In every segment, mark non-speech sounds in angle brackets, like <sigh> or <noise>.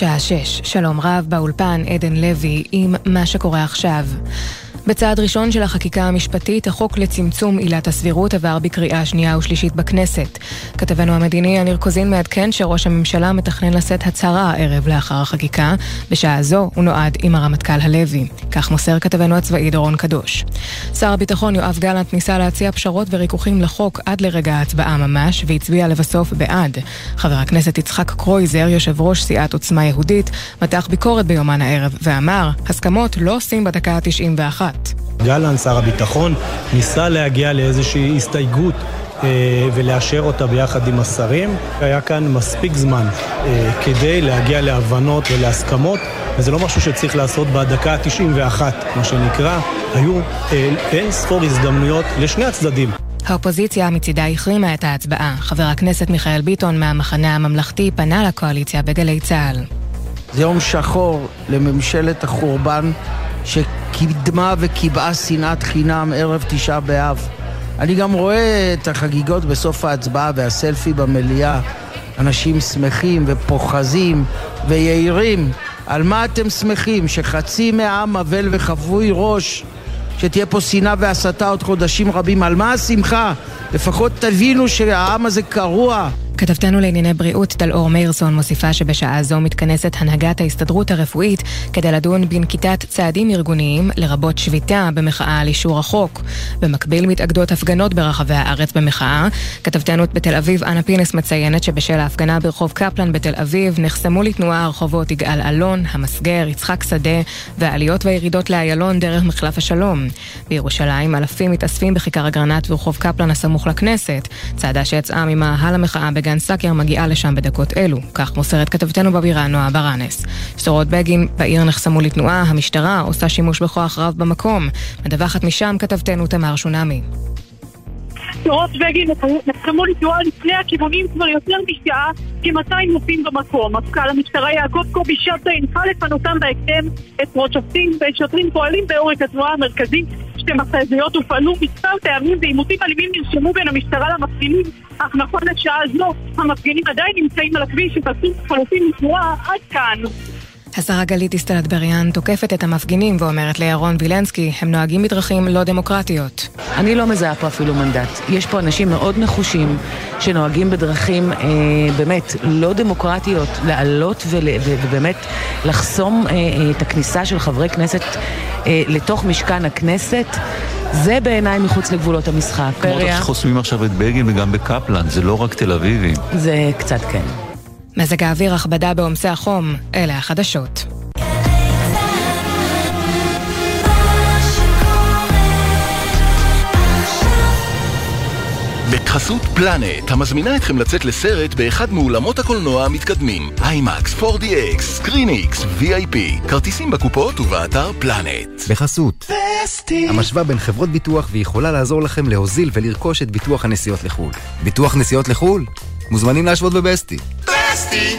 גלי צה"ל השעה 6, שלום רב באולפן עדן לוי עם מה שקורה עכשיו. בצעד ראשון של החקיקה המשפטית, החוק לצמצום עילת הסבירות עבר בקריאה שנייה ושלישית בכנסת. כתבנו המדיני יניר קוזין מעדכן שראש הממשלה מתכנן לשאת הצהרה הערב לאחר החקיקה. בשעה זו הוא נועד עם הרמטכ"ל הלוי. כך מוסר כתבנו הצבאי דורון קדוש. שר הביטחון יואב גלנט ניסה להציע פשרות וריכוכים לחוק עד לרגע ההצבעה ממש, והצביע לבסוף בעד. חבר הכנסת יצחק קרויזר, יושב ראש סיעת עוצמה יהודית, מתח ביקורת ביומן הערב ואמר, הסכמות לא עושים בדקה ה-91. גלנט, שר הביטחון, ניסה להגיע לאיזושהי הסתייגות אה, ולאשר אותה ביחד עם השרים. היה כאן מספיק זמן אה, כדי להגיע להבנות ולהסכמות, וזה לא משהו שצריך לעשות בדקה ה-91, מה שנקרא. היו אה, אין ספור הזדמנויות לשני הצדדים. האופוזיציה מצידה החרימה את ההצבעה. חבר הכנסת מיכאל ביטון מהמחנה הממלכתי פנה לקואליציה בגלי צה"ל. זה יום שחור לממשלת החורבן שקידמה וקיבעה שנאת חינם ערב תשעה באב. אני גם רואה את החגיגות בסוף ההצבעה והסלפי במליאה. אנשים שמחים ופוחזים ויהירים. על מה אתם שמחים? שחצי מהעם אבל וחבוי ראש? שתהיה פה שנאה והסתה עוד חודשים רבים? על מה השמחה? לפחות תבינו שהעם הזה קרוע. כתבתנו לענייני בריאות טלאור מאירסון מוסיפה שבשעה זו מתכנסת הנהגת ההסתדרות הרפואית כדי לדון בנקיטת צעדים ארגוניים, לרבות שביתה במחאה על אישור החוק. במקביל מתאגדות הפגנות ברחבי הארץ במחאה. כתבתנו בתל אביב אנה פינס מציינת שבשל ההפגנה ברחוב קפלן בתל אביב נחסמו לתנועה הרחובות יגאל אלון, המסגר, יצחק שדה והעליות והירידות לאיילון דרך מחלף השלום. בירושלים אלפים מתאספים בכיכר אגרנט ורחוב קפלן הסמוך לכנסת, צעדה שיצאה ממאהל המחאה בגן גן סאקר מגיעה לשם בדקות אלו, כך מוסרת כתבתנו בבירה נועה ברנס. שדרות בגין בעיר נחסמו לתנועה, המשטרה עושה שימוש בכוח רב במקום. מדווחת משם כתבתנו תמר שונמי. שדרות בגין נחסמו לתנועה לפני הכיוונים כבר יותר משעה, כ-200 נוסעים במקום. מפכ"ל המשטרה יעקב קובי שבתא הנחה לפנותם בהקדם את שוטרים ושוטרים פועלים בעורק התנועה המרכזית שתי מכתזיות הופעלו מספר טעמים ועימותים אלימים נרשמו בין המשטרה למפגינים אך נכון לשעה זו המפגינים עדיין נמצאים על הכביש שפסים חלופים לתנועה עד כאן השרה גלית דיסטל אטבריאן תוקפת את המפגינים ואומרת לירון וילנסקי, הם נוהגים בדרכים לא דמוקרטיות. אני לא מזהה פה אפילו מנדט. יש פה אנשים מאוד נחושים שנוהגים בדרכים אה, באמת לא דמוקרטיות, לעלות ול, ובאמת לחסום אה, אה, את הכניסה של חברי כנסת אה, לתוך משכן הכנסת. זה בעיניי מחוץ לגבולות המשחק. כמו שחוסמים עכשיו את בגין וגם בקפלן, זה לא רק תל אביבים. זה קצת כן. מזג האוויר הכבדה בעומסי החום, אלה החדשות. בחסות פלנט, המזמינה אתכם לצאת לסרט באחד מאולמות הקולנוע המתקדמים. IMAX, 4DX, ScreenX, VIP. כרטיסים בקופות ובאתר פלנט. בחסות. פסטי. המשווה בין חברות ביטוח ויכולה לעזור לכם להוזיל ולרכוש את ביטוח הנסיעות לחו"ל. ביטוח נסיעות לחו"ל? מוזמנים להשוות בבסטי. פסטי!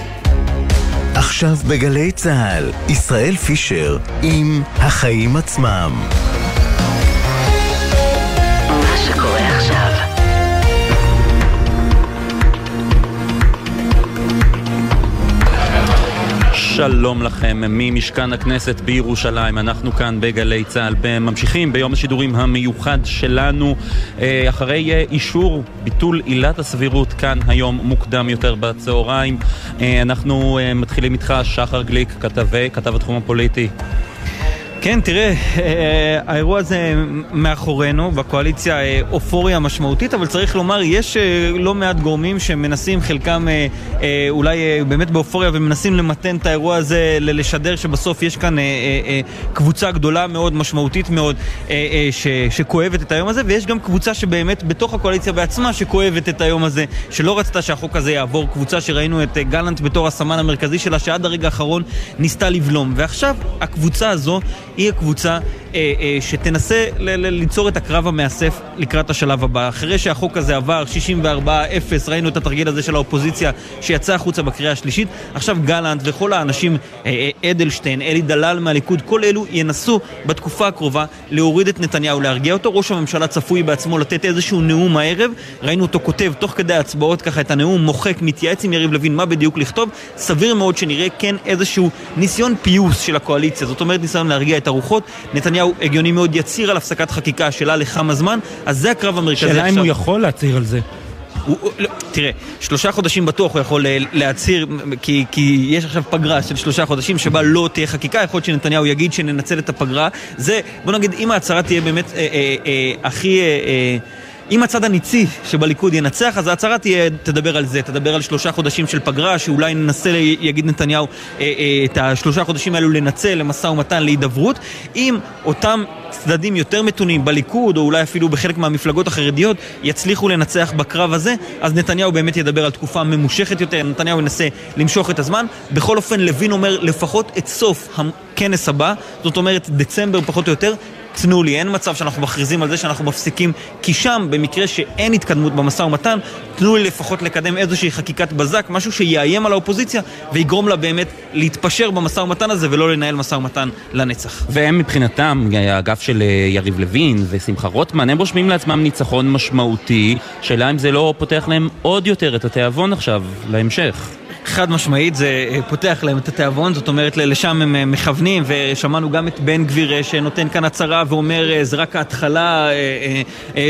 עכשיו בגלי צה"ל, ישראל פישר עם החיים עצמם. שלום לכם ממשכן הכנסת בירושלים, אנחנו כאן בגלי צה"ל. ממשיכים ביום השידורים המיוחד שלנו. אה, אחרי אה, אישור ביטול עילת הסבירות כאן היום מוקדם יותר בצהריים. אה, אנחנו מתחילים איתך שחר גליק, כתבי, כתב התחום הפוליטי כן, תראה, אה, האירוע הזה מאחורינו, בקואליציה אה, אופוריה משמעותית, אבל צריך לומר, יש אה, לא מעט גורמים שמנסים, חלקם אולי באמת באופוריה, ומנסים למתן את האירוע הזה, לשדר שבסוף יש כאן קבוצה גדולה מאוד, משמעותית מאוד, שכואבת את היום הזה, ויש גם קבוצה שבאמת בתוך הקואליציה בעצמה שכואבת את היום הזה, שלא רצתה שהחוק הזה יעבור, קבוצה שראינו את גלנט בתור הסמן המרכזי שלה, שעד הרגע האחרון ניסתה לבלום. ועכשיו, הקבוצה הזו היא הקבוצה אה, אה, שתנסה ל- ל- ליצור את הקרב המאסף לקראת השלב הבא. אחרי שהחוק הזה עבר 64-0, ראינו את התרגיל הזה של האופוזיציה שיצא החוצה בקריאה השלישית, עכשיו גלנט וכל האנשים, אה, אה, אדלשטיין, אלי דלל מהליכוד, כל אלו ינסו בתקופה הקרובה להוריד את נתניהו, להרגיע אותו. ראש הממשלה צפוי בעצמו לתת איזשהו נאום הערב, ראינו אותו כותב תוך כדי ההצבעות ככה את הנאום, מוחק, מתייעץ עם יריב לוין מה בדיוק לכתוב, סביר מאוד שנראה כן איזשהו ניסיון פיוס של הקואליציה, זאת אומרת ניסיון להרגיע את הרוחות. נתניהו הגיוני מאוד יצהיר על הפסקת חקיקה שלה לכמה זמן, אז זה הקרב המרכזי עכשיו. שאלה אם הוא יכול להצהיר על זה. הוא, הוא, לא, תראה, שלושה חודשים בטוח הוא יכול אה, להצהיר, כי, כי יש עכשיו פגרה של שלושה חודשים שבה לא תהיה חקיקה, יכול להיות שנתניהו יגיד שננצל את הפגרה. זה, בוא נגיד, אם ההצהרה תהיה באמת אה, אה, אה, הכי... אה, אה, אם הצד הניצי שבליכוד ינצח, אז ההצהרה תהיה, תדבר על זה, תדבר על שלושה חודשים של פגרה, שאולי ננסה, יגיד נתניהו, אה, אה, את השלושה חודשים האלו לנצל למשא ומתן, להידברות. אם אותם צדדים יותר מתונים בליכוד, או אולי אפילו בחלק מהמפלגות החרדיות, יצליחו לנצח בקרב הזה, אז נתניהו באמת ידבר על תקופה ממושכת יותר, נתניהו ינסה למשוך את הזמן. בכל אופן, לוין אומר לפחות את סוף הכנס הבא, זאת אומרת דצמבר פחות או יותר, תנו לי, אין מצב שאנחנו מכריזים על זה שאנחנו מפסיקים, כי שם, במקרה שאין התקדמות במשא ומתן, תנו לי לפחות לקדם איזושהי חקיקת בזק, משהו שיאיים על האופוזיציה ויגרום לה באמת להתפשר במשא ומתן הזה ולא לנהל משא ומתן לנצח. והם מבחינתם, האגף של אה, יריב לוין ושמחה רוטמן, הם רושמים לעצמם ניצחון משמעותי, שאלה אם זה לא פותח להם עוד יותר את התיאבון עכשיו, להמשך. חד משמעית, זה אה, פותח להם את התיאבון, זאת אומרת לשם הם אה, מכוונים, ושמענו גם את בן גביר אה, שנותן כאן הצהרה ואומר זה רק ההתחלה,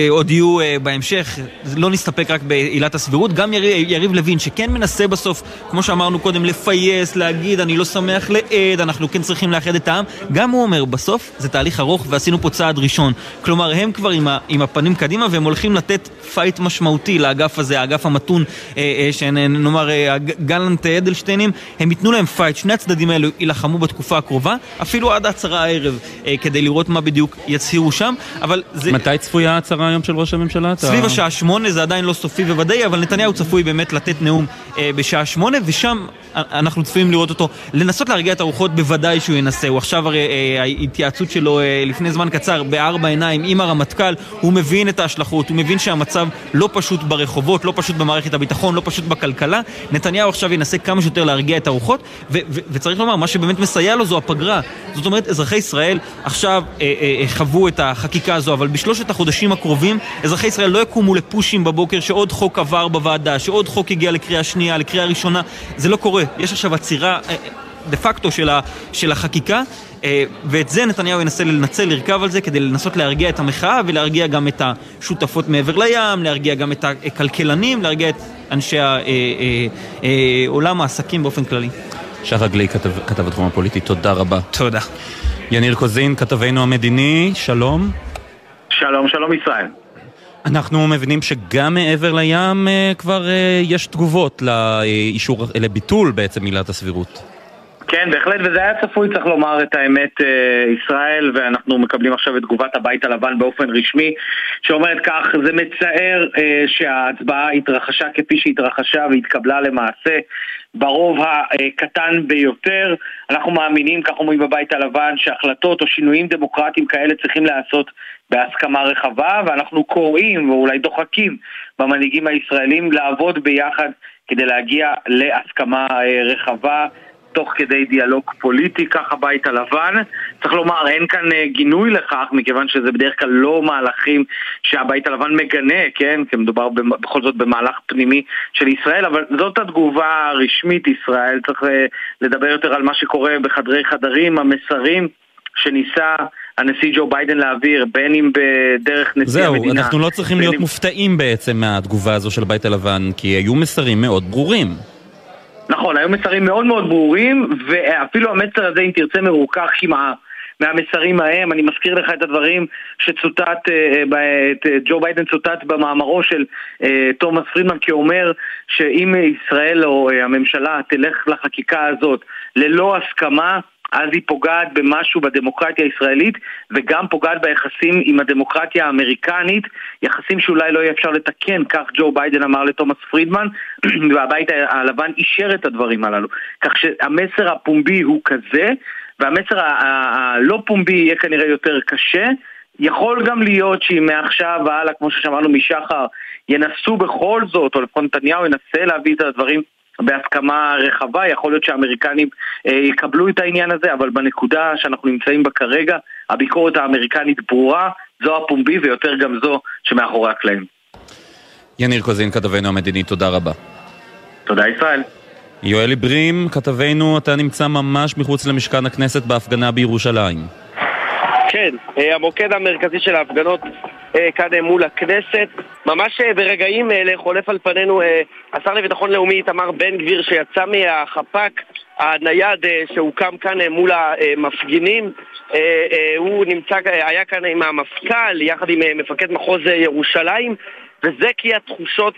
עוד יהיו בהמשך, לא נסתפק רק בעילת הסבירות. גם יריב, יריב לוין, שכן מנסה בסוף, כמו שאמרנו קודם, לפייס, להגיד אני לא שמח לאיד, אנחנו כן צריכים לאחד את העם, גם הוא אומר, בסוף זה תהליך ארוך ועשינו פה צעד ראשון. כלומר, הם כבר עם, ה, עם הפנים קדימה והם הולכים לתת fight משמעותי לאגף הזה, האגף המתון, שנאמר, גלנט אדלשטיינים, הם ייתנו להם fight, שני הצדדים האלו יילחמו בתקופה הקרובה, אפילו עד ההצהרה הערב, אה, כדי לראות מה בדיוק יצהירו שם, אבל זה... מתי צפויה ההצהרה היום של ראש הממשלה? סביב השעה שמונה, זה עדיין לא סופי וודאי, אבל נתניהו צפוי באמת לתת נאום אה, בשעה שמונה, ושם אנחנו צפויים לראות אותו, לנסות להרגיע את הרוחות, בוודאי שהוא ינסה. הוא עכשיו הרי, אה, ההתייעצות שלו אה, לפני זמן קצר, בארבע עיניים עם הרמטכ"ל, הוא מבין את ההשלכות, הוא מבין שהמצב לא פשוט ברחובות, לא פשוט במערכת הביטחון, לא פשוט בכלכלה. נתניהו עכשיו ינסה כמה שיותר להרגיע את הרוחות, ו- ו- וצריך לומר, מה שבאמת מסייע לו זו הפגרה. זאת אומרת, אזרחי ישראל עכשיו אה, אה, חוו את החקיקה הזו, אבל בשלושת החודשים הקרובים, אזרחי ישראל לא יקומו לפושים בבוקר שעוד חוק עבר בוועדה, שעוד חוק הגיע לקריאה שנייה, לקריאה ראשונה. זה לא קורה. יש עכשיו עצירה אה, דה פקטו של, ה- של החקיקה. אה, ואת זה נתניהו ינסה לנצל, לרכב על זה כדי לנסות להרגיע את המחאה ולהרגיע גם את השותפות מעבר לים, להרגיע גם את הכלכלנים, להרגיע את אנשי אה, עולם העסקים באופן כללי. שחר גלי, כתב, כתב התחום הפוליטי, תודה רבה. תודה. יניר קוזין, כתבנו המדיני, שלום. שלום, שלום ישראל. אנחנו מבינים שגם מעבר לים כבר יש תגובות לאישור, לביטול בעצם עילת הסבירות. כן, בהחלט, וזה היה צפוי, צריך לומר את האמת, ישראל, ואנחנו מקבלים עכשיו את תגובת הבית הלבן באופן רשמי, שאומרת כך, זה מצער שההצבעה התרחשה כפי שהתרחשה והתקבלה למעשה ברוב הקטן ביותר. אנחנו מאמינים, כך אומרים בבית הלבן, שהחלטות או שינויים דמוקרטיים כאלה צריכים להיעשות בהסכמה רחבה, ואנחנו קוראים ואולי דוחקים במנהיגים הישראלים לעבוד ביחד כדי להגיע להסכמה רחבה. תוך כדי דיאלוג פוליטי, כך הבית הלבן. צריך לומר, אין כאן גינוי לכך, מכיוון שזה בדרך כלל לא מהלכים שהבית הלבן מגנה, כן? כי מדובר בכל זאת במהלך פנימי של ישראל, אבל זאת התגובה הרשמית ישראל. צריך לדבר יותר על מה שקורה בחדרי חדרים, המסרים שניסה הנשיא ג'ו ביידן להעביר, בין אם בדרך נשיא זהו, המדינה. זהו, אנחנו לא צריכים להיות אם... מופתעים בעצם מהתגובה הזו של הבית הלבן, כי היו מסרים מאוד ברורים. נכון, היו מסרים מאוד מאוד ברורים, ואפילו המסר הזה, אם תרצה, מרוכך ה... מהמסרים ההם, אני מזכיר לך את הדברים שצוטט, את ג'ו ביידן צוטט במאמרו של תומאס פרידמן כאומר שאם ישראל או הממשלה תלך לחקיקה הזאת ללא הסכמה אז היא פוגעת במשהו בדמוקרטיה הישראלית וגם פוגעת ביחסים עם הדמוקרטיה האמריקנית, יחסים שאולי לא יהיה אפשר לתקן, כך ג'ו ביידן אמר לתומאס פרידמן, <clears throat> והבית הלבן אישר את הדברים הללו. כך שהמסר הפומבי הוא כזה, והמסר הלא פומבי יהיה כנראה יותר קשה. יכול גם להיות שאם מעכשיו והלאה, כמו ששמענו משחר, ינסו בכל זאת, או לפחות נתניהו ינסה להביא את הדברים בהסכמה רחבה, יכול להיות שהאמריקנים אה, יקבלו את העניין הזה, אבל בנקודה שאנחנו נמצאים בה כרגע, הביקורת האמריקנית ברורה, זו הפומבי ויותר גם זו שמאחורי הקלעים. יניר קוזין, כתבנו המדיני, תודה רבה. תודה ישראל. יואלי ברים, כתבנו, אתה נמצא ממש מחוץ למשכן הכנסת בהפגנה בירושלים. כן, אה, המוקד המרכזי של ההפגנות אה, כאן אה, מול הכנסת. ממש ברגעים אלה חולף על פנינו השר לביטחון לאומי איתמר בן גביר שיצא מהחפ"ק הנייד שהוקם כאן מול המפגינים. הוא נמצא, היה כאן עם המפכ"ל יחד עם מפקד מחוז ירושלים וזה כי התחושות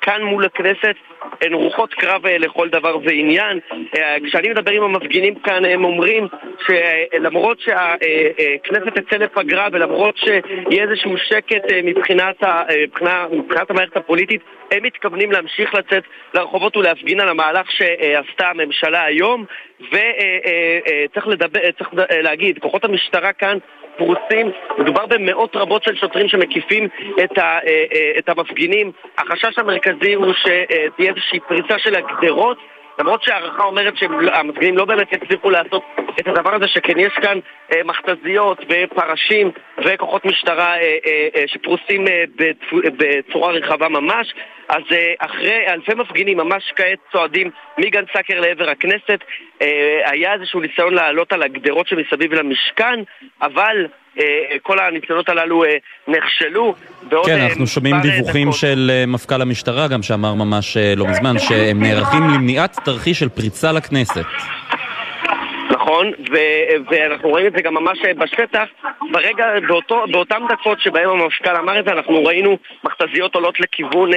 כאן מול הכנסת הן רוחות קרב אה, לכל דבר ועניין. אה, כשאני מדבר עם המפגינים כאן, הם אומרים שלמרות שהכנסת תצא לפגרה ולמרות שיהיה איזשהו שקט אה, מבחינת, ה, מבחינת המערכת הפוליטית, הם מתכוונים להמשיך לצאת לרחובות ולהפגין על המהלך שעשתה הממשלה היום, וצריך לדבר, צריך להגיד, כוחות המשטרה כאן פרוסים, מדובר במאות רבות של שוטרים שמקיפים את, ה, את המפגינים. החשש המרכזי הוא שתהיה איזושהי פריצה של הגדרות למרות שהערכה אומרת שהמפגינים לא באמת יצליחו לעשות את הדבר הזה, שכן יש כאן אה, מכתזיות ופרשים וכוחות משטרה אה, אה, אה, שפרוסים אה, בצורה רחבה ממש. אז אה, אחרי אלפי מפגינים ממש כעת צועדים מגן סאקר לעבר הכנסת, אה, היה איזשהו ניסיון לעלות על הגדרות שמסביב למשכן, אבל אה, כל הניסיונות הללו נכשלו. כן, אנחנו שומעים דיווחים דקות. של מפכ"ל המשטרה גם שאמר ממש לא מזמן שהם נערכים למניעת תרחיש של פריצה לכנסת. נכון, ו- ואנחנו רואים את זה גם ממש בשטח. ברגע, באותו, באותן דקות שבהם המפכ"ל אמר את זה, אנחנו ראינו מכתזיות עולות לכיוון,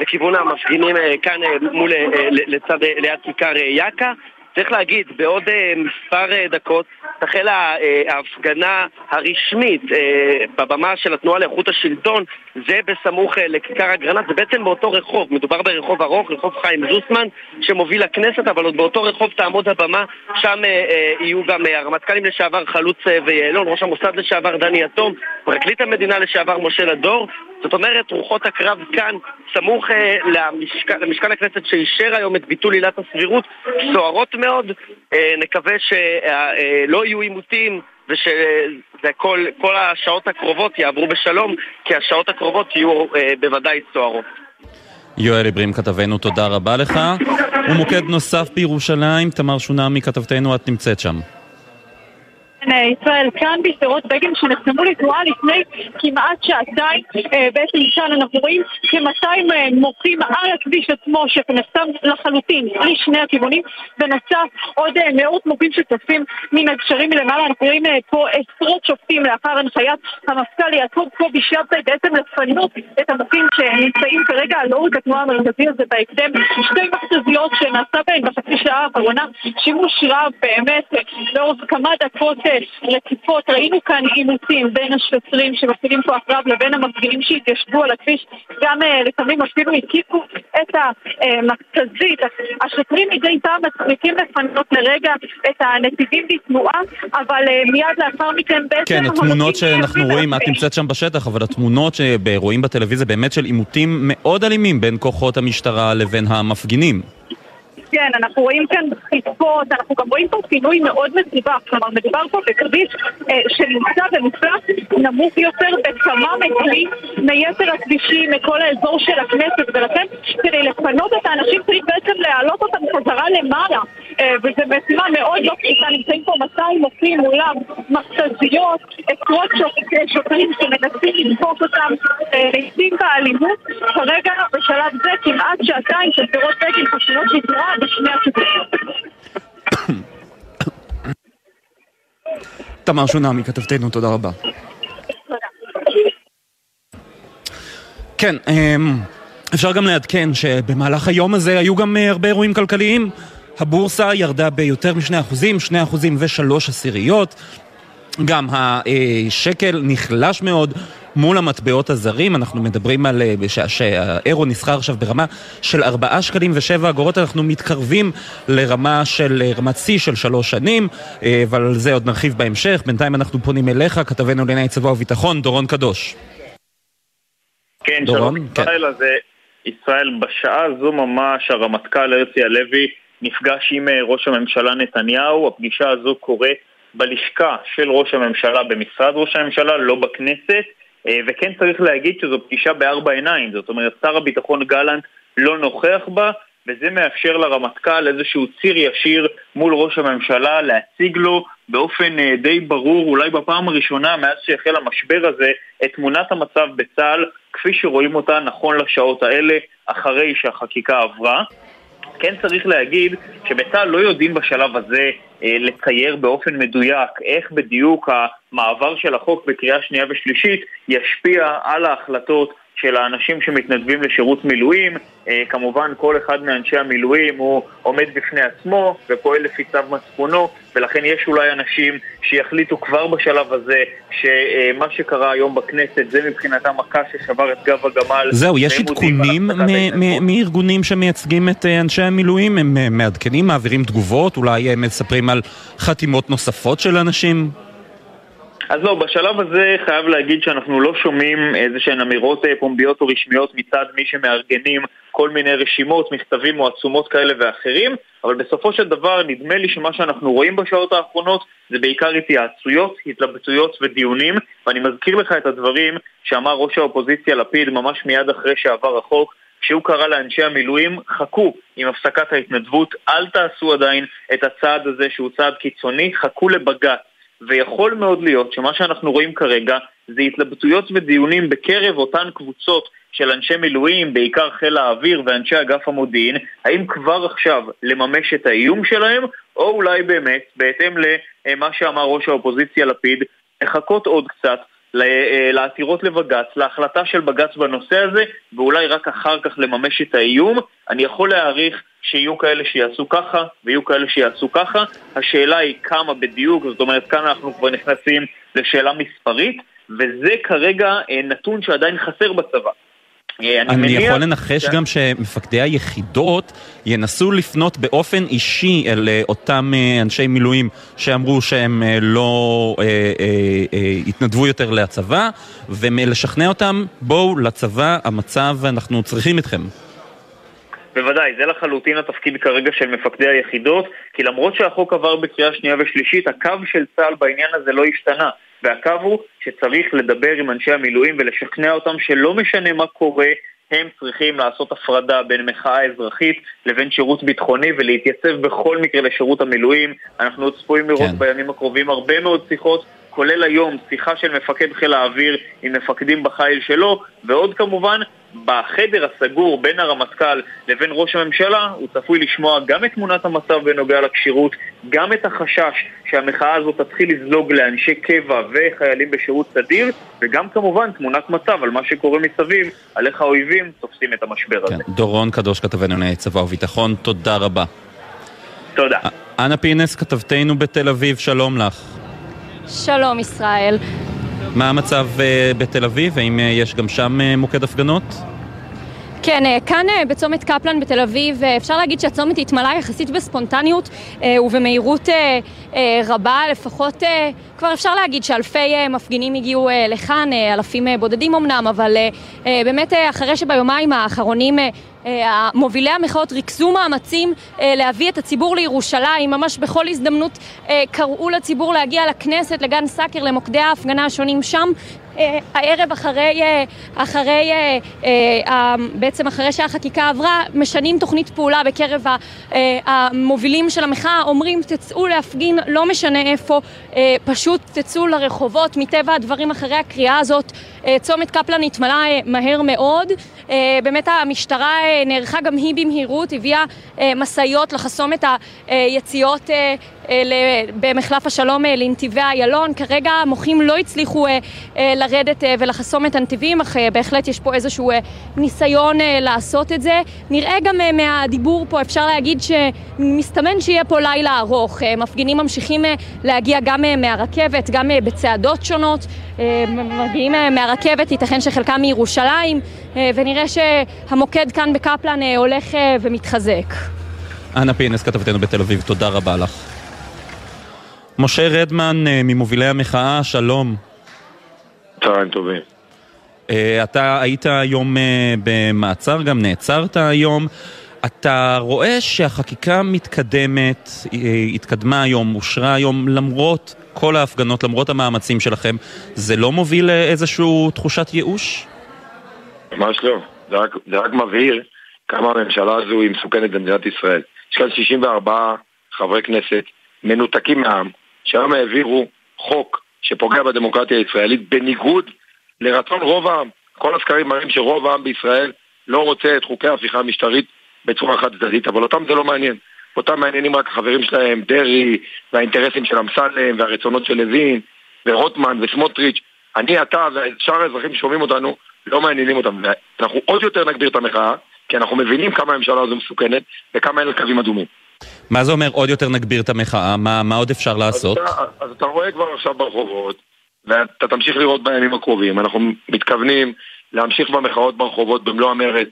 לכיוון המפגינים כאן מול, לצד, ליד כיכר יאקה. צריך להגיד, בעוד מספר דקות תחל אה, ההפגנה הרשמית אה, בבמה של התנועה לאיכות השלטון, זה בסמוך אה, לכיכר אגרנט, זה בעצם באותו רחוב, מדובר ברחוב ארוך, רחוב חיים זוסמן, שמוביל לכנסת, אבל עוד באותו רחוב תעמוד הבמה, שם יהיו גם הרמטכ"לים לשעבר חלוץ ויעלון, ראש המוסד לשעבר דני יתום, פרקליט המדינה לשעבר משה לדור, זאת אומרת, רוחות הקרב כאן, סמוך למשכן, למשכן הכנסת שאישר היום את ביטול עילת הסבירות, סוערות מאוד, נקווה שלא יהיו עימותים ושכל השעות הקרובות יעברו בשלום, כי השעות הקרובות יהיו אה, בוודאי סוערות. יואל אברים כתבנו, תודה רבה לך. ומוקד נוסף בירושלים, תמר שונמי כתבתנו, את נמצאת שם. ישראל כאן בשדרות בגין שנחתמו לתנועה לפני כמעט שעתיים. אה, בעצם כאן אנחנו רואים כ-200 אה, מוחים על הכביש עצמו שנחתם לחלוטין לשני הכיוונים ונוסף עוד אה, מאות מוחים שצופים מן הגשרים מלמעלה. אנחנו רואים פה עשרות שופטים לאחר הנחיית המפכ"ל יעקב קובי שבתאי בעצם לפנות את המוחים שנמצאים כרגע על אורך התנועה המרכזי הזה בהקדם. שתי מכתזיות שנעשה בהן בחצי שעה האחרונה שימוש רב באמת לאורך כמה דקות רציפות, ראינו כאן עימותים בין השוטרים שמפעילים כוח רב לבין המפגינים שהתיישבו על הכביש, גם אה, לפעמים אפילו הקיפו את המכתזית. השוטרים מדי פעם מצליחים לפנות לרגע את הנתיבים בתנועה, אבל אה, מיד לאחר מכן בעצם... כן, התמונות שאנחנו רואים, את נמצאת שם בשטח, אבל התמונות שרואים בטלוויזיה באמת של עימותים מאוד אלימים בין כוחות המשטרה לבין המפגינים. כן, אנחנו רואים כאן דחיפות, אנחנו גם רואים פה פינוי מאוד מסובך, כלומר מדובר פה בכביש אה, שנמצא במפלס נמוך יותר בכמה מטרים מיתר הכבישים, מכל האזור של הכנסת, ולכן כדי לפנות את האנשים צריך בעצם להעלות אותם חזרה למעלה, וזו משימה מאוד לא פשוטה, נמצאים פה 200 מופעים מולם, מכתזיות, עשרות שוטרים שמנסים לדפוק אותם, אה, לעיתים באלימות, כרגע בשלב זה כמעט שעתיים של פירות בגין חשובות לתנועה בשני הכיוונים. תמר שונמי, כתבתנו, תודה רבה. כן, אמ, אפשר גם לעדכן שבמהלך היום הזה היו גם אה, הרבה אירועים כלכליים. הבורסה ירדה ביותר משני אחוזים, שני אחוזים ושלוש עשיריות. גם השקל נחלש מאוד מול המטבעות הזרים. אנחנו מדברים על שהאירו נסחר עכשיו ברמה של 4 שקלים ו-7 אגורות, אנחנו מתקרבים לרמה של, רמת שיא של שלוש שנים, אבל על זה עוד נרחיב בהמשך. בינתיים אנחנו פונים אליך, כתבנו לענייני צבא וביטחון, דורון קדוש. כן, דורון, שלום כן. ישראל, אז ישראל, בשעה הזו ממש הרמטכ"ל הרצי הלוי נפגש עם ראש הממשלה נתניהו, הפגישה הזו קורית בלשכה של ראש הממשלה במשרד ראש הממשלה, לא בכנסת, וכן צריך להגיד שזו פגישה בארבע עיניים, זאת אומרת שר הביטחון גלנט לא נוכח בה, וזה מאפשר לרמטכ"ל איזשהו ציר ישיר מול ראש הממשלה להציג לו באופן אה, די ברור, אולי בפעם הראשונה מאז שהחל המשבר הזה, את תמונת המצב בצה"ל כפי שרואים אותה נכון לשעות האלה, אחרי שהחקיקה עברה. כן צריך להגיד שבצה"ל לא יודעים בשלב הזה אה, לצייר באופן מדויק איך בדיוק המעבר של החוק בקריאה שנייה ושלישית ישפיע על ההחלטות של האנשים שמתנדבים לשירות מילואים. אה, כמובן כל אחד מאנשי המילואים הוא עומד בפני עצמו ופועל לפי צו מצפונו ולכן יש אולי אנשים שיחליטו כבר בשלב הזה שמה שקרה היום בכנסת זה מבחינתם מכה ששבר את גב הגמל. זהו, יש עדכונים מארגונים שמייצגים את אה, אנשי המילואים? הם אה, מעדכנים, מעבירים תגובות? אולי הם מספרים על חתימות נוספות של אנשים? אז לא, בשלב הזה חייב להגיד שאנחנו לא שומעים איזה שהן אמירות אה, פומביות או רשמיות מצד מי שמארגנים כל מיני רשימות, מכתבים או עצומות כאלה ואחרים, אבל בסופו של דבר נדמה לי שמה שאנחנו רואים בשעות האחרונות זה בעיקר התייעצויות, התלבטויות ודיונים, ואני מזכיר לך את הדברים שאמר ראש האופוזיציה לפיד ממש מיד אחרי שעבר החוק, שהוא קרא לאנשי המילואים, חכו עם הפסקת ההתנדבות, אל תעשו עדיין את הצעד הזה שהוא צעד קיצוני, חכו לבג"ץ. ויכול מאוד להיות שמה שאנחנו רואים כרגע זה התלבטויות ודיונים בקרב אותן קבוצות של אנשי מילואים, בעיקר חיל האוויר ואנשי אגף המודיעין, האם כבר עכשיו לממש את האיום שלהם, או אולי באמת, בהתאם למה שאמר ראש האופוזיציה לפיד, לחכות עוד קצת לעתירות לבג"ץ, להחלטה של בג"ץ בנושא הזה, ואולי רק אחר כך לממש את האיום. אני יכול להעריך שיהיו כאלה שיעשו ככה, ויהיו כאלה שיעשו ככה. השאלה היא כמה בדיוק, זאת אומרת, כאן אנחנו כבר נכנסים לשאלה מספרית, וזה כרגע אה, נתון שעדיין חסר בצבא. אה, אני, אני יכול לנחש ש... גם שמפקדי היחידות ינסו לפנות באופן אישי אל אה, אותם אה, אנשי מילואים שאמרו שהם לא אה, אה, אה, התנדבו יותר לצבא, ולשכנע אותם, בואו לצבא, המצב, אנחנו צריכים אתכם. בוודאי, זה לחלוטין התפקיד כרגע של מפקדי היחידות, כי למרות שהחוק עבר בקריאה שנייה ושלישית, הקו של צה"ל בעניין הזה לא השתנה. והקו הוא שצריך לדבר עם אנשי המילואים ולשכנע אותם שלא משנה מה קורה, הם צריכים לעשות הפרדה בין מחאה אזרחית לבין שירות ביטחוני ולהתייצב בכל מקרה לשירות המילואים. אנחנו עוד צפויים לראות כן. בימים הקרובים הרבה מאוד שיחות כולל היום שיחה של מפקד חיל האוויר עם מפקדים בחיל שלו, ועוד כמובן בחדר הסגור בין הרמטכ"ל לבין ראש הממשלה הוא צפוי לשמוע גם את תמונת המצב בנוגע לכשירות, גם את החשש שהמחאה הזאת תתחיל לזלוג לאנשי קבע וחיילים בשירות סדיר, וגם כמובן תמונת מצב על מה שקורה מסביב, על איך האויבים תופסים את המשבר הזה. כן, דורון קדוש, כתבנו לענייני צבא וביטחון, תודה רבה. תודה. אנה פינס, כתבתנו בתל אביב, שלום לך. שלום ישראל. מה המצב uh, בתל אביב? האם uh, יש גם שם uh, מוקד הפגנות? כן, כאן בצומת קפלן בתל אביב אפשר להגיד שהצומת התמלא יחסית בספונטניות ובמהירות רבה, לפחות כבר אפשר להגיד שאלפי מפגינים הגיעו לכאן, אלפים בודדים אמנם, אבל באמת אחרי שביומיים האחרונים מובילי המחאות ריכזו מאמצים אה, להביא את הציבור לירושלים, ממש בכל הזדמנות אה, קראו לציבור להגיע לכנסת, לגן סאקר, למוקדי ההפגנה השונים שם. הערב אחרי, אחרי, בעצם אחרי שהחקיקה עברה, משנים תוכנית פעולה בקרב המובילים של המחאה, אומרים תצאו להפגין, לא משנה איפה, פשוט תצאו לרחובות, מטבע הדברים אחרי הקריאה הזאת. צומת קפלן התמלא מהר מאוד, באמת המשטרה נערכה גם היא במהירות, הביאה אה, משאיות לחסום את היציאות אה, במחלף השלום לנתיבי איילון. כרגע המוחים לא הצליחו לרדת ולחסום את הנתיבים, אך בהחלט יש פה איזשהו ניסיון לעשות את זה. נראה גם מהדיבור פה, אפשר להגיד שמסתמן שיהיה פה לילה ארוך. מפגינים ממשיכים להגיע גם מהרכבת. הרכבת, גם בצעדות שונות. מגיעים מהרכבת, ייתכן שחלקם מירושלים, ונראה שהמוקד כאן בקפלן הולך ומתחזק. אנה פינס, כתבתנו בתל אביב, תודה רבה לך. משה רדמן, ממובילי המחאה, שלום. צהריים טובים. אתה היית היום במעצר, גם נעצרת היום. אתה רואה שהחקיקה מתקדמת, התקדמה היום, אושרה היום, למרות כל ההפגנות, למרות המאמצים שלכם, זה לא מוביל לאיזושהי תחושת ייאוש? ממש לא. זה רק, זה רק מבהיר כמה הממשלה הזו היא מסוכנת במדינת ישראל. יש כאן 64 חברי כנסת מנותקים מהעם, שהיום העבירו חוק שפוגע בדמוקרטיה הישראלית בניגוד לרצון רוב העם. כל הסקרים מראים שרוב העם בישראל לא רוצה את חוקי ההפיכה המשטרית בצורה חד צדדית, אבל אותם זה לא מעניין. אותם מעניינים רק החברים שלהם, דרעי, והאינטרסים של אמסלם, והרצונות של לוין, ורוטמן, וסמוטריץ'. אני, אתה ושאר האזרחים ששומעים אותנו, לא מעניינים אותם. ואנחנו עוד יותר נגביר את המחאה, כי אנחנו מבינים כמה הממשלה הזו מסוכנת, וכמה אין לה קווים אדומים. מה זה אומר עוד יותר נגביר את המחאה? מה, מה עוד אפשר לעשות? אז אתה, אז אתה רואה כבר עכשיו ברחובות, ואתה תמשיך לראות בימים הקרובים. אנחנו מתכוונים להמשיך במחאות ברחובות במלוא המרץ.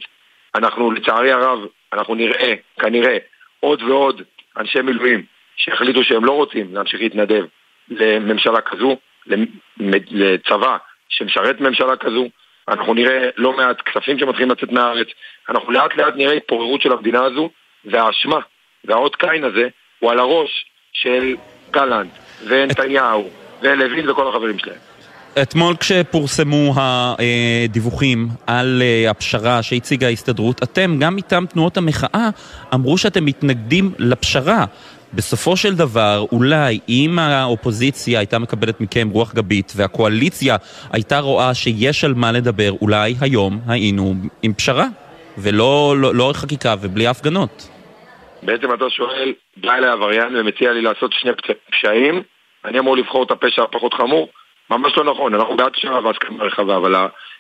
אנחנו, לצערי הרב, אנחנו נראה, כנראה, עוד ועוד אנשי מילואים שהחליטו שהם לא רוצים להמשיך להתנדב לממשלה כזו, לצבא שמשרת ממשלה כזו. אנחנו נראה לא מעט כספים שמתחילים לצאת מהארץ. אנחנו לאט לאט נראה התפוררות של המדינה הזו, והאשמה, והאות קין הזה, הוא על הראש של גלנט, ונתניהו, ולוין וכל החברים שלהם. אתמול כשפורסמו הדיווחים על הפשרה שהציגה ההסתדרות, אתם, גם מטעם תנועות המחאה, אמרו שאתם מתנגדים לפשרה. בסופו של דבר, אולי אם האופוזיציה הייתה מקבלת מכם רוח גבית והקואליציה הייתה רואה שיש על מה לדבר, אולי היום היינו עם פשרה, ולא לא, לא חקיקה ובלי הפגנות. בעצם אתה שואל, בא אליי עבריין ומציע לי לעשות שני פשעים, אני אמור לבחור את הפשע הפחות חמור? ממש לא נכון, אנחנו בעד פשרה והסכמה רחבה, אבל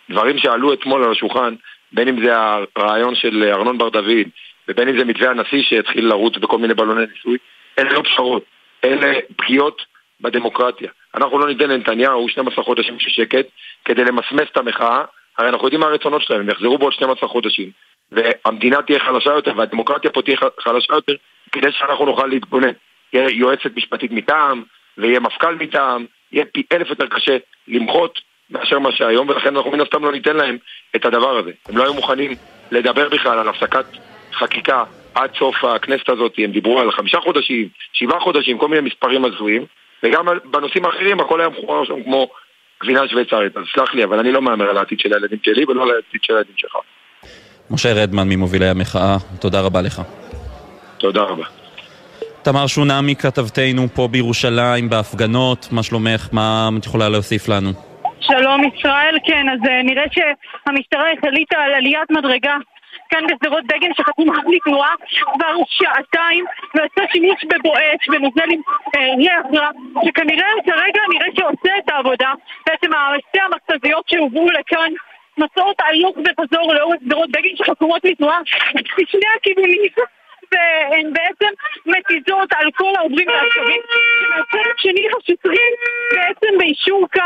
הדברים שעלו אתמול על השולחן, בין אם זה הרעיון של ארנון בר דוד, ובין אם זה מתווה הנשיא שהתחיל לרוץ בכל מיני בלוני ניסוי, אלה לא פשרות, אלה פגיעות בדמוקרטיה. אנחנו לא ניתן לנתניהו 12 חודשים של שקט כדי למסמס את המחאה, הרי אנחנו יודעים מה הרצונות שלהם, הם יחזרו בעוד 12 חודשים, והמדינה תהיה חלשה יותר והדמוקרטיה פה תהיה חלשה יותר כדי שאנחנו נוכל להתגונן. יהיה יועצת משפטית מטעם, ויהיה מפכ"ל מטעם, יהיה פי אלף יותר קשה למחות מאשר מה שהיום, ולכן אנחנו מן הסתם לא ניתן להם את הדבר הזה. הם לא היו מוכנים לדבר בכלל על הפסקת חקיקה עד סוף הכנסת הזאת, הם דיברו על חמישה חודשים, שבעה חודשים, כל מיני מספרים הזויים, וגם בנושאים האחרים הכל היה מכוער שם כמו גבינה שוויצרית, אז סלח לי, אבל אני לא מהמר על העתיד של הילדים שלי ולא על העתיד של הילדים שלך. משה רדמן ממובילי המחאה, תודה רבה לך. תודה רבה. תמר שונמי, כתבתנו פה בירושלים בהפגנות, מה שלומך? מה את יכולה להוסיף לנו? שלום ישראל, כן, אז נראה שהמשטרה החליטה על עליית מדרגה כאן בשדרות בגין שחתום לי תנועה כבר שעתיים ועושה שימוש בבואש, בנוזל עם ריח רע שכנראה כרגע נראה שעושה את העבודה בעצם שתי המכתזיות שהובאו לכאן מסעות הלוך וחזור לאורך שדרות בגין שחתומות מתנועה בשני הכיוונים. <laughs> והן בעצם מתיזות על כל העוברים והעצבים ומהצד שני השוטרים בעצם באישור קו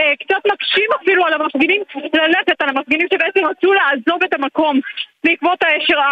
אה, קצת מקשים אפילו על המפגינים ללכת על המפגינים שבעצם רצו לעזוב את המקום בעקבות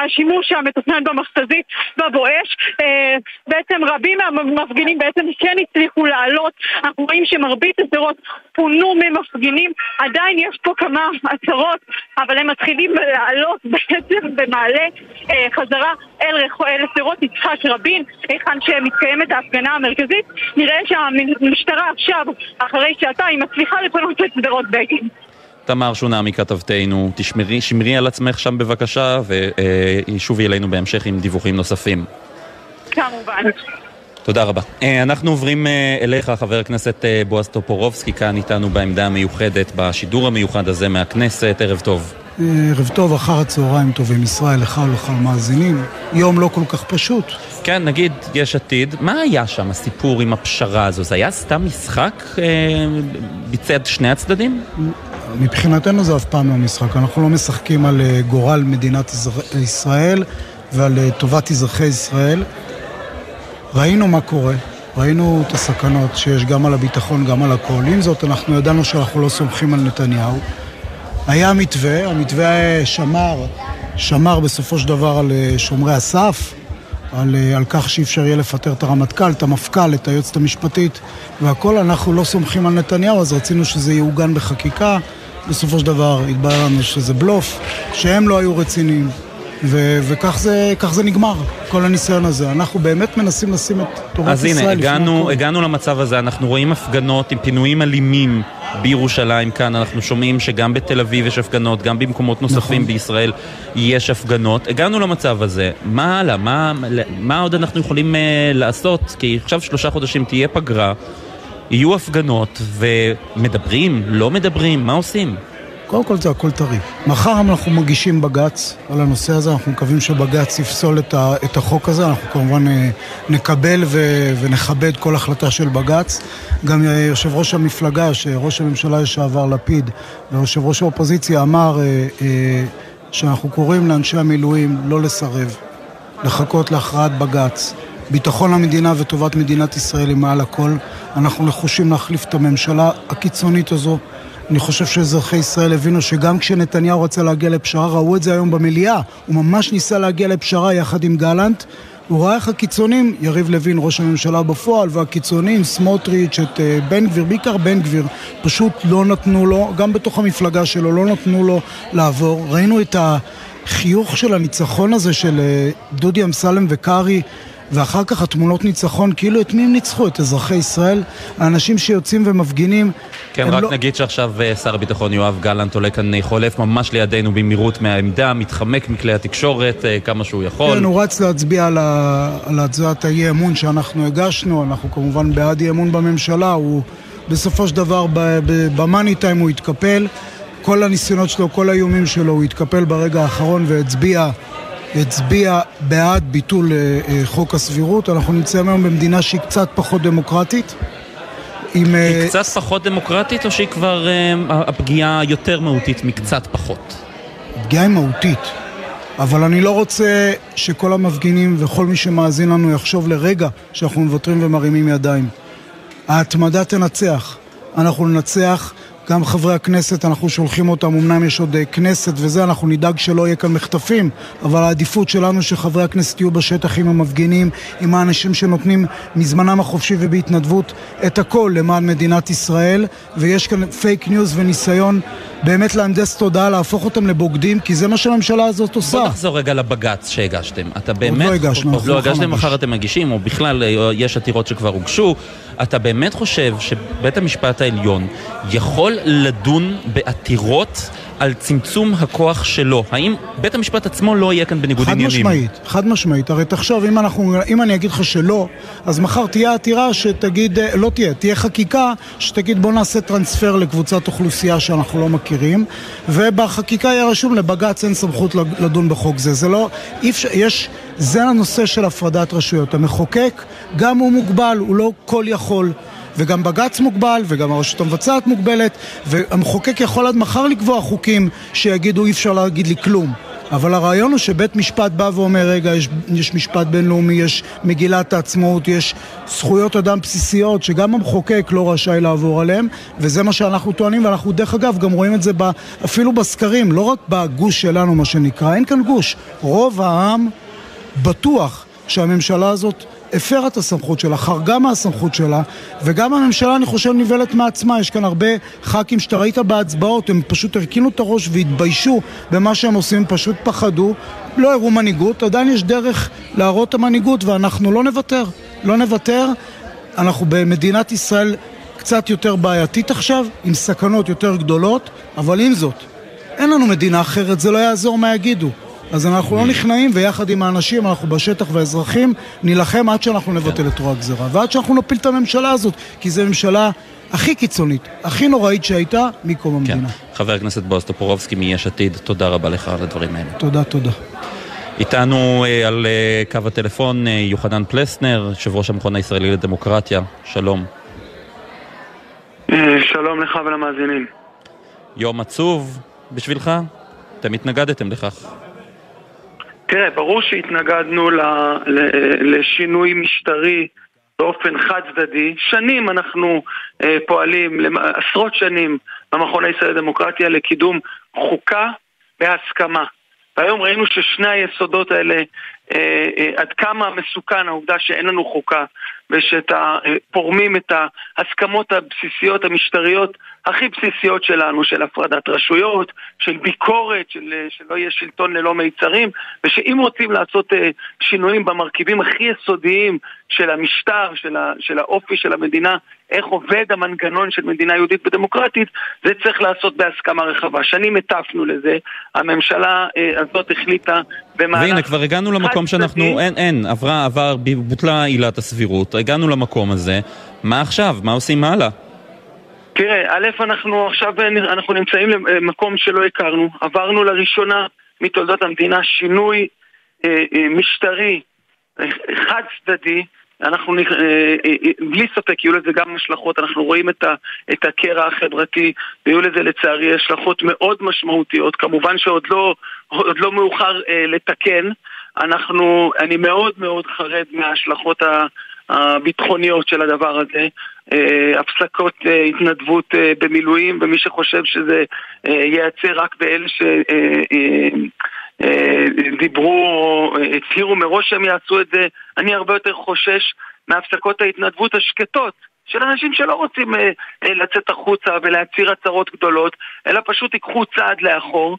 השימוש המתוכנן במכתזית בבואש אה, בעצם רבים מהמפגינים בעצם כן הצליחו לעלות. אנחנו רואים שמרבית השדרות פונו ממפגינים. עדיין יש פה כמה עצרות אבל הם מתחילים לעלות <laughs> בעצם במעלה אה, חזרה אל לשדרות יצחק רבין, היכן שמתקיימת ההפגנה המרכזית, נראה שהמשטרה עכשיו, אחרי שעתיים, מצליחה לפנות את שדרות בגין. תמר שונה מכתבתנו, תשמרי, שמרי על עצמך שם בבקשה, ושובי אלינו בהמשך עם דיווחים נוספים. כמובן. תודה רבה. אנחנו עוברים אליך, חבר הכנסת בועז טופורובסקי, כאן איתנו בעמדה המיוחדת, בשידור המיוחד הזה מהכנסת. ערב טוב. ערב טוב, אחר הצהריים טובים, ישראל, לך ולכל המאזינים. יום לא כל כך פשוט. כן, נגיד יש עתיד, מה היה שם הסיפור עם הפשרה הזו? זה היה סתם משחק אה, בצד שני הצדדים? מבחינתנו זה אף פעם לא משחק. אנחנו לא משחקים על גורל מדינת ישראל ועל טובת אזרחי ישראל. ראינו מה קורה. ראינו את הסכנות שיש גם על הביטחון, גם על הכל. עם זאת, אנחנו ידענו שאנחנו לא סומכים על נתניהו. היה מתווה, המתווה שמר, שמר בסופו של דבר על אה, שומרי הסף, על, אה, על כך שאי אפשר יהיה לפטר את הרמטכ"ל, את המפכ"ל, את היועצת המשפטית והכל. אנחנו לא סומכים על נתניהו, אז רצינו שזה יעוגן בחקיקה. בסופו של דבר התברר לנו שזה בלוף, שהם לא היו רציניים. ו- וכך זה, זה נגמר, כל הניסיון הזה. אנחנו באמת מנסים לשים את תורת ישראל לפני הכול. אז הנה, הגענו, הגענו למצב הזה, אנחנו רואים הפגנות עם פינויים אלימים בירושלים כאן, אנחנו שומעים שגם בתל אביב יש הפגנות, גם במקומות נוספים נכון. בישראל יש הפגנות. הגענו למצב הזה, מה הלאה? מה, מה עוד אנחנו יכולים uh, לעשות? כי עכשיו שלושה חודשים תהיה פגרה, יהיו הפגנות, ומדברים, לא מדברים, מה עושים? קודם כל זה הכל טרי. מחר אנחנו מגישים בג"ץ על הנושא הזה, אנחנו מקווים שבג"ץ יפסול את, ה, את החוק הזה, אנחנו כמובן אה, נקבל ו, ונכבד כל החלטה של בג"ץ. גם אה, יושב ראש המפלגה, שראש הממשלה לשעבר לפיד, ויושב ראש האופוזיציה אמר אה, שאנחנו קוראים לאנשי המילואים לא לסרב, לחכות להכרעת בג"ץ. ביטחון המדינה וטובת מדינת ישראל היא מעל הכל. אנחנו נחושים להחליף את הממשלה הקיצונית הזו. אני חושב שאזרחי ישראל הבינו שגם כשנתניהו רצה להגיע לפשרה, ראו את זה היום במליאה, הוא ממש ניסה להגיע לפשרה יחד עם גלנט. הוא ראה איך הקיצונים, יריב לוין ראש הממשלה בפועל, והקיצונים, סמוטריץ', את uh, בן גביר, בעיקר בן גביר, פשוט לא נתנו לו, גם בתוך המפלגה שלו, לא נתנו לו לעבור. ראינו את החיוך של הניצחון הזה של uh, דודי אמסלם וקארי ואחר כך התמונות ניצחון, כאילו את מי הם ניצחו? את אזרחי ישראל? האנשים שיוצאים ומפגינים... כן, רק לא... נגיד שעכשיו אה, שר הביטחון יואב גלנט עולה כאן אה, חולף ממש לידינו במהירות מהעמדה, מתחמק מכלי התקשורת אה, כמה שהוא יכול. כן, הוא רץ להצביע על, ה... על הצעת האי-אמון שאנחנו הגשנו, אנחנו כמובן בעד אי-אמון בממשלה, הוא בסופו של דבר במאני טיים הוא התקפל. כל הניסיונות שלו, כל האיומים שלו, הוא התקפל ברגע האחרון והצביע הצביע בעד ביטול אה, אה, חוק הסבירות. אנחנו נמצאים היום במדינה שהיא קצת פחות דמוקרטית. עם... היא אה, קצת פחות דמוקרטית או שהיא כבר הפגיעה יותר מהותית מקצת פחות? הפגיעה היא מהותית. אבל אני לא רוצה שכל המפגינים וכל מי שמאזין לנו יחשוב לרגע שאנחנו מוותרים ומרימים ידיים. ההתמדה תנצח. אנחנו ננצח גם חברי הכנסת, אנחנו שולחים אותם, אמנם יש עוד אה, כנסת וזה, אנחנו נדאג שלא יהיה כאן מחטפים, אבל העדיפות שלנו שחברי הכנסת יהיו בשטח עם המפגינים, עם האנשים שנותנים מזמנם החופשי ובהתנדבות את הכל למען מדינת ישראל, ויש כאן פייק ניוז וניסיון באמת להנדס תודעה, להפוך אותם לבוגדים, כי זה מה שהממשלה הזאת עושה. בוא נחזור רגע לבג"ץ שהגשתם. אתה באמת... עוד לא הגשנו. עוד לא הגשתם, מחר אתם מגישים, או בכלל אה, יש עתירות שכבר הוגשו. אתה באמת חושב שבית המשפט העליון יכול לדון בעתירות על צמצום הכוח שלו? האם בית המשפט עצמו לא יהיה כאן בניגוד חד עניינים? חד משמעית, חד משמעית. הרי תחשוב, אם, אנחנו, אם אני אגיד לך שלא, אז מחר תהיה עתירה שתגיד, אה, לא תהיה, תהיה חקיקה שתגיד בוא נעשה טרנספר לקבוצת אוכלוסייה שאנחנו לא מכירים, ובחקיקה יהיה רשום לבג"ץ אין סמכות לדון בחוק זה. זה לא, אי אפשר, יש, זה הנושא של הפרדת רשויות. המחוקק, גם הוא מוגבל, הוא לא כל יכול. וגם בג"ץ מוגבל, וגם הרשות המבצעת מוגבלת, והמחוקק יכול עד מחר לקבוע חוקים שיגידו אי אפשר להגיד לי כלום. אבל הרעיון הוא שבית משפט בא ואומר, רגע, יש, יש משפט בינלאומי, יש מגילת העצמאות, יש זכויות אדם בסיסיות שגם המחוקק לא רשאי לעבור עליהן, וזה מה שאנחנו טוענים, ואנחנו דרך אגב גם רואים את זה ב, אפילו בסקרים, לא רק בגוש שלנו, מה שנקרא, אין כאן גוש. רוב העם בטוח שהממשלה הזאת הפרה את הסמכות שלה, חרגה מהסמכות שלה, וגם הממשלה, אני חושב, נבהלת מעצמה. יש כאן הרבה ח"כים שאתה ראית בהצבעות, הם פשוט הרכינו את הראש והתביישו במה שהם עושים, פשוט פחדו, לא הראו מנהיגות, עדיין יש דרך להראות את המנהיגות, ואנחנו לא נוותר. לא נוותר. אנחנו במדינת ישראל קצת יותר בעייתית עכשיו, עם סכנות יותר גדולות, אבל עם זאת, אין לנו מדינה אחרת, זה לא יעזור מה יגידו. אז אנחנו לא נכנעים, ויחד עם האנשים, אנחנו בשטח והאזרחים, נילחם עד שאנחנו נבטל את רוע הגזירה, ועד שאנחנו נפיל את הממשלה הזאת, כי זו ממשלה הכי קיצונית, הכי נוראית שהייתה מקום המדינה. כן. חבר הכנסת בועז טופורובסקי מיש עתיד, תודה רבה לך על הדברים האלה. תודה, תודה. איתנו אה, על אה, קו הטלפון אה, יוחנן פלסנר, יושב ראש המכון הישראלי לדמוקרטיה, שלום. שלום לך ולמאזינים. יום עצוב בשבילך? אתם התנגדתם לכך. תראה, ברור שהתנגדנו ל, ל, לשינוי משטרי באופן חד צדדי. שנים אנחנו אה, פועלים, עשרות שנים במכון הישראלי לדמוקרטיה לקידום חוקה בהסכמה. והיום ראינו ששני היסודות האלה, אה, אה, עד כמה מסוכן העובדה שאין לנו חוקה ושפורמים את ההסכמות הבסיסיות המשטריות הכי בסיסיות שלנו, של הפרדת רשויות, של ביקורת, של, שלא יהיה שלטון ללא מיצרים, ושאם רוצים לעשות אה, שינויים במרכיבים הכי יסודיים של המשטר, של, ה, של האופי של המדינה, איך עובד המנגנון של מדינה יהודית ודמוקרטית, זה צריך לעשות בהסכמה רחבה. שנים הטפנו לזה, הממשלה אה, הזאת החליטה במהלך... והנה, כבר הגענו למקום שאנחנו, אין, אין, עברה, עבר, בוטלה עילת הסבירות, הגענו למקום הזה, מה עכשיו? מה עושים הלאה? תראה, א', אנחנו עכשיו אנחנו נמצאים למקום שלא הכרנו. עברנו לראשונה מתולדות המדינה שינוי אה, אה, משטרי אה, חד צדדי. אנחנו, אה, אה, אה, בלי ספק יהיו לזה גם השלכות, אנחנו רואים את, את הקרע החברתי ויהיו לזה לצערי השלכות מאוד משמעותיות, כמובן שעוד לא, לא מאוחר אה, לתקן, אנחנו, אני מאוד מאוד חרד מההשלכות ה... הביטחוניות של הדבר הזה, אה, הפסקות אה, התנדבות אה, במילואים, ומי שחושב שזה ייעצר רק באלה שדיברו או הצהירו מראש שהם יעשו את זה, אני הרבה יותר חושש מהפסקות ההתנדבות השקטות. של אנשים שלא רוצים לצאת החוצה ולהצהיר הצהרות גדולות, אלא פשוט ייקחו צעד לאחור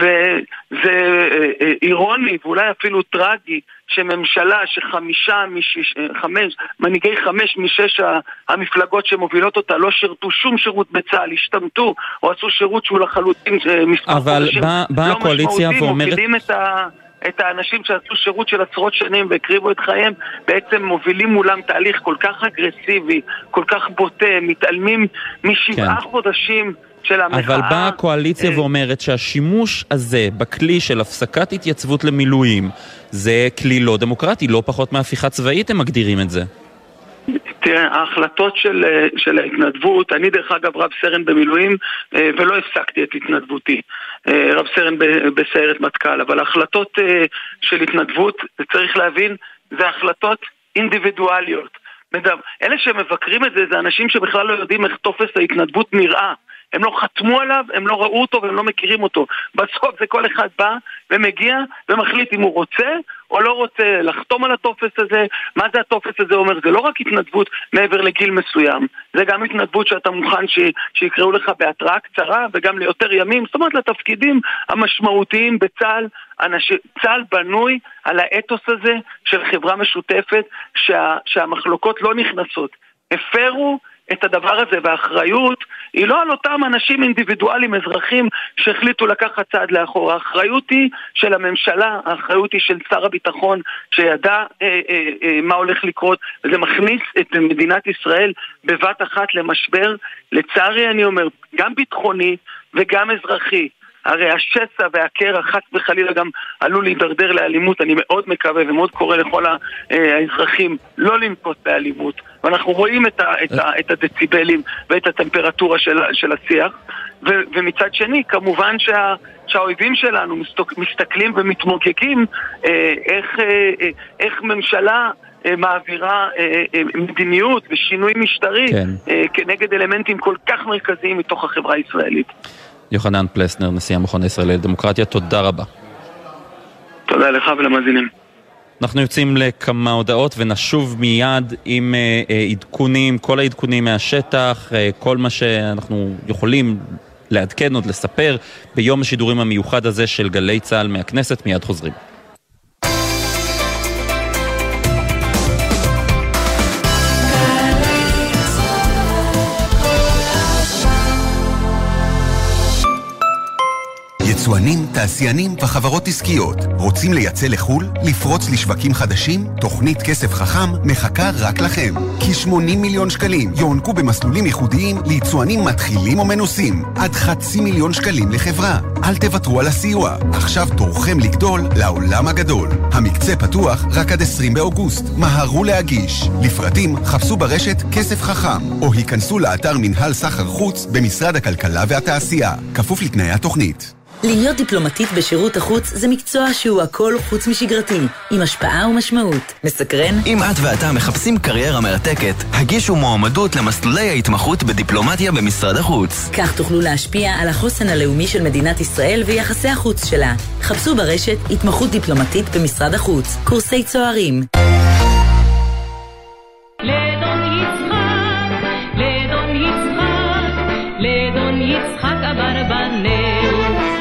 וזה אה, אה, אירוני ואולי אפילו טרגי שממשלה שחמישה משיש, אה, חמש, מנהיגי חמש משש המפלגות שמובילות אותה לא שירתו שום שירות בצה"ל, השתמטו או עשו שירות שהוא לחלוטין מספר חודשים בא, לא הקואליציה ואומרת... מובילים את ה... את האנשים שעשו שירות של עשרות שנים והקריבו את חייהם, בעצם מובילים מולם תהליך כל כך אגרסיבי, כל כך בוטה, מתעלמים משבעה כן. חודשים של המחאה... אבל באה הקואליציה אה, ואומרת שהשימוש הזה בכלי של הפסקת התייצבות למילואים זה כלי לא דמוקרטי, לא פחות מהפיכה צבאית הם מגדירים את זה. תראה, ההחלטות של, אה, של ההתנדבות, אני דרך אגב רב סרן במילואים אה, ולא הפסקתי את התנדבותי, רב סרן בסיירת מטכ"ל, אבל ההחלטות של התנדבות, צריך להבין, זה החלטות אינדיבידואליות. אלה שמבקרים את זה, זה אנשים שבכלל לא יודעים איך טופס ההתנדבות נראה. הם לא חתמו עליו, הם לא ראו אותו והם לא מכירים אותו. בסוף זה כל אחד בא ומגיע ומחליט אם הוא רוצה או לא רוצה לחתום על הטופס הזה. מה זה הטופס הזה אומר? זה לא רק התנדבות מעבר לגיל מסוים, זה גם התנדבות שאתה מוכן ש... שיקראו לך בהתראה קצרה וגם ליותר ימים, זאת אומרת לתפקידים המשמעותיים בצה"ל. אנש... צה"ל בנוי על האתוס הזה של חברה משותפת שה... שהמחלוקות לא נכנסות. הפרו את הדבר הזה, והאחריות היא לא על אותם אנשים אינדיבידואלים, אזרחים, שהחליטו לקחת צעד לאחור. האחריות היא של הממשלה, האחריות היא של שר הביטחון, שידע אה, אה, אה, מה הולך לקרות, וזה מכניס את מדינת ישראל בבת אחת למשבר, לצערי אני אומר, גם ביטחוני וגם אזרחי. הרי השסע והקרע חס וחלילה גם עלול להידרדר לאלימות. אני מאוד מקווה ומאוד קורא לכל אה, האזרחים לא לנקוט באלימות. ואנחנו רואים את, ה, את, ה, את הדציבלים ואת הטמפרטורה של, של השיח. ו, ומצד שני, כמובן שה, שהאויבים שלנו מסתכלים ומתמוגגים אה, איך, אה, אה איך ממשלה... אה, מעבירה מדיניות ושינוי משטרי כן. כנגד אלמנטים כל כך מרכזיים מתוך החברה הישראלית. יוחנן פלסנר, נשיא המכון הישראלי לדמוקרטיה, תודה רבה. תודה לך ולמאזינים. אנחנו יוצאים לכמה הודעות ונשוב מיד עם אה, אה, עדכונים, כל העדכונים מהשטח, אה, כל מה שאנחנו יכולים לעדכן עוד, לספר, ביום השידורים המיוחד הזה של גלי צה"ל מהכנסת, מיד חוזרים. יצואנים, תעשיינים וחברות עסקיות רוצים לייצא לחו"ל? לפרוץ לשווקים חדשים? תוכנית כסף חכם מחכה רק לכם. כ-80 מיליון שקלים יוענקו במסלולים ייחודיים ליצואנים מתחילים או מנוסים. עד חצי מיליון שקלים לחברה. אל תוותרו על הסיוע. עכשיו תורכם לגדול לעולם הגדול. המקצה פתוח רק עד 20 באוגוסט. מהרו להגיש. לפרטים חפשו ברשת כסף חכם, או היכנסו לאתר מנהל סחר חוץ במשרד הכלכלה והתעשייה. כפוף לתנאי התוכנית. להיות דיפלומטית בשירות החוץ זה מקצוע שהוא הכל חוץ משגרתי, עם השפעה ומשמעות. מסקרן? אם את ואתה מחפשים קריירה מרתקת, הגישו מועמדות למסלולי ההתמחות בדיפלומטיה במשרד החוץ. כך תוכלו להשפיע על החוסן הלאומי של מדינת ישראל ויחסי החוץ שלה. חפשו ברשת התמחות דיפלומטית במשרד החוץ. קורסי צוערים.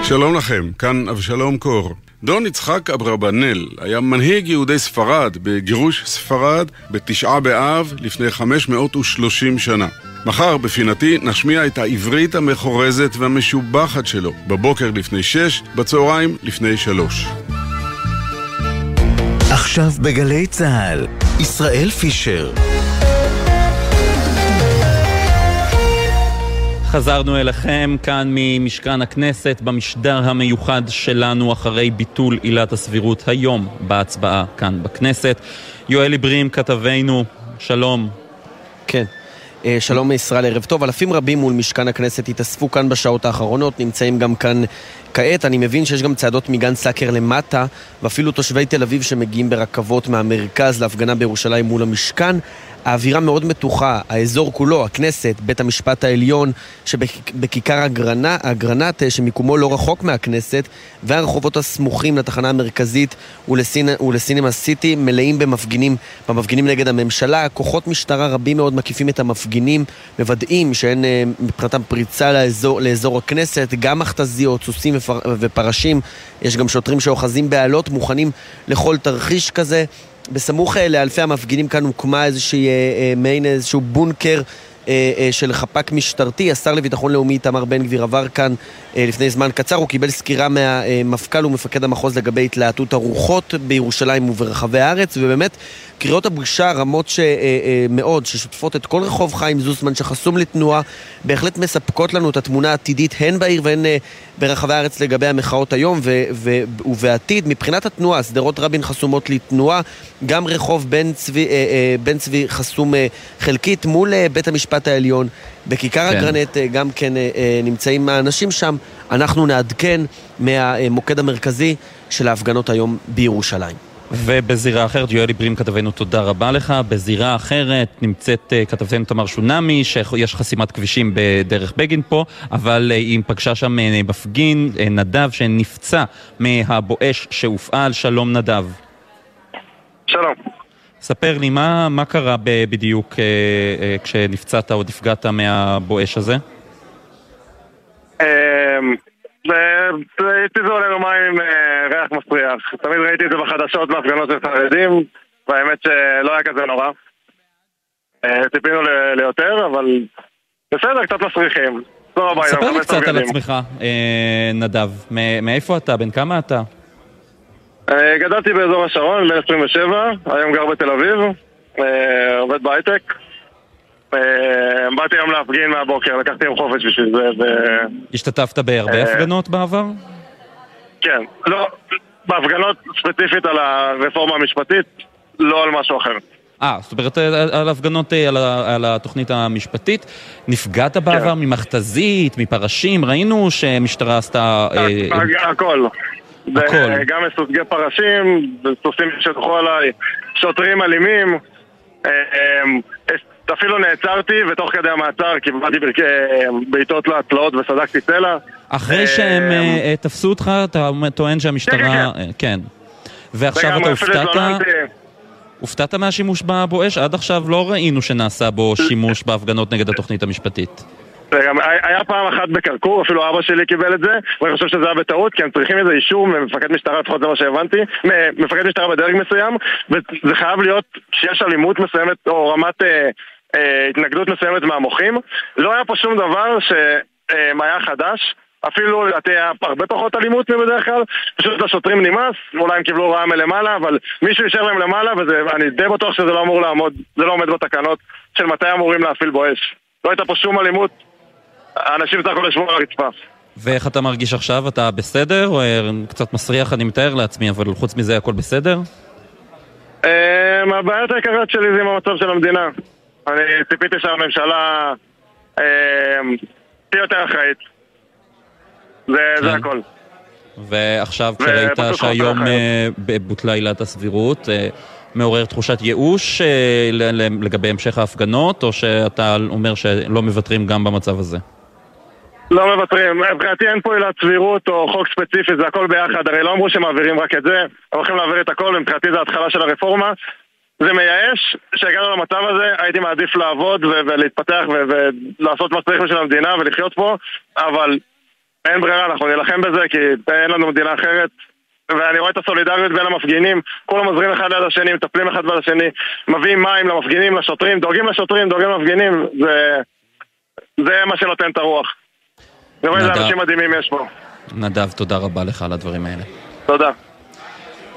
שלום לכם, כאן אבשלום קור. דון יצחק אברבנאל היה מנהיג יהודי ספרד בגירוש ספרד בתשעה באב לפני 530 שנה. מחר בפינתי נשמיע את העברית המחורזת והמשובחת שלו, בבוקר לפני שש, בצהריים לפני שלוש. עכשיו בגלי צה"ל, ישראל פישר. חזרנו אליכם כאן ממשכן הכנסת במשדר המיוחד שלנו אחרי ביטול עילת הסבירות היום בהצבעה כאן בכנסת. יואל עברים כתבנו, שלום. כן. אה, שלום מישראל, ערב טוב. אלפים רבים מול משכן הכנסת התאספו כאן בשעות האחרונות, נמצאים גם כאן כעת. אני מבין שיש גם צעדות מגן סאקר למטה, ואפילו תושבי תל אביב שמגיעים ברכבות מהמרכז להפגנה בירושלים מול המשכן. האווירה מאוד מתוחה, האזור כולו, הכנסת, בית המשפט העליון שבכיכר אגרנ... אגרנט, שמיקומו לא רחוק מהכנסת, והרחובות הסמוכים לתחנה המרכזית ולסינ... ולסינמה סיטי מלאים במפגינים, במפגינים נגד הממשלה. כוחות משטרה רבים מאוד מקיפים את המפגינים, מוודאים שאין אה, מבחינתם פריצה לאזור, לאזור הכנסת, גם מכתזיות, סוסים ופר... ופרשים. יש גם שוטרים שאוחזים באלות, מוכנים לכל תרחיש כזה. בסמוך אה, לאלפי המפגינים כאן הוקמה איזושהי אה, אה, מעין איזשהו בונקר של חפ"ק משטרתי. השר לביטחון לאומי איתמר בן גביר עבר כאן לפני זמן קצר. הוא קיבל סקירה מהמפכ"ל ומפקד המחוז לגבי התלהטות הרוחות בירושלים וברחבי הארץ, ובאמת קריאות הבושה רמות ש, מאוד, ששוטפות את כל רחוב חיים זוסמן שחסום לתנועה, בהחלט מספקות לנו את התמונה העתידית הן בעיר והן ברחבי הארץ לגבי המחאות היום ו- ו- ובעתיד. מבחינת התנועה, שדרות רבין חסומות לתנועה, גם רחוב בן צבי, אה, אה, בן צבי חסום אה, חלקית מול אה, בית המשפט העליון. בכיכר כן. הגרנט אה, גם כן אה, אה, נמצאים האנשים שם. אנחנו נעדכן מהמוקד המרכזי של ההפגנות היום בירושלים. ובזירה אחרת, יואל עברים כתבנו תודה רבה לך. בזירה אחרת נמצאת uh, כתבתנו תמר שונמי, שיש חסימת כבישים בדרך בגין פה, אבל uh, היא פגשה שם uh, מפגין, נדב, שנפצע מהבואש שהופעל. שלום נדב. שלום. ספר לי, מה, מה קרה בדיוק כשנפצעת או נפגעת מהבואש הזה? והתיזו עלינו מים עם אה, ריח מסריח. תמיד ראיתי את זה בחדשות בהפגנות של חרדים, והאמת שלא היה כזה נורא. אה, ציפינו ליותר, אבל בסדר, קצת מסריחים. ספר לי קצת על עצמך, אה, נדב. מאיפה אתה? בן כמה אתה? גדלתי באזור השרון, בן 27, היום גר בתל אביב, עובד בהייטק. אה, באתי היום להפגין מהבוקר, לקחתי יום חופש בשביל זה ו... השתתפת בהרבה אה, הפגנות בעבר? כן, לא, בהפגנות ספציפית על הרפורמה המשפטית, לא על משהו אחר. אה, זאת אומרת על הפגנות, על, על התוכנית המשפטית. נפגעת בעבר כן. ממכתזית, מפרשים? ראינו שמשטרה עשתה... אה, הכל. הכל. גם מסוגי פרשים, סוסים שדחו עליי, שוטרים אלימים. אפילו נעצרתי, ותוך כדי המעצר קיבלתי בעיטות לתלאות וסדקתי סלע. אחרי שהם אה, אה, תפסו אותך, אתה טוען שהמשטרה... כן, כן. כן. ועכשיו אתה הופתעת? הופתעת מהשימוש בבואש? עד עכשיו לא ראינו שנעשה בו שימוש בהפגנות נגד התוכנית המשפטית. היה פעם אחת בקרקור, אפילו אבא שלי קיבל את זה, ואני חושב שזה היה בטעות, כי הם צריכים איזה אישור ממפקד משטרה, לפחות זה מה שהבנתי, מפקד משטרה בדרג מסוים, וזה חייב להיות כשיש אלימות מסוימת או רמת אה, אה, התנגדות מסוימת מהמוחים. לא היה פה שום דבר שהיה חדש. אפילו לדעתי היה הרבה פחות אלימות מבדרך כלל, פשוט לשוטרים נמאס, אולי הם קיבלו הוראה מלמעלה, אבל מישהו יישאר להם למעלה, ואני די בטוח שזה לא אמור לעמוד, זה לא עומד בתקנות של מתי אמורים להפעיל בו אש. לא הייתה פה שום אלימות, האנשים בסך הכל ישבו על הרצפה. ואיך אתה מרגיש עכשיו? אתה בסדר? או אה, קצת מסריח אני מתאר לעצמי, אבל חוץ מזה הכל בסדר? אה, הבעיות העיקריות שלי זה עם המצב של המדינה. אני ציפיתי שהממשלה אה, תהיה יותר אחראית. זה, כן. הכל. ועכשיו כשראית שהיום אה, בוטלה עילת הסבירות, אה, מעורר תחושת ייאוש לגבי המשך ההפגנות, או שאתה אומר שלא מוותרים גם במצב הזה? לא מוותרים, מבחינתי אין פה עילת סבירות או חוק ספציפי, זה הכל ביחד, הרי לא אמרו שמעבירים רק את זה, הם הולכים להעביר את הכל, מבחינתי זה ההתחלה של הרפורמה. זה מייאש, כשהגענו למצב הזה הייתי מעדיף לעבוד ו- ולהתפתח ו- ולעשות מה שצריך בשביל המדינה ולחיות פה, אבל אין ברירה, אנחנו נילחם בזה כי אין לנו מדינה אחרת ואני רואה את הסולידריות בין המפגינים, כולם עוזרים אחד ליד השני, מטפלים אחד ליד השני, מביאים מים למפגינים, לשוטרים, דואגים לשוטרים, דואגים למפגינים, זה, זה מה שנותן את הרוח. אני רואה איזה. אנשים מדהימים יש פה. נדב, תודה רבה לך על הדברים האלה. תודה.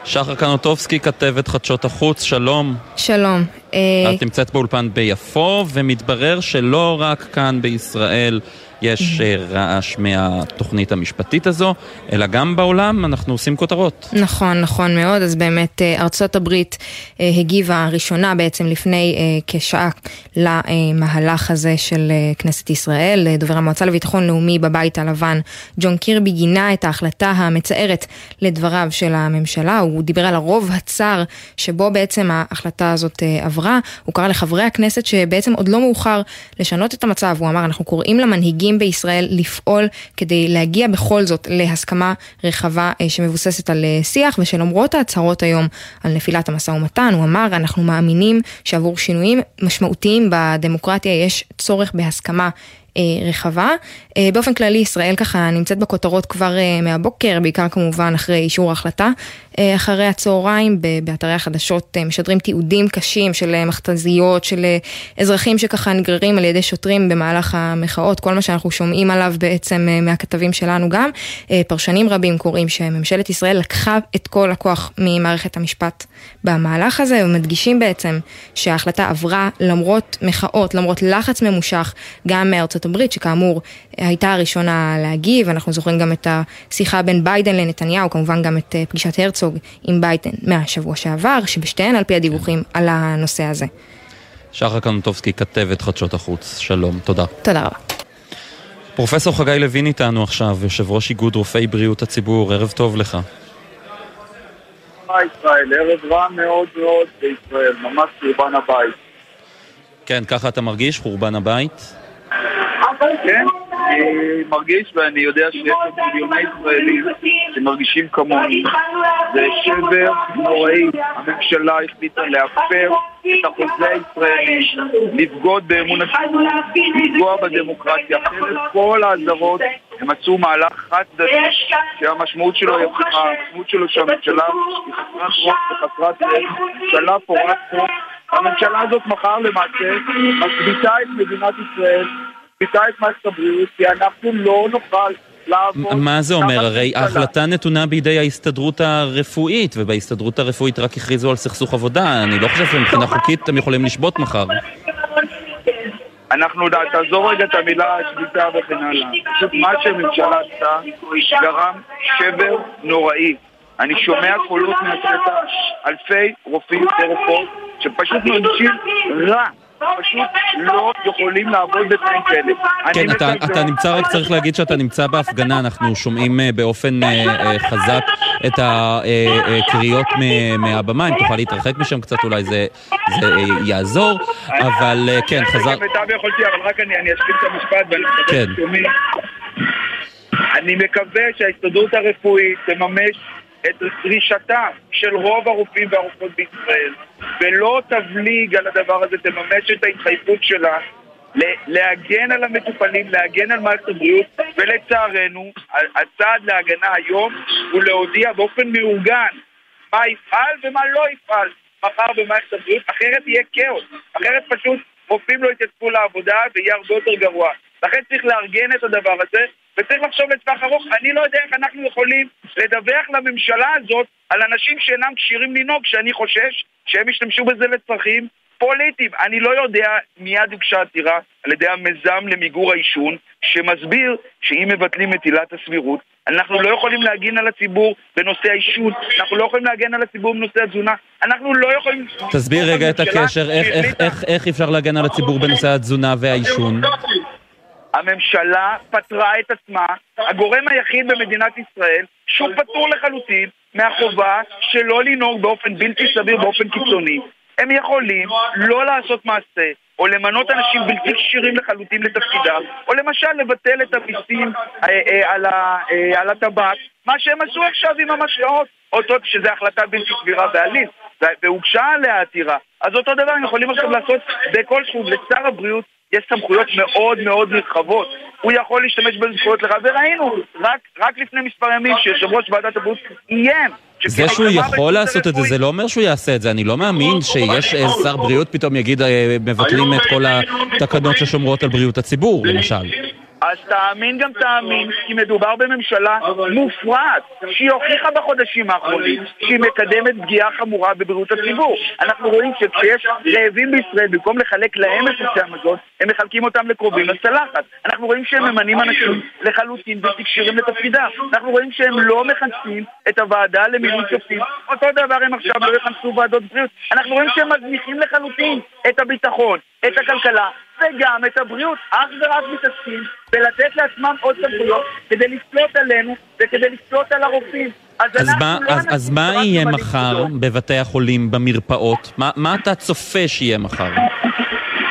שחר קנוטובסקי, כתבת חדשות החוץ, שלום. שלום. את נמצאת באולפן ביפו, ומתברר שלא רק כאן בישראל יש אה, רעש מהתוכנית המשפטית הזו, אלא גם בעולם אנחנו עושים כותרות. נכון, נכון מאוד. אז באמת אה, ארצות הברית אה, הגיבה ראשונה בעצם לפני כשעה למהלך הזה של כנסת ישראל. דובר המועצה לביטחון לאומי בבית הלבן, ג'ון קירבי, גינה את ההחלטה המצערת לדבריו של הממשלה. הוא דיבר על הרוב הצר שבו בעצם ההחלטה הזאת עברה. הוא קרא לחברי הכנסת שבעצם עוד לא מאוחר לשנות את המצב. הוא אמר, אנחנו קוראים למנהיגים בישראל לפעול כדי להגיע בכל זאת להסכמה רחבה אה, שמבוססת על אה, שיח, ושלמרות ההצהרות היום על נפילת המשא ומתן, הוא אמר, אנחנו מאמינים שעבור שינויים משמעותיים בדמוקרטיה יש צורך בהסכמה. אה, רחבה. באופן כללי ישראל ככה נמצאת בכותרות כבר מהבוקר, בעיקר כמובן אחרי אישור ההחלטה. אה, אחרי הצהריים באתרי החדשות אה, משדרים תיעודים קשים של אה, מכתזיות, של אזרחים שככה נגררים על ידי שוטרים במהלך המחאות, כל מה שאנחנו שומעים עליו בעצם מהכתבים שלנו גם. פרשנים רבים קוראים שממשלת ישראל לקחה את כל הכוח ממערכת המשפט במהלך הזה, ומדגישים בעצם שההחלטה עברה למרות מחאות, למרות לחץ ממושך, גם מארצות הברית, שכאמור הייתה הראשונה להגיב, אנחנו זוכרים גם את השיחה בין ביידן לנתניהו, כמובן גם את פגישת הרצוג עם ביידן מהשבוע שעבר, שבשתיהן על פי הדיווחים על הנושא הזה. שחר קנוטובסקי, כתבת חדשות החוץ, שלום, תודה. תודה רבה. פרופסור חגי לוין איתנו עכשיו, יושב ראש איגוד רופאי בריאות הציבור, ערב טוב לך. היי ישראל, ערב רע מאוד מאוד בישראל, ממש חורבן הבית. כן, ככה אתה מרגיש, חורבן הבית? כן, אני מרגיש ואני יודע שיש עוד מיליוני ישראלים שמרגישים כמוני. זה שבר נוראי, הממשלה החליטה להפר את החוזה הישראלי, לבגוד באמון הציבור, לפגוע בדמוקרטיה, אחרת כל האזהרות הם עשו מהלך חד צדדי שהמשמעות שלו היא המשמעות שלו שהממשלה היא חסרת רוב וחסרת ממשלה פורעת חוק. הממשלה הזאת מחר למעשה משביתה את מדינת ישראל משביתה את מערכת הבריאות, כי אנחנו לא נוכל לעבוד. מה זה אומר? הרי. ההחלטה נתונה בידי ההסתדרות הרפואית, ובהסתדרות הרפואית רק הכריזו על סכסוך עבודה. אני לא חושב שמבחינה חוקית הם יכולים לשבות מחר. אנחנו, תעזוב רגע את המילה שביתה וכן הלאה. פשוט מה שהממשלה עשתה גרם שבר נוראי. אני שומע קולות מהשטח, אלפי רופאים ורופאות שפשוט מרגישים רע. פשוט לא יכולים לעבוד בתנאים כאלה. כן, אתה, נמצא, רק צריך להגיד שאתה נמצא בהפגנה, אנחנו שומעים אה, באופן אה, אה, חזק את הקריאות מהבמה, אם תוכל להתרחק משם קצת אולי זה, זה יעזור, אבל כן, חזר... כמיטב יכולתי, אבל רק אני אני אשלים את המשפט ואני מקווה כן. אני מקווה שההסתדרות הרפואית תממש את דרישתה של רוב הרופאים והרופאות בישראל ולא תבליג על הדבר הזה, תממש את ההתחייבות שלה להגן על המטופלים, להגן על מערכת הבריאות ולצערנו הצעד להגנה היום הוא להודיע באופן מאורגן מה יפעל ומה לא יפעל מחר במערכת הבריאות, אחרת יהיה כאוס, אחרת פשוט רופאים לא יתייצבו לעבודה ויהיה הרבה יותר גרוע. לכן צריך לארגן את הדבר הזה וצריך לחשוב לטווח ארוך. אני לא יודע איך אנחנו יכולים לדווח לממשלה הזאת על אנשים שאינם כשירים לנהוג, שאני חושש שהם ישתמשו בזה לצרכים פוליטיים. אני לא יודע, מיד הוגשה עתירה על ידי המיזם למיגור העישון, שמסביר שאם מבטלים את עילת הסבירות, אנחנו לא יכולים להגן על הציבור בנושא העישון, אנחנו לא יכולים להגן על הציבור בנושא התזונה, אנחנו לא יכולים... תסביר רגע את הקשר, איך, איך, איך, איך אפשר להגן על הציבור בנושא התזונה והעישון? הממשלה פטרה את עצמה, הגורם היחיד במדינת ישראל שהוא פטור לחלוטין מהחובה שלא לנהוג באופן בלתי סביר, באופן קיצוני. הם יכולים לא לעשות מעשה, או למנות אנשים בלתי כשירים לחלוטין לתפקידם, או למשל לבטל את המיסים אה, אה, אה, על הטבק, מה שהם עשו עכשיו עם המשקאות, אותו, שזו החלטה בלתי סבירה בעליל, והוגשה עליה עתירה. אז אותו דבר הם יכולים עכשיו לעשות בכל תחום. לשר הבריאות יש סמכויות מאוד מאוד נרחבות. הוא יכול להשתמש בסמכויות לך, וראינו רק, רק לפני מספר ימים שיושב ראש ועדת הבריאות איים זה שהוא יכול לעשות את זה, זה לא אומר שהוא יעשה את זה. אני לא מאמין שיש אה, שר בריאות פתאום יגיד אה, מבטלים את כל התקנות ששומרות על בריאות הציבור, למשל. אז תאמין גם תאמין, כי מדובר בממשלה מופרעת, שהיא הוכיחה בחודשים האחרונים שהיא מקדמת פגיעה חמורה בבריאות הציבור. אנחנו רואים שכשיש רעבים בישראל, במקום לחלק להם את נושא המזון, הם מחלקים אותם לקרובים לצלחת. אנחנו רואים שהם ממנים אנשים לחלוטין בלתי כשירים לתפקידם. אנחנו רואים שהם לא מכנסים את הוועדה למינוי שופטים. אותו דבר הם עכשיו לא יכנסו ועדות בריאות. אנחנו רואים שהם מזניחים לחלוטין את הביטחון, את הכלכלה, וגם את הבריאות. אך ורק מתעסקים בלתת לעצמם עוד סמכויות כדי לשלוט עלינו וכדי לשלוט על הרופאים. אז אנחנו מה, לא אז, אז מה יהיה מחר בבתי החולים, במרפאות? מה, מה אתה צופה שיהיה מחר?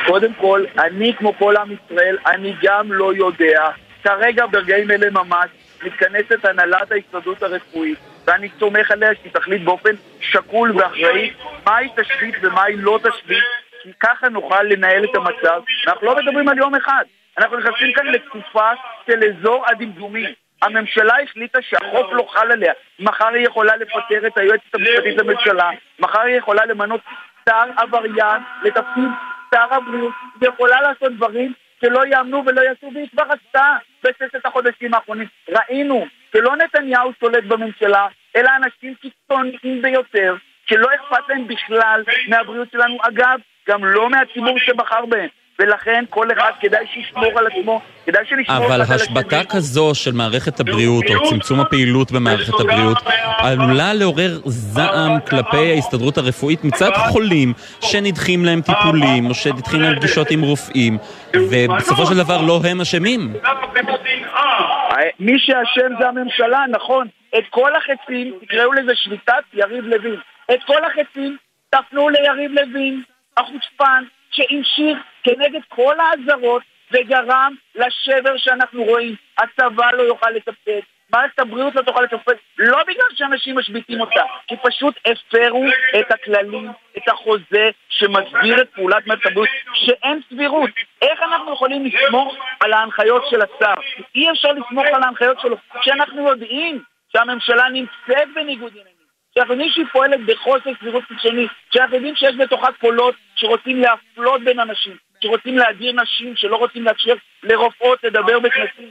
קודם כל, אני כמו כל עם ישראל, אני גם לא יודע. כרגע, ברגעים אלה ממש, מתכנסת הנהלת ההסתדרות הרפואית, ואני סומך עליה שהיא תחליט באופן שקול ואחראי מהי תשבית ומהי לא תשבית, כי ככה נוכל לנהל את המצב. ואנחנו לא מדברים על יום אחד, אנחנו נכנסים כאן לתקופה של אזור הדמדומים. הממשלה החליטה שהחוק לא חל עליה. מחר היא יכולה לפטר את היועצת המשפטית לממשלה, מחר היא יכולה למנות שר עבריין לתפקיד שר הבריאות, היא יכולה לעשות דברים שלא יאמנו ולא יעשו, והיא כבר עשתה בששת החודשים האחרונים. ראינו שלא נתניהו שולט בממשלה, אלא אנשים קיצוניים ביותר, שלא אכפת להם בכלל מהבריאות שלנו. אגב, גם לא מהציבור שבחר בהם. ולכן כל אחד כדאי שישמור על עצמו, כדאי שנשמור אבל אחד על השבתה. כזו של מערכת הבריאות, או צמצום הפעילות במערכת הבריאות, עלולה לעורר זעם כלפי ההסתדרות הרפואית מצד חולים שנדחים להם טיפולים, או שנדחים להם פגישות עם רופאים, ובסופו של דבר לא הם אשמים. מי שאשם זה הממשלה, נכון. את כל החצים, תקראו לזה שביתת יריב לוין. את כל החצים תפנו ליריב לוין, החוצפן, שהמשיך כנגד כל האזהרות וגרם לשבר שאנחנו רואים. הצבא לא יוכל לתפקד, מערכת הבריאות לא תוכל לתפקד, לא בגלל שאנשים משביתים אותה, כי פשוט הפרו את הכללים, את החוזה שמסביר את פעולת מערכת הבריאות, שאין סבירות. איך אנחנו יכולים לסמוך על ההנחיות של השר? אי אפשר לסמוך על ההנחיות שלו, כשאנחנו יודעים שהממשלה נמצאת בניגוד עניינים. שאנחנו יודעים שהיא פועלת בחוסר סבירות קיצוני, שאנחנו יודעים שיש בתוכה קולות שרוצים להפלות בין אנשים, שרוצים להדיר נשים, שלא רוצים לאפשר לרופאות לדבר בכנסים.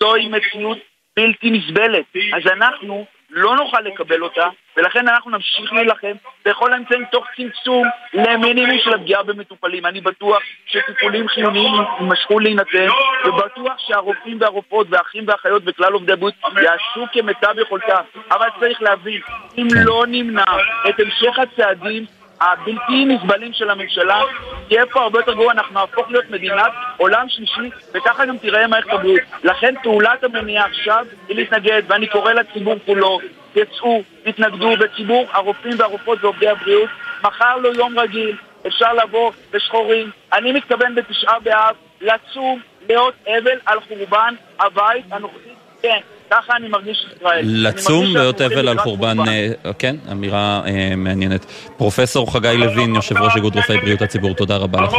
זוהי מציאות בלתי נסבלת. אז אנחנו לא נוכל לקבל אותה, ולכן אנחנו נמשיך להילחם בכל האמצעים תוך צמצום למינימום של הפגיעה במטופלים. אני בטוח שטיפולים חיוניים יימשכו להינתן, ובטוח שהרופאים והרופאות והאחים והאחיות וכלל עובדי הבריאות יעשו כמיטב יכולתם. אבל צריך להבין, אם לא נמנע את המשך הצעדים הבלתי נסבלים של הממשלה, תהיה פה הרבה יותר גרוע, אנחנו נהפוך להיות מדינת עולם שלישי, וככה גם תיראה מערכת הבריאות. לכן פעולת המניעה עכשיו היא להתנגד, ואני קורא לציבור כולו, תצאו, תתנגדו, וציבור הרופאים והרופאות ועובדי הבריאות, מחר לא יום רגיל, אפשר לבוא בשחורים. אני מתכוון בתשעה באב לצום, להיות אבל על חורבן הבית הנוכחי. כן, ככה אני מרגיש ישראל. לצום שאנחנו אבל על חורבן, אה, כן, אמירה אה, מעניינת. פרופסור חגי לוין, יושב ראש איגוד רופאי בריאות הציבור, תודה רבה לך.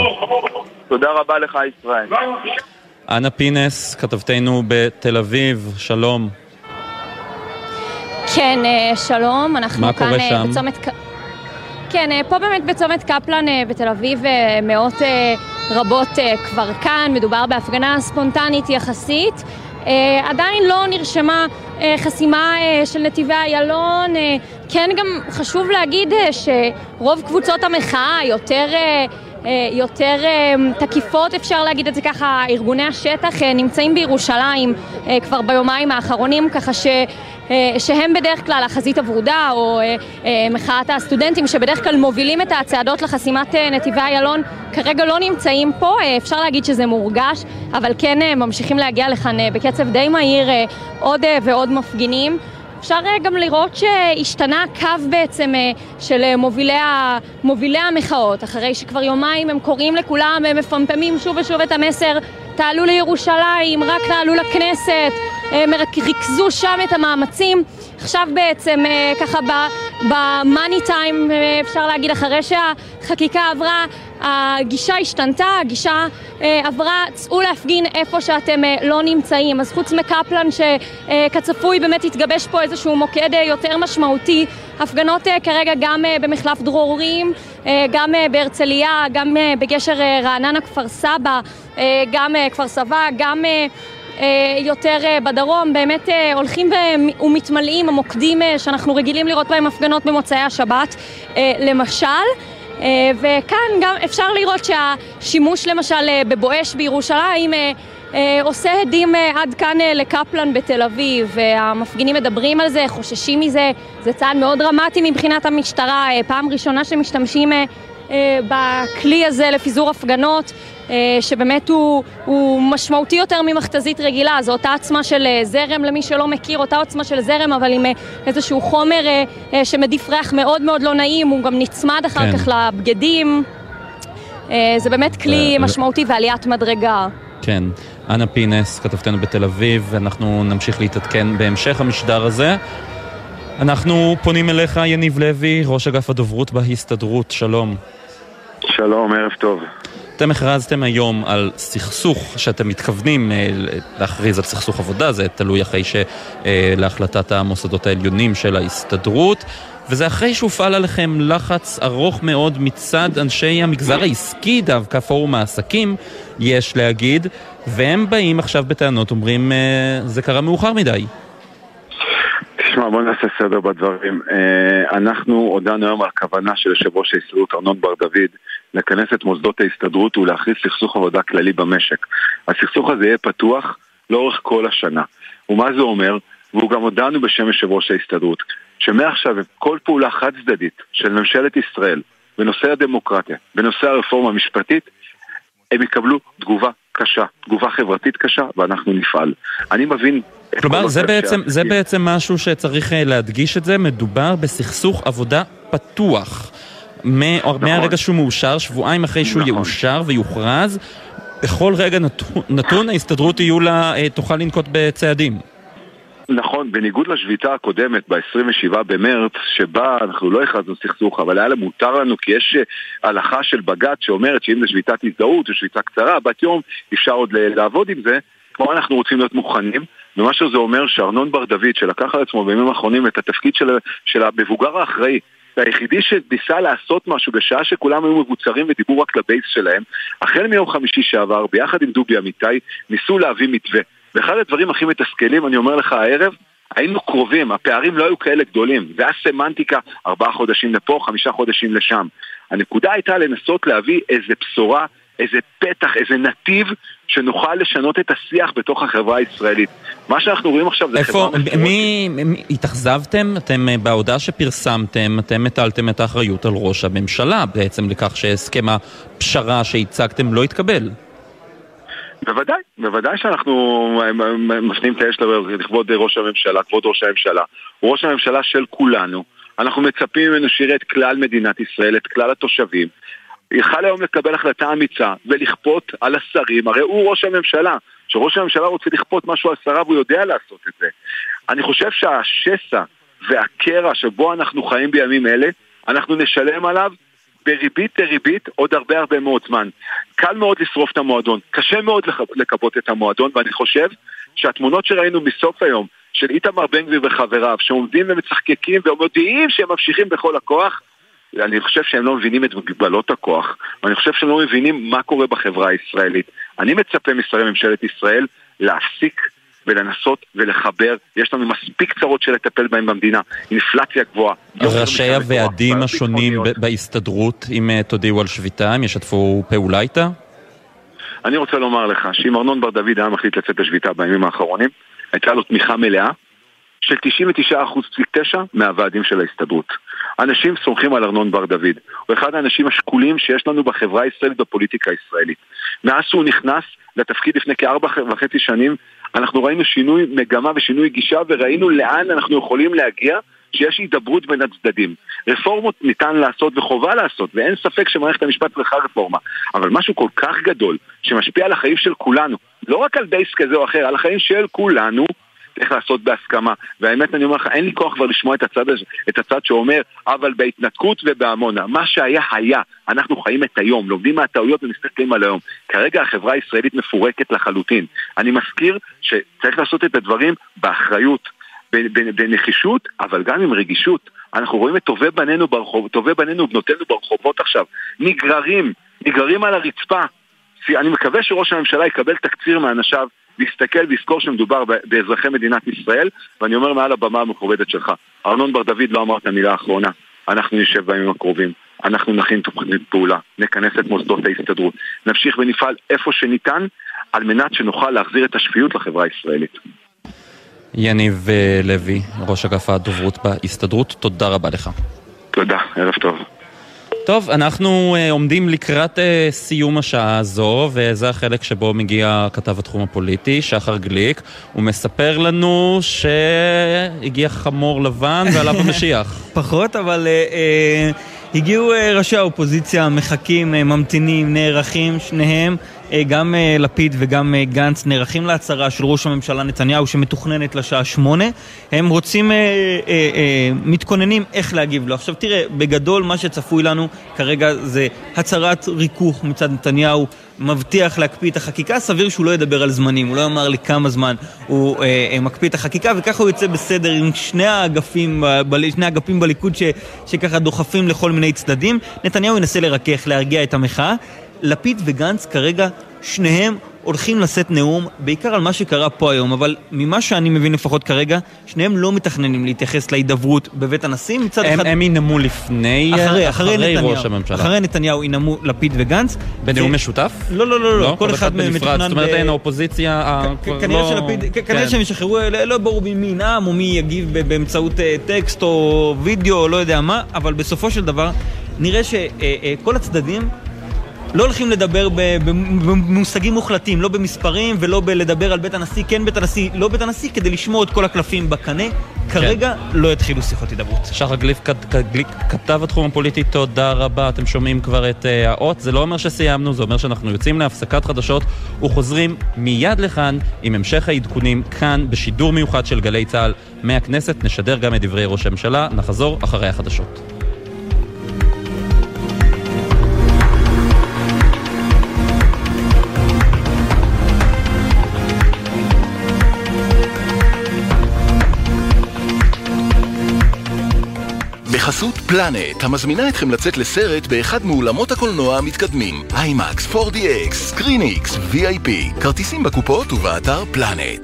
תודה רבה לך, ישראל. אנה פינס, כתבתנו בתל אביב, שלום. כן, אה, שלום, אנחנו מה כאן קורה שם? בצומת... כן, פה באמת בצומת קפלן בתל אביב מאות רבות כבר כאן, מדובר בהפגנה ספונטנית יחסית. אה, עדיין לא נרשמה אה, חסימה אה, של נתיבי איילון. כן, גם חשוב להגיד שרוב קבוצות המחאה יותר... יותר תקיפות, אפשר להגיד את זה ככה, ארגוני השטח נמצאים בירושלים כבר ביומיים האחרונים, ככה ש... אה, שהם בדרך כלל החזית הוורודה או אה, אה, מחאת הסטודנטים שבדרך כלל מובילים את הצעדות לחסימת נתיבי איילון כרגע לא נמצאים פה, אפשר להגיד שזה מורגש, אבל כן ממשיכים להגיע לכאן בקצב די מהיר עוד ועוד מפגינים. אפשר גם לראות שהשתנה הקו בעצם של מובילי, ה... מובילי המחאות, אחרי שכבר יומיים הם קוראים לכולם, הם מפמפמים שוב ושוב את המסר, תעלו לירושלים, רק תעלו לכנסת, ריכזו שם את המאמצים. עכשיו בעצם, אה, ככה במאני טיים, אה, אפשר להגיד, אחרי שהחקיקה עברה, הגישה השתנתה, הגישה אה, עברה, צאו להפגין איפה שאתם אה, לא נמצאים. אז חוץ מקפלן שכצפוי באמת התגבש פה איזשהו מוקד אה, יותר משמעותי, הפגנות אה, כרגע גם אה, במחלף דרורים, אה, גם אה, בהרצליה, גם אה, בגשר אה, רעננה כפר סבא, אה, גם אה, כפר סבא, גם... אה, יותר אה, בדרום, באמת אה, הולכים ומתמלאים המוקדים שאנחנו רגילים לראות בהם הפגנות במוצאי השבת, למשל. וכאן גם אפשר לראות שהשימוש למשל בבואש בירושלים עושה הדים עד כאן לקפלן בתל אביב, והמפגינים מדברים על זה, חוששים מזה, זה צעד מאוד דרמטי מבחינת המשטרה, פעם ראשונה שמשתמשים בכלי הזה לפיזור הפגנות, אה, שבאמת הוא, הוא משמעותי יותר ממכתזית רגילה, זו אותה עוצמה של אה, זרם למי שלא מכיר, אותה עוצמה של זרם אבל עם אה, איזשהו חומר אה, אה, שמדיף ריח מאוד מאוד לא נעים, הוא גם נצמד אחר כן. כך לבגדים, אה, זה באמת כלי משמעותי ועליית מדרגה. כן. אנה פינס, כתבתנו בתל אביב, ואנחנו נמשיך להתעדכן בהמשך המשדר הזה. אנחנו פונים אליך, יניב לוי, ראש אגף הדוברות בהסתדרות, שלום. שלום, ערב טוב. אתם הכרזתם היום על סכסוך שאתם מתכוונים אה, להכריז על סכסוך עבודה, זה תלוי אחרי ש... אה, המוסדות העליונים של ההסתדרות, וזה אחרי שהופעל עליכם לחץ ארוך מאוד מצד אנשי המגזר העסקי דווקא, פורום העסקים, יש להגיד, והם באים עכשיו בטענות, אומרים, אה, זה קרה מאוחר מדי. תשמע, בוא נעשה סדר בדברים. אה, אנחנו הודענו היום על כוונה של יושב ראש ההסתדרות ארנון בר דוד לכנס את מוסדות ההסתדרות ולהכריז סכסוך עבודה כללי במשק. הסכסוך הזה יהיה פתוח לאורך כל השנה. ומה זה אומר? והוא גם הודענו בשם יושב ראש ההסתדרות, שמעכשיו כל פעולה חד צדדית של ממשלת ישראל בנושא הדמוקרטיה, בנושא הרפורמה המשפטית, הם יקבלו תגובה קשה, תגובה חברתית קשה, ואנחנו נפעל. אני מבין... כלומר, כל זה בעצם, זה. בעצם משהו שצריך אה, להדגיש את זה, מדובר בסכסוך עבודה פתוח. נכון. מהרגע שהוא מאושר, שבועיים אחרי שהוא יאושר ויוכרז, בכל רגע נתון, נתון ההסתדרות יהיו לה, אה, תוכל לנקוט בצעדים. נכון, בניגוד לשביתה הקודמת ב-27 במרץ, שבה אנחנו לא הכרזנו סכסוך, אבל היה מותר לנו כי יש אה, הלכה של בג"ץ שאומרת שאם זו שביתת הזדהות או שביתה קצרה, בת יום, אפשר עוד לעבוד עם זה. פה אנחנו רוצים להיות מוכנים, ומה שזה אומר שארנון בר דוד, שלקח על עצמו בימים האחרונים את התפקיד של, של המבוגר האחראי, והיחידי שניסה לעשות משהו בשעה שכולם היו מבוצרים ודיברו רק לבייס שלהם, החל מיום חמישי שעבר, ביחד עם דובי אמיתי, ניסו להביא מתווה. ואחד הדברים הכי מתסכלים, אני אומר לך הערב, היינו קרובים, הפערים לא היו כאלה גדולים. זה היה סמנטיקה, ארבעה חודשים לפה, חמישה חודשים לשם. הנקודה הייתה לנסות להביא איזה בשורה, איזה פתח, איזה נתיב, שנוכל לשנות את השיח בתוך החברה הישראלית. מה שאנחנו רואים עכשיו זה איפה, חברה מפורקת. מי, מי, התאכזבתם? אתם, אה, בהודעה שפרסמתם, אתם הטלתם את האחריות על ראש הממשלה בעצם לכך שהסכם הפשרה שהצגתם לא התקבל. בוודאי, בוודאי שאנחנו מפנים את האש לכבוד ראש הממשלה, כבוד ראש הממשלה. הוא ראש הממשלה של כולנו. אנחנו מצפים ממנו שיראה את כלל מדינת ישראל, את כלל התושבים. יכל היום לקבל החלטה אמיצה ולכפות על השרים, הרי הוא ראש הממשלה. כשראש הממשלה רוצה לכפות משהו על שריו, הוא יודע לעשות את זה. אני חושב שהשסע והקרע שבו אנחנו חיים בימים אלה, אנחנו נשלם עליו בריבית דריבית עוד הרבה הרבה מאוד זמן. קל מאוד לשרוף את המועדון, קשה מאוד לכ- לכבות את המועדון, ואני חושב שהתמונות שראינו מסוף היום, של איתמר בן גביר וחבריו, שעומדים ומצחקקים ומודיעים שהם ממשיכים בכל הכוח, אני חושב שהם לא מבינים את מגבלות הכוח, ואני חושב שהם לא מבינים מה קורה בחברה הישראלית. אני מצפה משרי ממשלת ישראל להפסיק ולנסות ולחבר, יש לנו מספיק צרות של לטפל בהן במדינה, אינפלציה גבוהה. ראשי הוועדים השונים בהסתדרות, אם אה, תודיעו על שביתה, הם ישתפו פעולה איתה? אני רוצה לומר לך שאם ארנון בר דוד היה מחליט לצאת לשביתה בימים האחרונים, הייתה לו תמיכה מלאה של 99.9% מהוועדים של ההסתדרות. אנשים סומכים על ארנון בר דוד. הוא אחד האנשים השקולים שיש לנו בחברה הישראלית בפוליטיקה הישראלית. מאז שהוא נכנס לתפקיד לפני כארבע וחצי שנים, אנחנו ראינו שינוי מגמה ושינוי גישה וראינו לאן אנחנו יכולים להגיע שיש הידברות בין הצדדים. רפורמות ניתן לעשות וחובה לעשות, ואין ספק שמערכת המשפט צריכה רפורמה. אבל משהו כל כך גדול, שמשפיע על החיים של כולנו, לא רק על בייס כזה או אחר, על החיים של כולנו, צריך לעשות בהסכמה. והאמת, אני אומר לך, אין לי כוח כבר לשמוע את הצד, את הצד שאומר, אבל בהתנתקות ובעמונה. מה שהיה, היה. אנחנו חיים את היום, לומדים מהטעויות ומסתכלים על היום. כרגע החברה הישראלית מפורקת לחלוטין. אני מזכיר שצריך לעשות את הדברים באחריות, בנחישות, אבל גם עם רגישות. אנחנו רואים את טובי בנינו, ברחוב, טובי בנינו ובנותינו ברחובות עכשיו. נגררים, נגררים על הרצפה. אני מקווה שראש הממשלה יקבל תקציר מאנשיו, ויסתכל ויזכור שמדובר באזרחי מדינת ישראל, ואני אומר מעל הבמה המכובדת שלך, ארנון בר דוד לא אמר את המילה האחרונה. אנחנו נשב בימים הקרובים, אנחנו נכין תוכנית פעולה, נכנס את מוסדות ההסתדרות, נמשיך ונפעל איפה שניתן, על מנת שנוכל להחזיר את השפיות לחברה הישראלית. יניב אה, לוי, ראש אגף הדוברות בהסתדרות, תודה רבה לך. תודה, ערב טוב. טוב, אנחנו uh, עומדים לקראת uh, סיום השעה הזו, וזה החלק שבו מגיע כתב התחום הפוליטי, שחר גליק. הוא מספר לנו שהגיע חמור לבן ועליו המשיח. <laughs> פחות, אבל אה, אה, הגיעו אה, ראשי האופוזיציה, מחכים, אה, ממתינים, נערכים, שניהם, גם אה, לפיד וגם אה, גנץ, נערכים להצהרה של ראש הממשלה נתניהו שמתוכננת לשעה שמונה. הם רוצים, אה, אה, אה, מתכוננים איך להגיב לו. עכשיו תראה, בגדול מה שצפוי לנו כרגע זה הצהרת ריכוך מצד נתניהו. מבטיח להקפיא את החקיקה, סביר שהוא לא ידבר על זמנים, הוא לא יאמר לי כמה זמן הוא אה, אה, מקפיא את החקיקה, וככה הוא יוצא בסדר עם שני האגפים, ב- שני האגפים בליכוד ש, שככה דוחפים לכל מיני צדדים. נתניהו ינסה לרכך, להרגיע את המחאה. לפיד וגנץ כרגע, שניהם הולכים לשאת נאום, בעיקר על מה שקרה פה היום, אבל ממה שאני מבין לפחות כרגע, שניהם לא מתכננים להתייחס להידברות בבית הנשיא, מצד הם- אחד... הם ינאמו לפני, אחרי, אחרי אחרי נתניהו. ראש הממשלה. אחרי נתניהו ינאמו לפיד וגנץ. בנאום ו- משותף? לא, לא, לא, לא, כל אחד מהם בנפרד. מתוכנן... זאת אומרת, אין האופוזיציה, כנראה לא- שלפיד, כנראה כן. שהם ישחררו, לא לא ברור מי ינאם או מי יגיב באמצעות אה, טקסט או וידאו או לא יודע מה, אבל בסופו של דבר נראה שכל הצדדים לא הולכים לדבר במושגים מוחלטים, לא במספרים ולא בלדבר על בית הנשיא, כן בית הנשיא, לא בית הנשיא, כדי לשמור את כל הקלפים בקנה. כרגע לא יתחילו שיחות הידברות. שחר גליק, גליק, כתב התחום הפוליטי, תודה רבה. אתם שומעים כבר את אה, האות. זה לא אומר שסיימנו, זה אומר שאנחנו יוצאים להפסקת חדשות וחוזרים מיד לכאן עם המשך העדכונים כאן בשידור מיוחד של גלי צה"ל מהכנסת. נשדר גם את דברי ראש הממשלה. נחזור אחרי החדשות. בחסות פלנט, המזמינה אתכם לצאת לסרט באחד מאולמות הקולנוע המתקדמים. אימאקס, 4DX, ScreenX, VIP. כרטיסים בקופות ובאתר פלנט.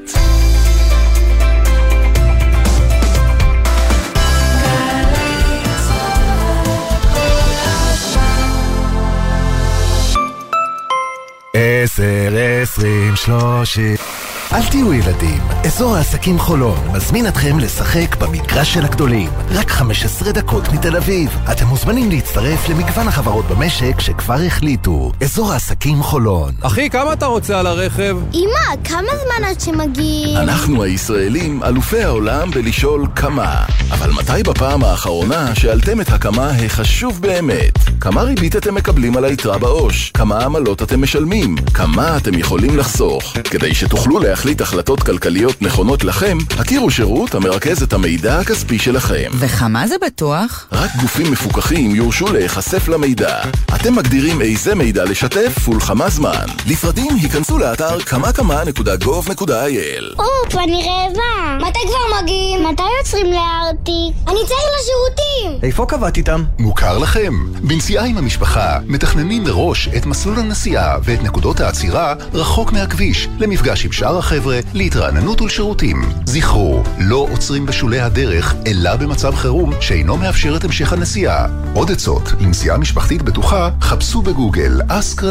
עשר, עשרים, שלושים. אל תהיו ילדים, אזור העסקים חולון מזמין אתכם לשחק במגרש של הגדולים. רק 15 דקות מתל אביב. אתם מוזמנים להצטרף למגוון החברות במשק שכבר החליטו. אזור העסקים חולון. אחי, כמה אתה רוצה על הרכב? אמא, כמה זמן עד שמגיעים? אנחנו הישראלים אלופי העולם בלשאול כמה. אבל מתי בפעם האחרונה שאלתם את הכמה החשוב באמת? כמה ריבית אתם מקבלים על היתרה בעו"ש? כמה עמלות אתם משלמים? כמה אתם יכולים לחסוך? כדי שתוכלו להחליט החלטות כלכליות נכונות לכם, הכירו שירות המרכז את המידע הכספי שלכם. וכמה זה בטוח? רק גופים מפוקחים יורשו להיחשף למידע. אתם מגדירים איזה מידע לשתף ולכמה זמן. לפרטים היכנסו לאתר כמה-כמה.gov.il אופ, אני רעבה. מתי כבר מגיעים? מתי יוצרים לארטיק? אני צריך לשירותים! איפה קבעת איתם? מוכר לכם. בנסיעה עם המשפחה, מתכננים מראש את מסלול הנסיעה ואת נקודות העצירה רחוק מהכביש, למפגש עם שאר החבר'ה, להתרעננות ולשירותים. זכרו, לא עוצרים בשולי הדרך, אלא במצב חירום שאינו מאפשר את המשך הנסיעה. עוד עצות לנסיעה משפחתית בטוחה, חפשו בגוגל אסק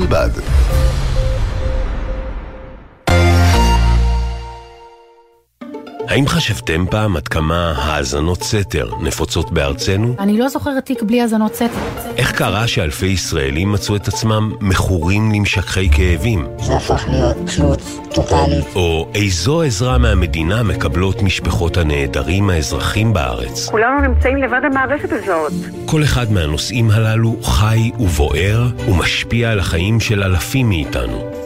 האם חשבתם פעם עד כמה האזנות סתר נפוצות בארצנו? אני לא זוכרת תיק בלי האזנות סתר. איך קרה שאלפי ישראלים מצאו את עצמם מכורים למשככי כאבים? זה הפך להיות תלות טוטאלית. או איזו עזרה מהמדינה מקבלות משפחות הנעדרים האזרחים בארץ? כולנו נמצאים לבד המערכת הזאת. כל אחד מהנושאים הללו חי ובוער ומשפיע על החיים של אלפים מאיתנו.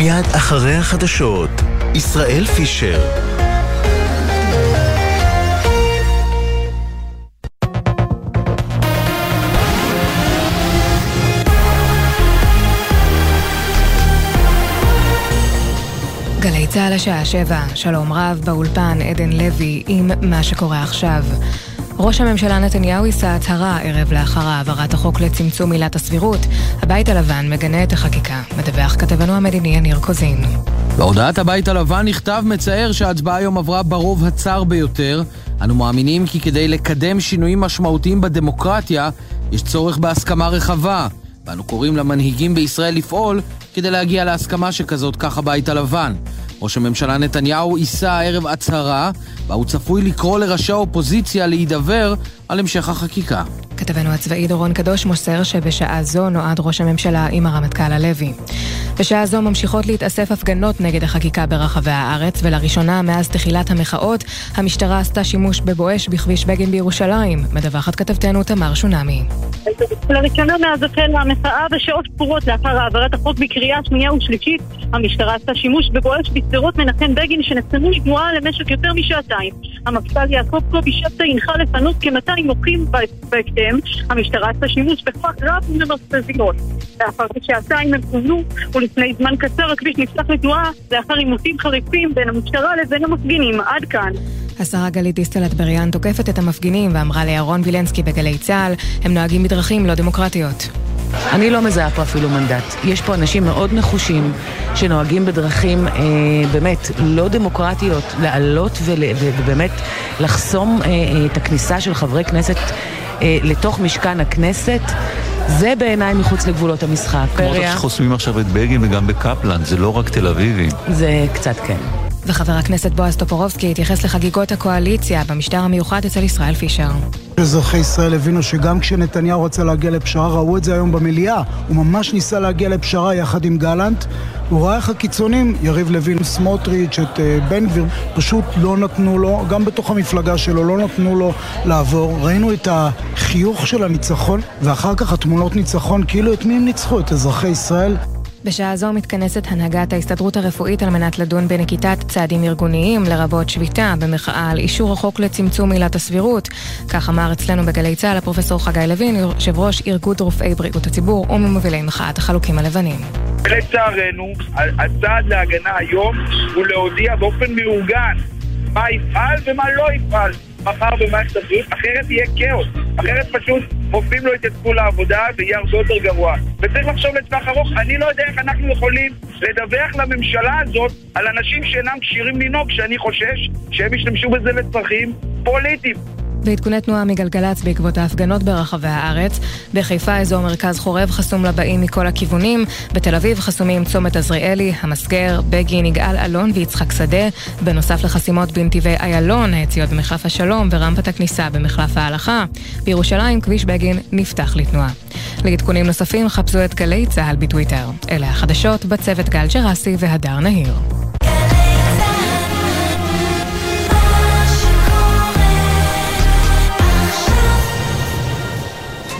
מיד אחרי החדשות, ישראל פישר. גלי צה"ל השעה שבע, שלום רב באולפן עדן לוי עם מה שקורה עכשיו. ראש הממשלה נתניהו יישא הצהרה ערב לאחר העברת החוק לצמצום עילת הסבירות. הבית הלבן מגנה את החקיקה, מדווח כתבנו המדיני יניר קוזין. בהודעת הבית הלבן נכתב מצער שההצבעה היום עברה ברוב הצר ביותר. אנו מאמינים כי כדי לקדם שינויים משמעותיים בדמוקרטיה, יש צורך בהסכמה רחבה. ואנו קוראים למנהיגים בישראל לפעול כדי להגיע להסכמה שכזאת, כך הבית הלבן. ראש הממשלה נתניהו יישא הערב הצהרה, בה הוא צפוי לקרוא לראשי האופוזיציה להידבר על המשך החקיקה. כתבנו הצבאי דורון קדוש מוסר שבשעה זו נועד ראש הממשלה עם הרמטכ"ל הלוי. בשעה זו ממשיכות להתאסף הפגנות נגד החקיקה ברחבי הארץ, ולראשונה מאז תחילת המחאות, המשטרה עשתה שימוש בבואש בכביש בגין בירושלים. מדווחת כתבתנו תמר שונמי. לראשונה מאז החל המחאה בשעות ספורות לאחר העברת החוק בקריאה שנייה ושלישית, המשטרה עשתה שימוש בבואש בשדרות מנחם בגין שנחסמו לתנועה למשך יותר משעתיים. המפכ"ל יעקב קובי שבתא הנחה לפנות כ-200 מוחים בהקדם. המשטרה עשתה שימוש בכוח רב וממרכזיות. לאחר כשעתיים הם פונו, ולפני זמן קצר הכביש נפתח לתנועה לאחר עימותים חריפים בין המשטרה לבין המפגינים. עד כאן. השרה גלית דיסטל אטבריאן תוקפת את המפגינים ואמרה לירון וילנסקי בגלי צה"ל, הם נוהגים בדרכים לא דמוקרטיות. אני לא מזהה פה אפילו מנדט. יש פה אנשים מאוד נחושים שנוהגים בדרכים אה, באמת לא דמוקרטיות, לעלות ול, ובאמת לחסום אה, אה, את הכניסה של חברי כנסת אה, לתוך משכן הכנסת. זה בעיניי מחוץ לגבולות המשחק. כמו שחוסמים עכשיו את בגין וגם בקפלן, זה לא רק תל אביבים. זה קצת כן. וחבר הכנסת בועז טופורובסקי התייחס לחגיגות הקואליציה במשטר המיוחד אצל ישראל פישר. אזרחי ישראל הבינו שגם כשנתניהו רצה להגיע לפשרה, ראו את זה היום במליאה. הוא ממש ניסה להגיע לפשרה יחד עם גלנט. הוא ראה איך הקיצונים, יריב לוין, סמוטריץ', את uh, בן גביר, פשוט לא נתנו לו, גם בתוך המפלגה שלו, לא נתנו לו לעבור. ראינו את החיוך של הניצחון, ואחר כך התמונות ניצחון, כאילו את מי הם ניצחו? את אזרחי ישראל. בשעה זו מתכנסת הנהגת ההסתדרות הרפואית על מנת לדון בנקיטת צעדים ארגוניים, לרבות שביתה, במחאה על אישור החוק לצמצום עילת הסבירות. כך אמר אצלנו בגלי צה"ל הפרופסור חגי לוין, יושב ראש ארגון רופאי בריאות הציבור וממובילי מחאת החלוקים הלבנים. לצערנו, הצעד להגנה היום הוא להודיע באופן מאורגן מה יפעל ומה לא יפעל מחר במערכת הבריאות, אחרת יהיה כאוס. אחרת פשוט רופאים לא יתעסקו לעבודה ויהיה הרבה יותר גרוע. וצריך לחשוב לטווח ארוך, אני לא יודע איך אנחנו יכולים לדווח לממשלה הזאת על אנשים שאינם כשירים לנהוג, שאני חושש שהם ישתמשו בזה לצרכים פוליטיים. ועדכוני תנועה מגלגלצ בעקבות ההפגנות ברחבי הארץ. בחיפה אזור מרכז חורב חסום לבאים מכל הכיוונים. בתל אביב חסומים צומת עזריאלי, המסגר, בגין, יגאל אלון ויצחק שדה. בנוסף לחסימות בנתיבי איילון, היציאות במחלף השלום ורמפת הכניסה במחלף ההלכה. בירושלים כביש בגין נפתח לתנועה. לעדכונים נוספים חפשו את גלי צה"ל בטוויטר. אלה החדשות בצוות גל ג'רסי והדר נהיר.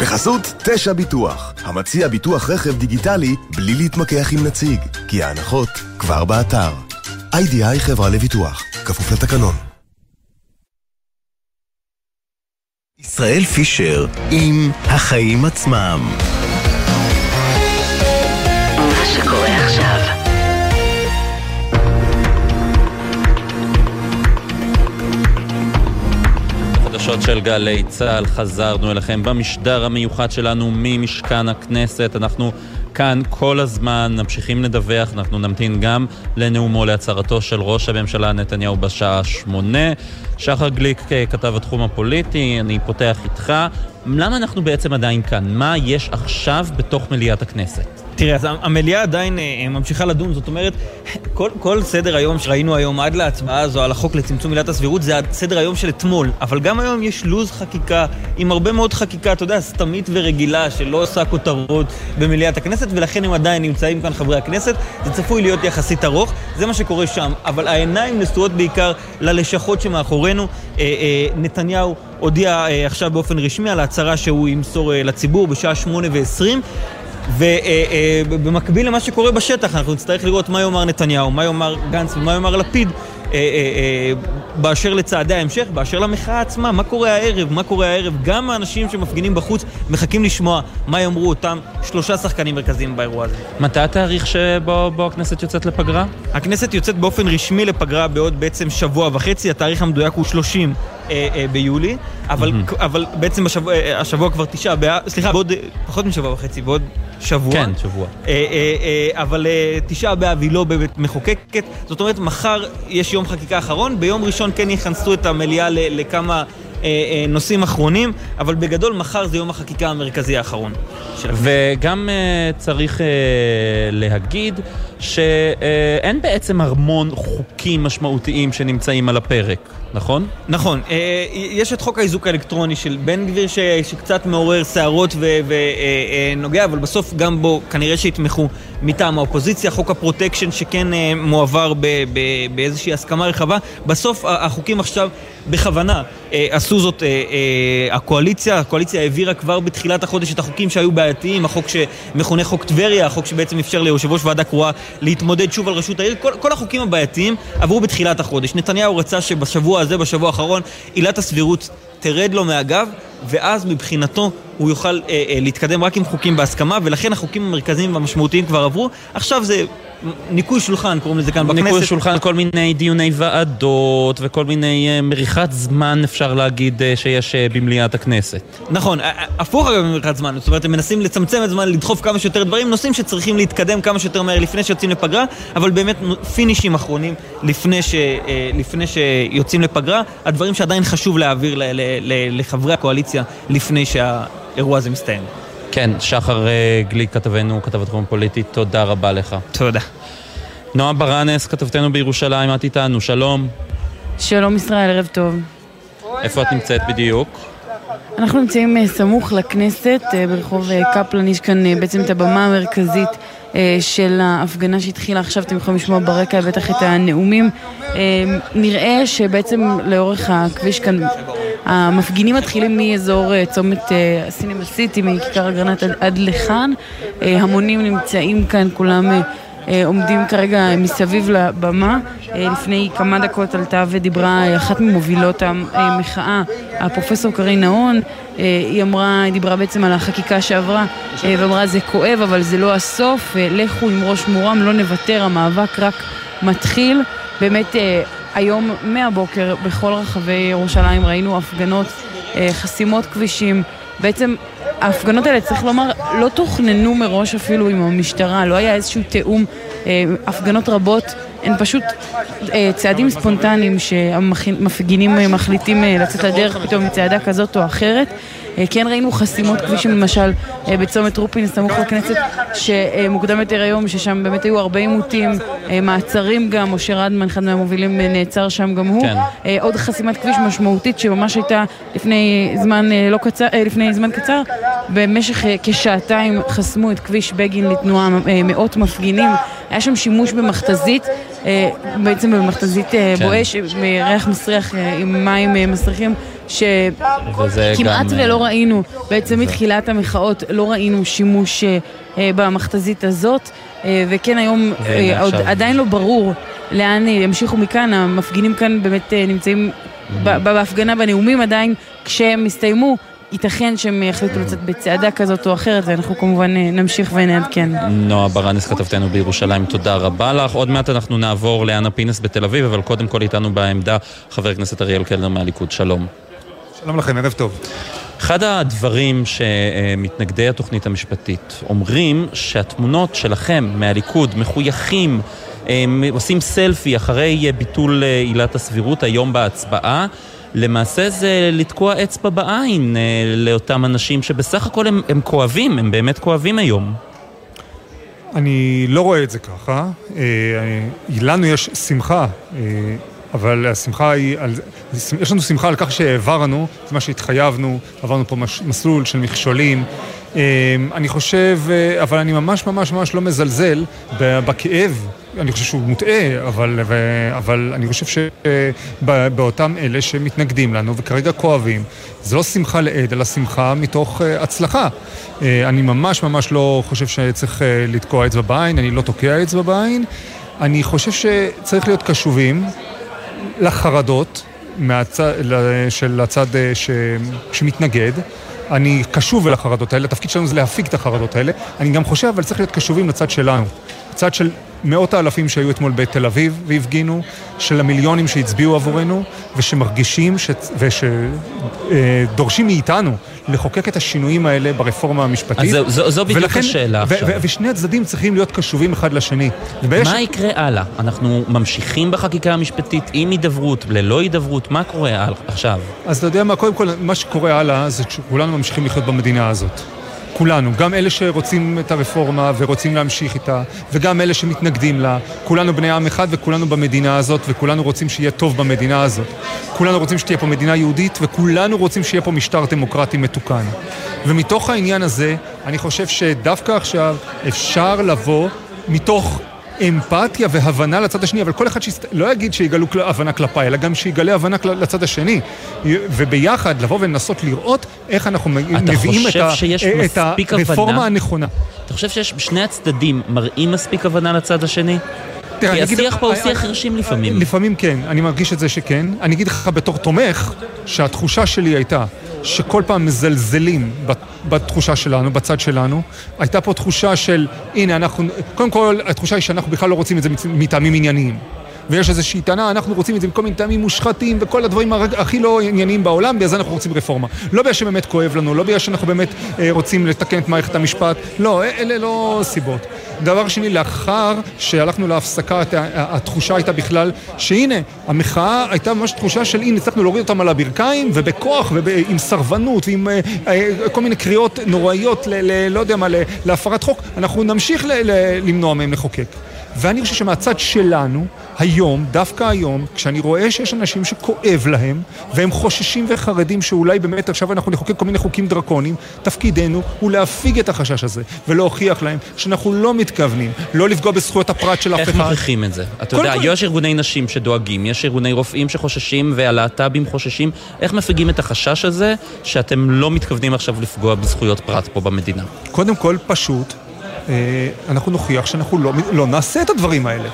בחסות תשע ביטוח, המציע ביטוח רכב דיגיטלי בלי להתמקח עם נציג, כי ההנחות כבר באתר. איי-די-איי חברה לביטוח, כפוף לתקנון. ישראל פישר עם החיים עצמם. מה שקורה עכשיו החדשות של גלי צה"ל, חזרנו אליכם במשדר המיוחד שלנו ממשכן הכנסת. אנחנו כאן כל הזמן, ממשיכים לדווח, אנחנו נמתין גם לנאומו להצהרתו של ראש הממשלה נתניהו בשעה שמונה. שחר גליק כתב התחום הפוליטי, אני פותח איתך. למה אנחנו בעצם עדיין כאן? מה יש עכשיו בתוך מליאת הכנסת? תראה, אז המליאה עדיין אה, ממשיכה לדון, זאת אומרת, כל, כל סדר היום שראינו היום עד להצבעה הזו על החוק לצמצום עילת הסבירות זה סדר היום של אתמול, אבל גם היום יש לו"ז חקיקה עם הרבה מאוד חקיקה, אתה יודע, סתמית ורגילה שלא עושה כותרות במליאת הכנסת, ולכן הם עדיין נמצאים כאן חברי הכנסת, זה צפוי להיות יחסית ארוך, זה מה שקורה שם, אבל העיניים נשואות בעיקר ללשכות שמאחורינו. אה, אה, נתניהו הודיע אה, עכשיו באופן רשמי על ההצהרה שהוא ימסור אה, לציבור בשעה שמונה ועשרים. ובמקביל למה שקורה בשטח, אנחנו נצטרך לראות מה יאמר נתניהו, מה יאמר גנץ ומה יאמר לפיד אה, אה, אה, באשר לצעדי ההמשך, באשר למחאה עצמה, מה קורה הערב, מה קורה הערב. גם האנשים שמפגינים בחוץ מחכים לשמוע מה יאמרו אותם שלושה שחקנים מרכזיים באירוע הזה. מתי התאריך שבו הכנסת יוצאת לפגרה? הכנסת יוצאת באופן רשמי לפגרה בעוד בעצם שבוע וחצי, התאריך המדויק הוא 30 אה, אה, ביולי, אבל, mm-hmm. אבל בעצם השבוע, אה, השבוע כבר תשעה סליחה, בעוד פחות משבוע וחצי, בעוד שבוע. כן, שבוע. אה, אה, אה, אבל תשעה באב היא לא באמת מחוקקת, זאת אומרת מחר יש יום חקיקה אחרון, ביום ראשון כן יכנסו את המליאה לכמה... נושאים אחרונים, אבל בגדול מחר זה יום החקיקה המרכזי האחרון. וגם צריך להגיד שאין בעצם המון חוקים משמעותיים שנמצאים על הפרק, נכון? נכון. יש את חוק האיזוק האלקטרוני של בן גביר ש... שקצת מעורר שערות ונוגע, אבל בסוף גם בו כנראה שיתמכו מטעם האופוזיציה. חוק הפרוטקשן שכן מועבר ב... ב... באיזושהי הסכמה רחבה. בסוף החוקים עכשיו בכוונה עשו זאת הקואליציה. הקואליציה העבירה כבר בתחילת החודש את החוקים שהיו בעייתיים, החוק שמכונה חוק טבריה, החוק שבעצם אפשר ליושב ראש ועדה קרואה להתמודד שוב על ראשות העיר. כל, כל החוקים הבעייתיים עברו בתחילת החודש. נתניהו רצה שבשבוע הזה, בשבוע האחרון, עילת הסבירות תרד לו מהגב, ואז מבחינתו הוא יוכל אה, אה, להתקדם רק עם חוקים בהסכמה, ולכן החוקים המרכזיים והמשמעותיים כבר עברו. עכשיו זה ניקוי שולחן, קוראים לזה כאן בכנסת. ניקוי שולחן, כל מיני דיוני ועדות וכל מיני uh, מריחת זמן, אפשר להגיד, uh, שיש uh, במליאת הכנסת. נכון, הפוך אגב ממריחת זמן, זאת אומרת, הם מנסים לצמצם את זמן, לדחוף כמה שיותר דברים, נושאים שצריכים להתקדם כמה שיותר מהר לפני שיוצאים לפגרה, אבל באמת פינישים אחרונים לפני, ש, uh, לפני שיוצאים לפגרה, הדברים שעדיין חשוב להעביר ל, ל, ל, לחברי הקואליציה לפני שהאירוע הזה מסתיים. כן, שחר גליק, כתבנו, כתב התחום הפוליטי, תודה רבה לך. תודה. נועה ברנס, כתבתנו בירושלים, את איתנו, שלום. שלום ישראל, ערב טוב. איפה את נמצאת בדיוק? אנחנו נמצאים סמוך לכנסת, ברחוב קפלן, יש כאן בעצם את הבמה המרכזית של ההפגנה שהתחילה עכשיו, אתם יכולים לשמוע ברקע בטח את הנאומים. נראה שבעצם לאורך הכביש כאן המפגינים מתחילים מאזור צומת סינמה סיטי, מכיכר אגרנט עד לכאן. המונים נמצאים כאן, כולם עומדים כרגע מסביב לבמה. לפני כמה דקות עלתה ודיברה אחת ממובילות המחאה, הפרופסור קרין נהון. היא אמרה, היא דיברה בעצם על החקיקה שעברה, ואמרה זה כואב אבל זה לא הסוף, לכו עם ראש מורם, לא נוותר, המאבק רק מתחיל. באמת היום מהבוקר בכל רחבי ירושלים ראינו הפגנות, חסימות כבישים, בעצם ההפגנות האלה, צריך לומר, לא תוכננו מראש אפילו עם המשטרה, לא היה איזשהו תיאום, הפגנות רבות הן פשוט צעדים ספונטניים שהמפגינים מחליטים לצאת לדרך פתאום מצעדה כזאת או אחרת. כן ראינו חסימות כבישים למשל בצומת רופין סמוך לכנסת שמוקדם יותר היום ששם באמת היו הרבה עימותים, מעצרים גם, משה רדמן אחד מהמובילים נעצר שם גם הוא, כן. עוד חסימת כביש משמעותית שממש הייתה לפני זמן לא קצר, לפני זמן קצר, במשך כשעתיים חסמו את כביש בגין לתנועה מאות מפגינים, היה שם שימוש במכתזית, בעצם במכתזית בואש, ריח מסריח עם מים מסריחים שכמעט ולא ראינו, בעצם מתחילת המחאות לא ראינו שימוש במכתזית הזאת וכן היום עוד עדיין לא ברור לאן ימשיכו מכאן, המפגינים כאן באמת נמצאים בהפגנה בנאומים עדיין כשהם הסתיימו ייתכן שהם יחליטו לצאת בצעדה כזאת או אחרת, ואנחנו כמובן נמשיך ונעדכן. נועה ברנס כתבתנו בירושלים, תודה רבה לך. עוד מעט אנחנו נעבור לאנה פינס בתל אביב, אבל קודם כל איתנו בעמדה חבר הכנסת אריאל קלנר מהליכוד, שלום. שלום לכם, ערב טוב. אחד הדברים שמתנגדי התוכנית המשפטית אומרים שהתמונות שלכם מהליכוד מחויכים, עושים סלפי אחרי ביטול עילת הסבירות היום בהצבעה, למעשה זה לתקוע אצבע בעין לאותם אנשים שבסך הכל הם, הם כואבים, הם באמת כואבים היום. אני לא רואה את זה ככה. לנו יש שמחה אבל השמחה היא, על, יש לנו שמחה על כך שהעברנו את מה שהתחייבנו, עברנו פה מש, מסלול של מכשולים. אני חושב, אבל אני ממש ממש ממש לא מזלזל בכאב, אני חושב שהוא מוטעה, אבל, אבל אני חושב שבאותם אלה שמתנגדים לנו וכרגע כואבים, זה לא שמחה לעד, אלא שמחה מתוך הצלחה. אני ממש ממש לא חושב שצריך לתקוע אצבע בעין, אני לא תוקע אצבע בעין. אני חושב שצריך להיות קשובים. לחרדות מהצ... של הצד ש... שמתנגד. אני קשוב אל החרדות האלה, התפקיד שלנו זה להפיק את החרדות האלה. אני גם חושב, אבל צריך להיות קשובים לצד שלנו. צד של מאות האלפים שהיו אתמול בתל אביב והפגינו, של המיליונים שהצביעו עבורנו, ושמרגישים ש... ושדורשים מאיתנו לחוקק את השינויים האלה ברפורמה המשפטית. אז זו, זו, זו בדיוק ולכן, השאלה עכשיו. ו- ו- ושני הצדדים צריכים להיות קשובים אחד לשני. ובש... מה יקרה הלאה? אנחנו ממשיכים בחקיקה המשפטית עם הידברות, ללא הידברות, מה קורה עכשיו? אז אתה יודע מה, קודם כל, מה שקורה הלאה זה שכולנו ממשיכים לחיות במדינה הזאת. כולנו, גם אלה שרוצים את הרפורמה ורוצים להמשיך איתה, וגם אלה שמתנגדים לה. כולנו בני עם אחד וכולנו במדינה הזאת, וכולנו רוצים שיהיה טוב במדינה הזאת. כולנו רוצים שתהיה פה מדינה יהודית, וכולנו רוצים שיהיה פה משטר דמוקרטי מתוקן. ומתוך העניין הזה, אני חושב שדווקא עכשיו אפשר לבוא מתוך אמפתיה והבנה לצד השני, אבל כל אחד שיסת... לא יגיד שיגלו הבנה כלפיי, אלא גם שיגלה הבנה כל... לצד השני. וביחד לבוא ולנסות לראות איך אנחנו מביאים את, ה... את הרפורמה הנכונה. אתה חושב שיש בשני הצדדים מראים מספיק הבנה לצד השני? תראה, כי השיח פה הוא שיח חרשים לפעמים. לפעמים כן, אני מרגיש את זה שכן. אני אגיד לך בתור תומך, שהתחושה שלי הייתה שכל פעם מזלזלים בתחושה שלנו, בצד שלנו. הייתה פה תחושה של, הנה אנחנו, קודם כל התחושה היא שאנחנו בכלל לא רוצים את זה מטעמים ענייניים. ויש איזושהי טענה, אנחנו רוצים את זה מכל מיני טעמים מושחתים וכל הדברים הכי לא ענייניים בעולם, בגלל זה אנחנו רוצים רפורמה. לא בגלל שבאמת כואב לנו, לא בגלל שאנחנו באמת אה, רוצים לתקן את מערכת המשפט, לא, אלה לא סיבות. דבר שני, לאחר שהלכנו להפסקה, התחושה הייתה בכלל שהנה, המחאה הייתה ממש תחושה של הנה, הצלחנו להוריד אותם על הברכיים, ובכוח, ועם סרבנות, ועם אה, אה, כל מיני קריאות נוראיות, ל, ל, לא יודע מה, להפרת חוק, אנחנו נמשיך ל, ל, למנוע מהם לחוקק. ואני חושב שמהצד שלנו, היום, דווקא היום, כשאני רואה שיש אנשים שכואב להם, והם חוששים וחרדים שאולי באמת עכשיו אנחנו נחוקק כל מיני חוקים דרקוניים, תפקידנו הוא להפיג את החשש הזה, ולהוכיח להם שאנחנו לא מתכוונים לא לפגוע בזכויות הפרט של אף אחד. איך מוכיחים את זה? אתה יודע, כל... יש ארגוני נשים שדואגים, יש ארגוני רופאים שחוששים, והלהט"בים חוששים. איך מפיגים את החשש הזה שאתם לא מתכוונים עכשיו לפגוע בזכויות פרט פה במדינה? קודם כל, פשוט אנחנו נוכיח שאנחנו לא, לא נעשה את הדברים האלה.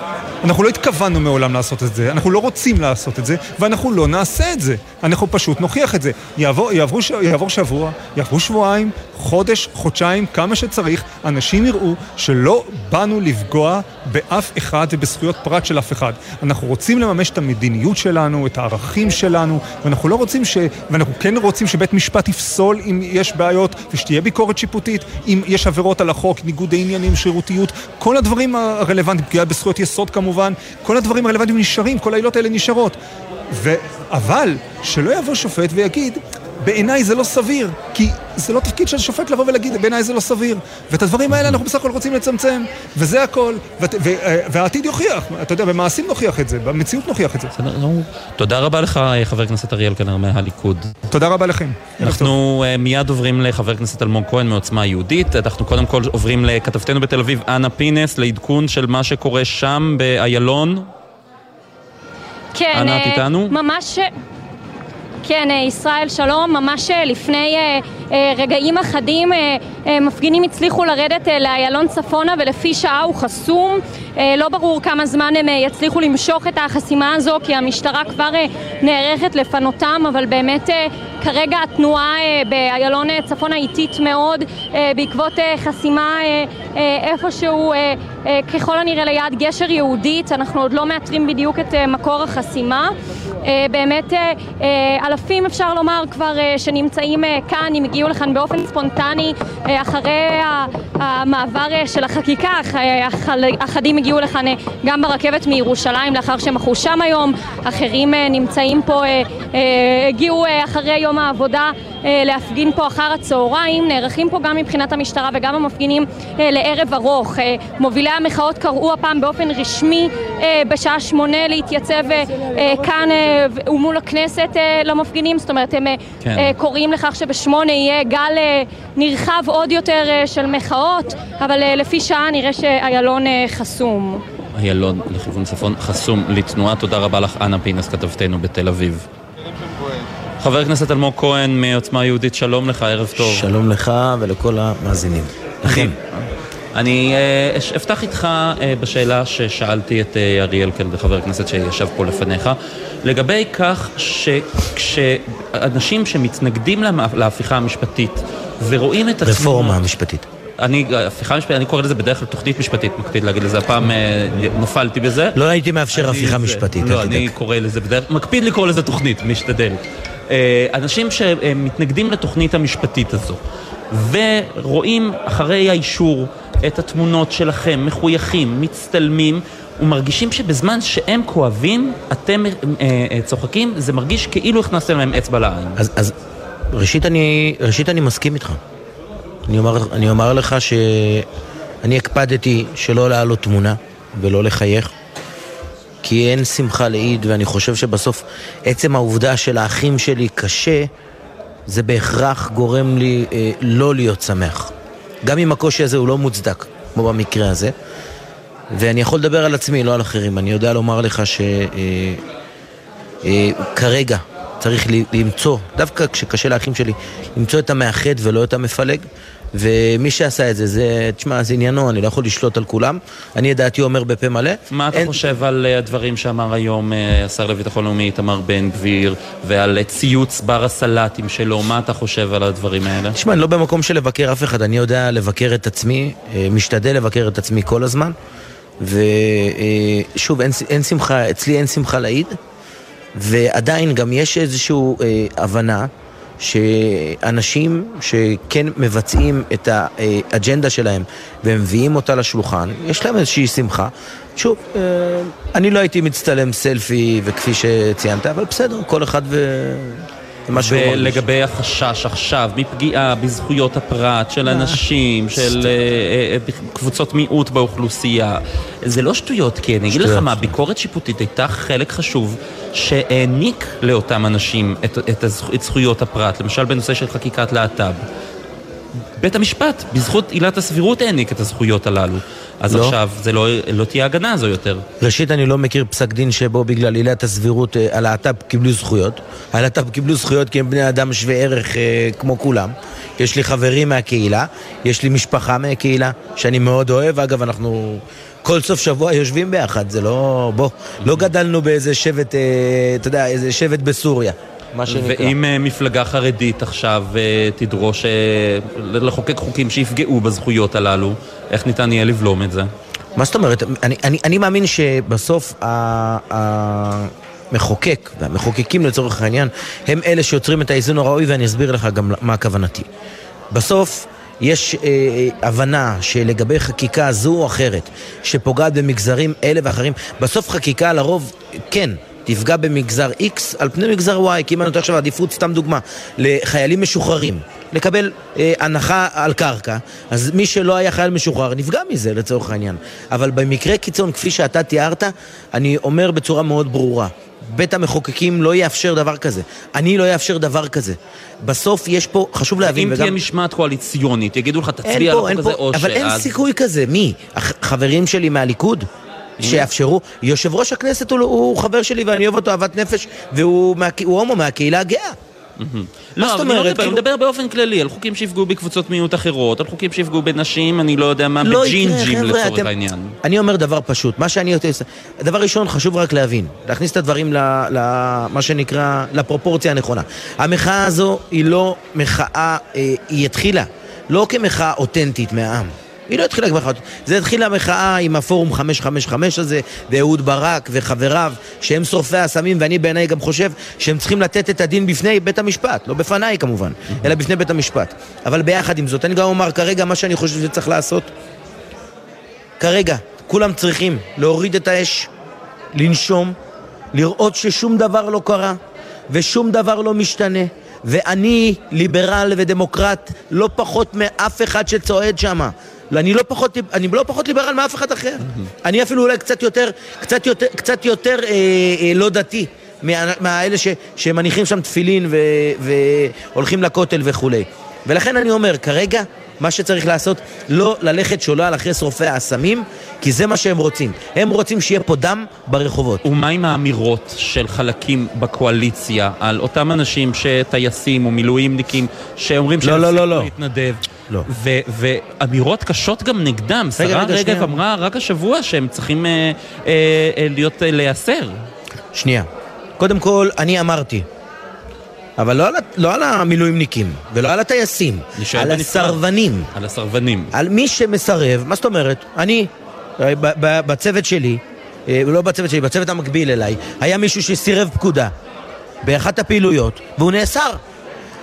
אנחנו לא התכוונו מעולם לעשות את זה, אנחנו לא רוצים לעשות את זה, ואנחנו לא נעשה את זה. אנחנו פשוט נוכיח את זה. יעבור, יעבור, יעבור שבוע, יעברו שבועיים, חודש, חודשיים, כמה שצריך, אנשים יראו שלא באנו לפגוע באף אחד ובזכויות פרט של אף אחד. אנחנו רוצים לממש את המדיניות שלנו, את הערכים שלנו, ואנחנו לא רוצים ש... ואנחנו כן רוצים שבית משפט יפסול אם יש בעיות, ושתהיה ביקורת שיפוטית, אם יש עבירות על החוק, ניגודי עניינים, שירותיות, כל הדברים הרלוונטיים, פגיעה בזכויות יסוד כמובן, כל הדברים הרלוונטיים נשארים, כל העילות האלה נשארות. ו... אבל שלא יבוא שופט ויגיד, בעיניי זה לא סביר, כי זה לא תפקיד של שופט לבוא ולהגיד, בעיניי זה לא סביר. ואת הדברים האלה אנחנו בסך הכל רוצים לצמצם, וזה הכל. והעתיד יוכיח, אתה יודע, במעשים נוכיח את זה, במציאות נוכיח את זה. תודה רבה לך, חבר הכנסת אריאל קנר מהליכוד. תודה רבה לכם. אנחנו אה, מיד עוברים לחבר הכנסת אלמוג כהן מעוצמה יהודית. אנחנו קודם כל עוברים לכתבתנו בתל אביב, אנה פינס, לעדכון של מה שקורה שם באיילון. כן, איתנו? ממש... כן, אה, ישראל שלום, ממש אה, לפני אה, רגעים אחדים מפגינים הצליחו לרדת לאיילון צפונה ולפי שעה הוא חסום. לא ברור כמה זמן הם יצליחו למשוך את החסימה הזו כי המשטרה כבר נערכת לפנותם, אבל באמת כרגע התנועה באיילון צפונה איטית מאוד בעקבות חסימה איפשהו ככל הנראה ליד גשר יהודית, אנחנו עוד לא מאתרים בדיוק את מקור החסימה. באמת אלפים אפשר לומר כבר שנמצאים כאן, הם הגיעו לכאן באופן ספונטני אחרי המעבר של החקיקה, אחדים הגיעו לכאן גם ברכבת מירושלים לאחר שהם מחו שם היום, אחרים נמצאים פה, הגיעו אחרי יום העבודה להפגין פה אחר הצהריים, נערכים פה גם מבחינת המשטרה וגם המפגינים לערב ארוך. מובילי המחאות קראו הפעם באופן רשמי בשעה שמונה להתייצב כאן ומול הכנסת למפגינים, זאת אומרת הם כן. קוראים לכך שבשמונה יהיה גל נרחב עוד יותר של מחאות, אבל לפי שעה נראה שאיילון חסום. איילון לכיוון צפון חסום לתנועה. תודה רבה לך, אנה פינס, כתבתנו בתל אביב. חבר הכנסת אלמוג כהן מעוצמה יהודית, שלום לך, ערב טוב. שלום לך ולכל המאזינים. לכם. אני uh, אפתח איתך uh, בשאלה ששאלתי את uh, אריאל קלדר, חבר הכנסת שישב פה לפניך, לגבי כך שכשאנשים שמתנגדים להפיכה המשפטית ורואים את עצמם... רפורמה משפטית. אני, הפיכה משפטית, אני קורא לזה בדרך כלל תוכנית משפטית, מקפיד להגיד לזה, הפעם נפלתי בזה. לא הייתי מאפשר הפיכה משפטית, לא, אני קורא לזה בדרך, מקפיד לקרוא לזה תוכנית, משתדל. אנשים שמתנגדים לתוכנית המשפטית הזו, ורואים אחרי האישור את התמונות שלכם, מחויכים, מצטלמים, ומרגישים שבזמן שהם כואבים, אתם אה, אה, צוחקים, זה מרגיש כאילו הכנסתם להם אצבע לעין. אז, אז ראשית, אני, ראשית אני מסכים איתך. אני אומר, אני אומר לך שאני הקפדתי שלא להעלות תמונה ולא לחייך. כי אין שמחה לאיד, ואני חושב שבסוף עצם העובדה שלאחים שלי קשה, זה בהכרח גורם לי אה, לא להיות שמח. גם אם הקושי הזה הוא לא מוצדק, כמו במקרה הזה. ואני יכול לדבר על עצמי, לא על אחרים. אני יודע לומר לך שכרגע אה, אה, צריך למצוא, דווקא כשקשה לאחים שלי, למצוא את המאחד ולא את המפלג. ומי שעשה את זה, זה, תשמע, זה עניינו, אני לא יכול לשלוט על כולם. אני את דעתי אומר בפה מלא. מה אתה אין... חושב על uh, הדברים שאמר היום uh, השר לביטחון לאומי איתמר בן גביר, ועל uh, ציוץ בר הסלטים שלו? מה אתה חושב על הדברים האלה? תשמע, אני לא במקום של לבקר אף אחד, אני יודע לבקר את עצמי, משתדל לבקר את עצמי כל הזמן. ושוב, אין, אין שמחה, אצלי אין שמחה לאיד, ועדיין גם יש איזושהי uh, הבנה. שאנשים שכן מבצעים את האג'נדה שלהם ומביאים אותה לשולחן, יש להם איזושהי שמחה. שוב, אה, אני לא הייתי מצטלם סלפי וכפי שציינת, אבל בסדר, כל אחד ו... ולגבי החשש עכשיו מפגיעה בזכויות הפרט של אנשים, של אה, אה, קבוצות מיעוט באוכלוסייה, זה לא שטויות, כי אני אגיד לך מה, ביקורת שיפוטית הייתה חלק חשוב שהעניק לאותם אנשים את, את, את זכויות הפרט, למשל בנושא של חקיקת להט"ב. בית המשפט, בזכות עילת הסבירות העניק את הזכויות הללו. אז לא. עכשיו זה לא, לא תהיה הגנה הזו יותר. ראשית, אני לא מכיר פסק דין שבו בגלל עילת הסבירות אה, הלהט"ב קיבלו זכויות. הלהט"ב קיבלו זכויות כי הם בני אדם שווי ערך אה, כמו כולם. יש לי חברים מהקהילה, יש לי משפחה מהקהילה שאני מאוד אוהב. אגב, אנחנו כל סוף שבוע יושבים ביחד, זה לא... בוא, לא גדלנו באיזה שבט, אה, אתה יודע, איזה שבט בסוריה. מה שנקרא. ואם uh, מפלגה חרדית עכשיו uh, תדרוש uh, לחוקק חוקים שיפגעו בזכויות הללו, איך ניתן יהיה לבלום את זה? מה זאת אומרת? אני, אני, אני מאמין שבסוף המחוקק והמחוקקים לצורך העניין הם אלה שיוצרים את האיזון הראוי ואני אסביר לך גם מה כוונתי. בסוף יש אה, הבנה שלגבי חקיקה זו או אחרת שפוגעת במגזרים אלה ואחרים, בסוף חקיקה לרוב, כן, תפגע במגזר X על פני מגזר Y, כי אם אני נותן עכשיו עדיפות, סתם דוגמה, לחיילים משוחררים, לקבל אה, הנחה על קרקע, אז מי שלא היה חייל משוחרר נפגע מזה לצורך העניין. אבל במקרה קיצון, כפי שאתה תיארת, אני אומר בצורה מאוד ברורה, בית המחוקקים לא יאפשר דבר כזה. אני לא אאפשר דבר כזה. בסוף יש פה, חשוב להבין, אם וגם... תהיה משמעת קואליציונית, יגידו לך, תצביע על החוק הזה או אבל אין סיכוי כזה. מי? החברים שלי מהליכוד? שיאפשרו. יושב ראש הכנסת הוא, הוא חבר שלי ואני אוהב אותו אהבת נפש והוא מה, הומו מהקהילה הגאה. לא, אבל אני לא מדבר, אני מדבר באופן כללי על חוקים שיפגעו בקבוצות מיעוט אחרות, על חוקים שיפגעו בנשים, אני לא יודע מה, לא בג'ינג'ים לצורך העניין. אני אומר דבר פשוט, מה שאני רוצה... דבר ראשון, חשוב רק להבין, להכניס את הדברים למה שנקרא, לפרופורציה הנכונה. המחאה הזו היא לא מחאה, אה, היא התחילה לא כמחאה אותנטית מהעם. היא לא התחילה במחאה. זה התחיל המחאה עם הפורום 555 הזה, ואהוד ברק וחבריו, שהם שורפי הסמים, ואני בעיניי גם חושב שהם צריכים לתת את הדין בפני בית המשפט, לא בפניי כמובן, אלא בפני בית המשפט. אבל ביחד עם זאת, אני גם אומר כרגע מה שאני חושב שצריך לעשות. כרגע, כולם צריכים להוריד את האש, לנשום, לראות ששום דבר לא קרה ושום דבר לא משתנה. ואני ליברל ודמוקרט לא פחות מאף אחד שצועד שם. אני לא פחות, אני לא פחות ליברל מאף אחד אחר. אני אפילו אולי קצת יותר, קצת יותר, קצת יותר אה, אה, לא דתי מהאלה ש, שמניחים שם תפילין ו, והולכים לכותל וכולי. ולכן אני אומר, כרגע מה שצריך לעשות, לא ללכת שולל אחרי שרופי האסמים, כי זה מה שהם רוצים. הם רוצים שיהיה פה דם ברחובות. ומה עם האמירות של חלקים בקואליציה על אותם אנשים שטייסים או מילואימניקים שאומרים לא, שהם לא, לא, צריכים לא. להתנדב? לא. ו- ואמירות קשות גם נגדם. רגע, שרה רגב. אמרה רק השבוע שהם צריכים אה, אה, אה, להיות, אה, להיאסר. שנייה. קודם כל, אני אמרתי, אבל לא על, לא על המילואימניקים, ולא על הטייסים, על בנפרד. הסרבנים. על הסרבנים. על מי שמסרב, מה זאת אומרת? אני, אה, ב- ב- בצוות שלי, אה, לא בצוות שלי, בצוות המקביל אליי, היה מישהו שסירב פקודה באחת הפעילויות, והוא נאסר.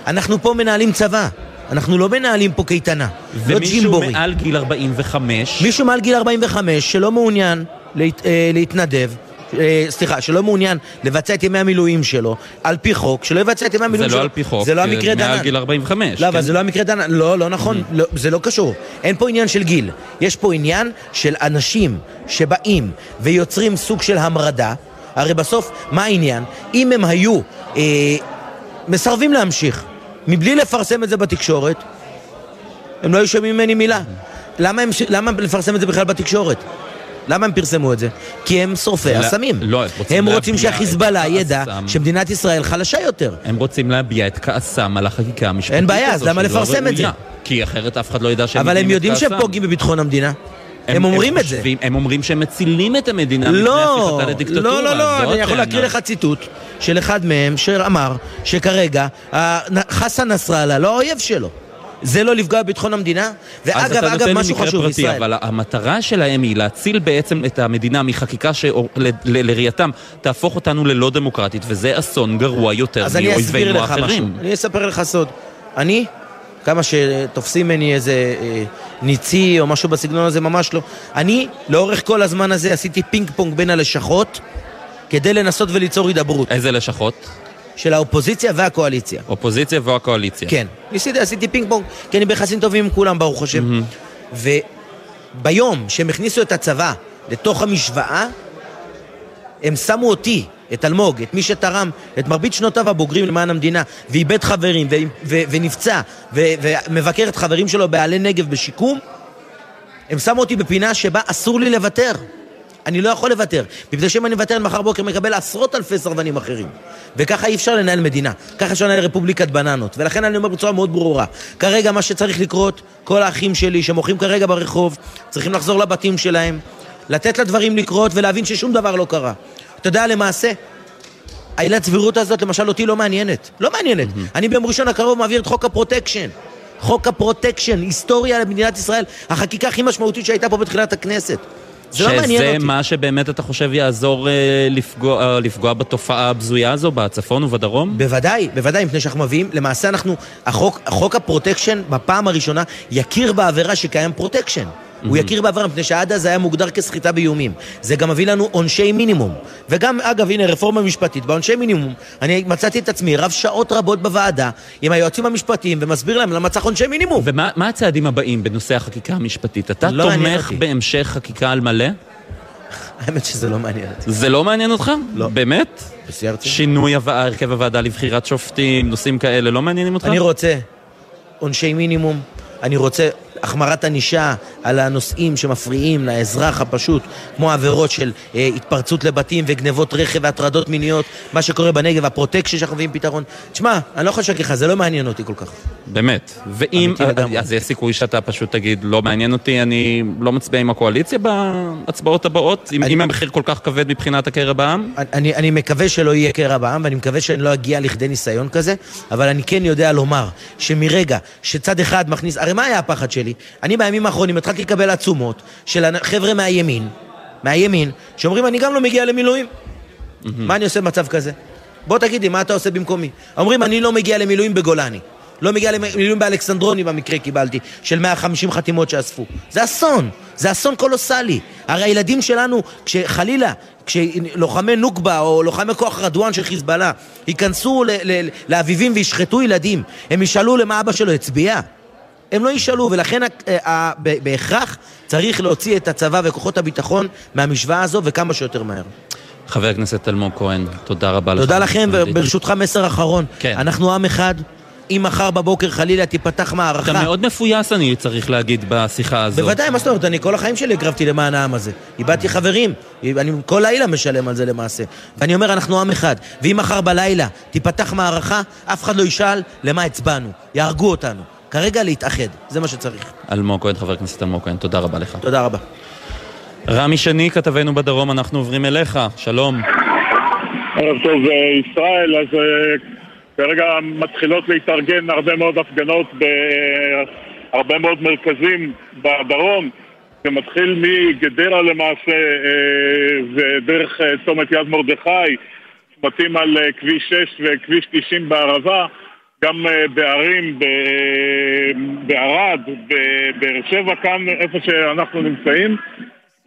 אנחנו פה מנהלים צבא, אנחנו לא מנהלים פה קייטנה, לא ומישהו ג'ימבורי. מעל גיל 45, מישהו מעל גיל 45 שלא מעוניין להת, אה, להתנדב, אה, סליחה, שלא מעוניין לבצע את ימי המילואים שלו, על פי חוק, שלא יבצע את ימי זה המילואים שלו. לא על פי חוק, זה לא כי המקרה דנן. מעל גיל 45. לא, אבל כן? זה לא המקרה דנן. לא, לא נכון, לא, זה לא קשור. אין פה עניין של גיל. יש פה עניין של אנשים שבאים ויוצרים סוג של המרדה. הרי בסוף, מה העניין? אם הם היו אה, מסרבים להמשיך מבלי לפרסם את זה בתקשורת, הם לא היו שומעים ממני מילה. למה, הם, למה לפרסם את זה בכלל בתקשורת? למה הם פרסמו את זה? כי הם שורפי אסמים. לא, הם רוצים הם רוצים שהחיזבאללה את ידע כעסם. שמדינת ישראל חלשה יותר. הם רוצים להביע את כעסם על החקיקה המשפטית אין בעיה, אז למה לא לפרסם את זה? כי אחרת אף אחד לא ידע שהם אבל הם מביעים את יודעים שהם כעסם. פוגעים בביטחון המדינה. הם אומרים את זה. חושבים- הם אומרים שהם מצילים את המדינה מפני לא, הפיכתה לדיקטטורה. לא, לא, לא, אני יכול. להקריא לך ציטוט של אחד מהם שאמר שכרגע ה- חסן נסראללה לא האויב שלו. זה לא לפגוע בביטחון המדינה? ואגב, אגב, משהו חשוב, פרטי, ישראל. אבל המטרה שלהם היא להציל בעצם את המדינה מחקיקה שלראייתם תהפוך אותנו ללא דמוקרטית, וזה אסון גרוע יותר אז אני אסביר מאויבינו לך משהו. האחרים. אני אספר לך סוד. אני, כמה שתופסים ממני איזה אה, ניצי או משהו בסגנון הזה, ממש לא. אני, לאורך כל הזמן הזה, עשיתי פינג פונג בין הלשכות כדי לנסות וליצור הידברות. איזה לשכות? של האופוזיציה והקואליציה. אופוזיציה והקואליציה. כן. ניסיתי, עשיתי פינג פונג, כי אני ביחסים טובים עם כולם, ברוך השם. וביום שהם הכניסו את הצבא לתוך המשוואה, הם שמו אותי, את אלמוג, את מי שתרם את מרבית שנותיו הבוגרים למען המדינה, ואיבד חברים, ו- ו- ונפצע, ו- ומבקר את חברים שלו בעלי נגב בשיקום, הם שמו אותי בפינה שבה אסור לי לוותר. אני לא יכול לוותר, מפני שאם אני אוותר, אני מחר בוקר מקבל עשרות אלפי סרבנים אחרים. וככה אי אפשר לנהל מדינה, ככה אפשר לנהל רפובליקת בננות. ולכן אני אומר בצורה מאוד ברורה, כרגע מה שצריך לקרות, כל האחים שלי שמוחים כרגע ברחוב, צריכים לחזור לבתים שלהם, לתת לדברים לקרות ולהבין ששום דבר לא קרה. אתה יודע, למעשה, העילת סבירות הזאת, למשל, אותי לא מעניינת. לא מעניינת. אני ביום ראשון הקרוב מעביר את חוק הפרוטקשן. חוק הפרוטקשן, היסטוריה למדינת ישראל, החקיקה הכי משמעותית שהייתה פה בתחילת הכנסת. זה לא מעניין שזה אותי. מה שבאמת אתה חושב יעזור אה, לפגוע, אה, לפגוע בתופעה הבזויה הזו בצפון ובדרום? בוודאי, בוודאי, מפני שאנחנו מביאים, למעשה אנחנו, החוק, חוק הפרוטקשן בפעם הראשונה יכיר בעבירה שקיים פרוטקשן. הוא יכיר בעבירה, מפני שעד אז היה מוגדר כסחיטה באיומים. זה גם מביא לנו עונשי מינימום. וגם, אגב, הנה, רפורמה משפטית. בעונשי מינימום, אני מצאתי את עצמי רב שעות רבות בוועדה עם היועצים המשפטיים ומסביר להם למה צריך עונשי מינימום. ומה מה הצעדים הבאים בנושא החקיקה המשפטית? אתה לא תומך. בהמשך חקיקה על מלא? האמת שזה לא מעניין אותי. זה לא מעניין אותך? לא. באמת? בסיירתי. שינוי הרכב הוועדה לבחירת שופטים, נושאים כאלה, לא מעניינים אותך? אני רוצה עונשי מינימום, אני רוצה החמרת ענישה על הנושאים שמפריעים לאזרח הפשוט, כמו עבירות של אה, התפרצות לבתים וגנבות רכב והטרדות מיניות, מה שקורה בנגב, הפרוטקשן שאנחנו מביאים פתרון. תשמע, אני לא יכול לשקר לך, זה לא מעניין אותי כל כך. באמת. ואם. אז יש סיכוי שאתה פשוט תגיד, לא מעניין אותי, אני לא מצביע עם הקואליציה בהצבעות הבאות? אם- אם המחיר כל כך כבד מבחינת הקרע בעם? אני, אני מקווה שלא יהיה קרע בעם, ואני מקווה שאני לא אגיע לכדי ניסיון כזה, אבל אני כן יודע לומר שמרגע שצד אחד מכניס... הרי מה היה הפחד שלי? אני בימים האחרונים התחלתי לקבל עצומות של חבר'ה מהימין, מהימין, שאומרים אני גם לא מגיע למילואים. מה אני עושה במצב כזה? בוא תגידי, מה אתה עושה במקומי? אומרים, אני לא מגיע למילואים בגולני. לא מגיע למילואים באלכסנדרוני במקרה קיבלתי, של 150 חתימות שאספו. זה אסון, זה אסון קולוסלי. הרי הילדים שלנו, כשחלילה, כשלוחמי נוקבה או לוחמי כוח רדואן של חיזבאללה ייכנסו לאביבים וישחטו ילדים, הם ישאלו למה אבא שלו הצביע? הם לא ישאלו, ולכן אה, בהכרח צריך להוציא את הצבא וכוחות הביטחון מהמשוואה הזו וכמה שיותר מהר. חבר הכנסת אלמוג כהן, תודה רבה לך. תודה לכם, וברשותך מסר אחרון. כן. אנחנו עם אחד. אם מחר בבוקר חלילה תיפתח מערכה... אתה מאוד מפויס, אני צריך להגיד, בשיחה הזאת. בוודאי, מה זאת אומרת? אני כל החיים שלי הקרבתי למען העם הזה. איבדתי חברים. אני כל לילה משלם על זה למעשה. ואני אומר, אנחנו עם אחד. ואם מחר בלילה תיפתח מערכה, אף אחד לא ישאל למה הצבענו. יהרגו אותנו. כרגע להתאחד, זה מה שצריך. אלמוג כהן, חבר הכנסת אלמוג כהן, תודה רבה לך. תודה רבה. רמי שני, כתבנו בדרום, אנחנו עוברים אליך, שלום. ערב טוב, אה, ישראל, אז אה, כרגע מתחילות להתארגן הרבה מאוד הפגנות בהרבה מאוד מרכזים בדרום. זה מתחיל מגדרה למעשה אה, ודרך צומת יד מרדכי, צמתים על כביש 6 וכביש 90 בערבה, גם בערים, בערד, בבאר שבע, כאן איפה שאנחנו נמצאים.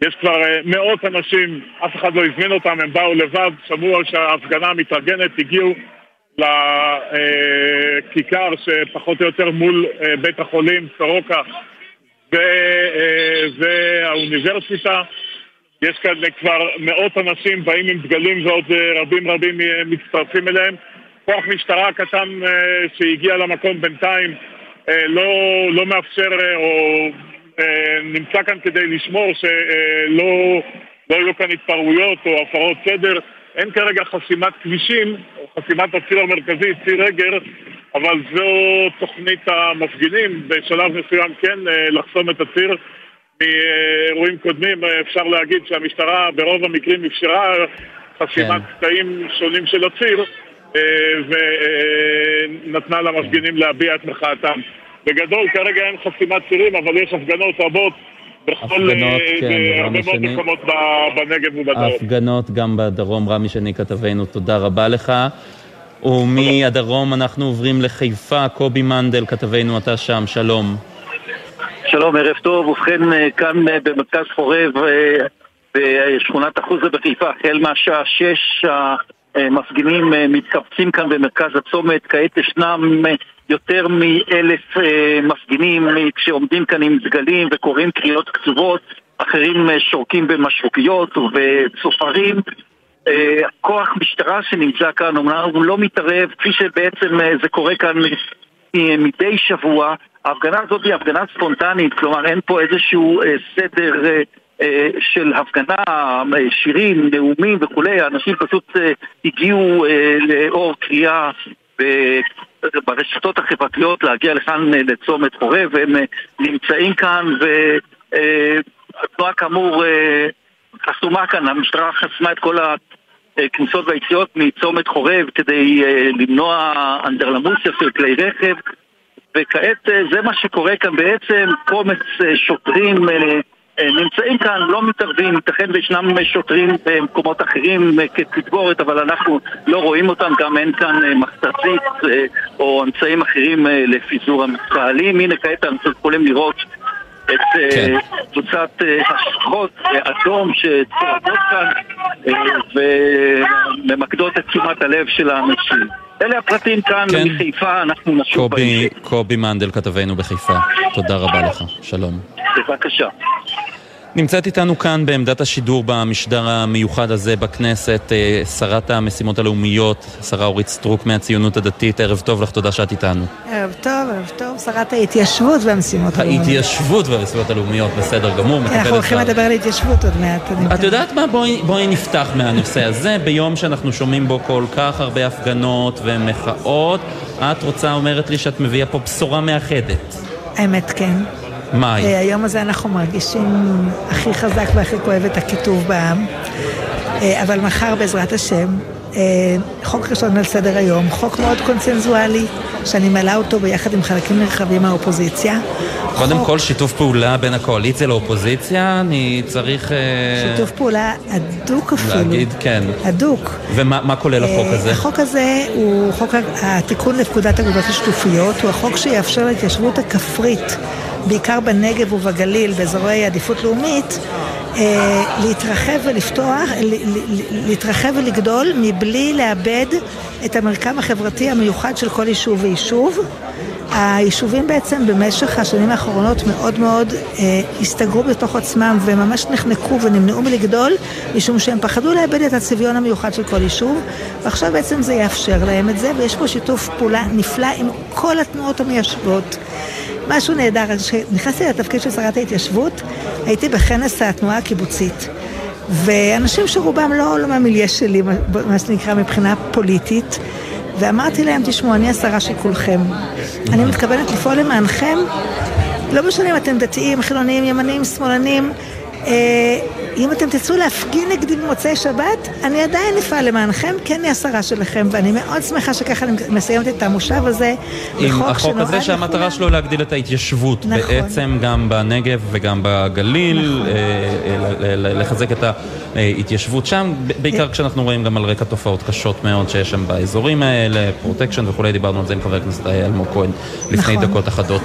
יש כבר אה, מאות אנשים, אף אחד לא הזמין אותם, הם באו לבד, שמעו שההפגנה מתארגנת, הגיעו לכיכר שפחות או יותר מול אה, בית החולים סורוקה והאוניברסיטה. יש כאן כבר מאות אנשים באים עם דגלים ועוד אה, רבים רבים מצטרפים אליהם. כוח משטרה קטן שהגיע למקום בינתיים לא, לא מאפשר או אה, נמצא כאן כדי לשמור שלא לא יהיו כאן התפרעויות או הפרות סדר. אין כרגע חסימת כבישים, או חסימת הציר המרכזי, ציר רגר, אבל זו תוכנית המפגינים. בשלב מסוים כן אה, לחסום את הציר. מאירועים קודמים אה, אפשר להגיד שהמשטרה ברוב המקרים אפשרה חסימת כן. קטעים שונים של הציר אה, ונתנה למפגינים להביע את מחאתם. בגדול כרגע אין חסימת צירים, אבל יש הפגנות רבות בכל, אה, כן, בהרבה מאוד מקומות בנגב ובדרום. הפגנות גם בדרום, רמי שני כתבנו, תודה רבה לך. ומהדרום אנחנו עוברים לחיפה, קובי מנדל כתבנו, אתה שם, שלום. שלום, ערב טוב. ובכן, אה, כאן במרכז חורב, בשכונת החוזה בחיפה, החל מהשעה שש אה, מפגינים אה, מתקבצים כאן במרכז הצומת, כעת ישנם אה, יותר מאלף מפגינים שעומדים כאן עם דגלים וקוראים קריאות קצובות, אחרים שורקים במשרוקיות וצופרים. כוח משטרה שנמצא כאן אומנם הוא לא מתערב, כפי שבעצם זה קורה כאן מדי שבוע. ההפגנה הזאת היא הפגנה ספונטנית, כלומר אין פה איזשהו סדר של הפגנה, אה, שירים, נאומים וכולי, האנשים פשוט אה, הגיעו אה, לאור קריאה ברשתות החברתיות להגיע לכאן אה, לצומת חורב, והם אה, נמצאים כאן, והתנועה כאמור אה, חסומה כאן, המשטרה חסמה את כל הכניסות והיציאות מצומת חורב כדי למנוע אנדרלמוסיה של כלי רכב, וכעת זה מה שקורה כאן בעצם, קומץ שוטרים אה, נמצאים כאן, לא מתערבים, ייתכן וישנם שוטרים במקומות אחרים אה, כתגבורת, אבל אנחנו לא רואים אותם, גם אין כאן אה, מחצצית או אמצעים אחרים לפיזור המתקהלים. הנה כעת אנחנו יכולים לראות את כן. קבוצת השכות אדום שצועדות כאן וממקדות את תשומת הלב של האנשים. אלה הפרטים כאן כן. מחיפה, אנחנו נשוב בהמשך. קובי מנדל כתבנו בחיפה, תודה רבה לך, שלום. בבקשה. נמצאת איתנו כאן בעמדת השידור במשדר המיוחד הזה בכנסת אה, שרת המשימות הלאומיות, שרה אורית סטרוק מהציונות הדתית. ערב טוב לך, תודה שאת איתנו. ערב טוב, ערב טוב, שרת ההתיישבות והמשימות הלאומיות. ההתיישבות והמשימות הלאומיות, בסדר גמור. אנחנו הולכים לדבר על התיישבות עוד מעט. את יודעת מה? בואי, בואי נפתח מהנושא הזה. ביום שאנחנו שומעים בו כל כך הרבה הפגנות ומחאות, את רוצה, אומרת לי, שאת מביאה פה בשורה מאחדת. האמת, כן. היא? אה, היום הזה אנחנו מרגישים הכי חזק והכי כואב את הקיטוב בעם. אה, אבל מחר בעזרת השם אה, חוק ראשון על סדר היום, חוק מאוד קונצנזואלי, שאני מעלה אותו ביחד עם חלקים נרחבים מהאופוזיציה. קודם כל, שיתוף פעולה בין הקואליציה לאופוזיציה, אני צריך... שיתוף פעולה הדוק אפילו. להגיד, כן. הדוק. ומה מה כולל החוק הזה? החוק הזה הוא חוק התיקון לפקודת אגודות השיתופיות, הוא החוק שיאפשר להתיישבות הכפרית, בעיקר בנגב ובגליל, באזורי עדיפות לאומית, אה, להתרחב ולפתוח, להתרחב ולגדול מבלי לאבד את המרקם החברתי המיוחד של כל יישוב ויישוב. היישובים בעצם במשך השנים האחרונות מאוד מאוד אה, הסתגרו בתוך עצמם וממש נחנקו ונמנעו מלגדול משום שהם פחדו לאבד את הצביון המיוחד של כל יישוב ועכשיו בעצם זה יאפשר להם את זה ויש פה שיתוף פעולה נפלא עם כל התנועות המיישבות. משהו נהדר, כשנכנסתי לתפקיד של שרת ההתיישבות הייתי בכנס התנועה הקיבוצית ואנשים שרובם לא, לא מהמיליה שלי, מה- שנקרא מבחינה פוליטית ואמרתי להם, תשמעו, אני השרה של כולכם. אני מתכוונת לפעול למענכם, לא משנה אם אתם דתיים, חילוניים, ימניים, שמאלנים. אה, אם אתם תצאו להפגין נגדי במוצאי שבת, אני עדיין אפעל למענכם, כי אני השרה שלכם, ואני מאוד שמחה שככה אני מסיימת את המושב הזה. עם החוק הזה שהמטרה שלו להגדיל את ההתיישבות נכון. בעצם גם בנגב וגם בגליל, אה, אה, ל- לחזק את ההתיישבות שם, ב- בעיקר כשאנחנו רואים גם על רקע תופעות קשות מאוד שיש שם באזורים האלה, פרוטקשן וכולי, דיברנו על זה עם חבר הכנסת אלמוג כהן לפני נכון. דקות אחדות.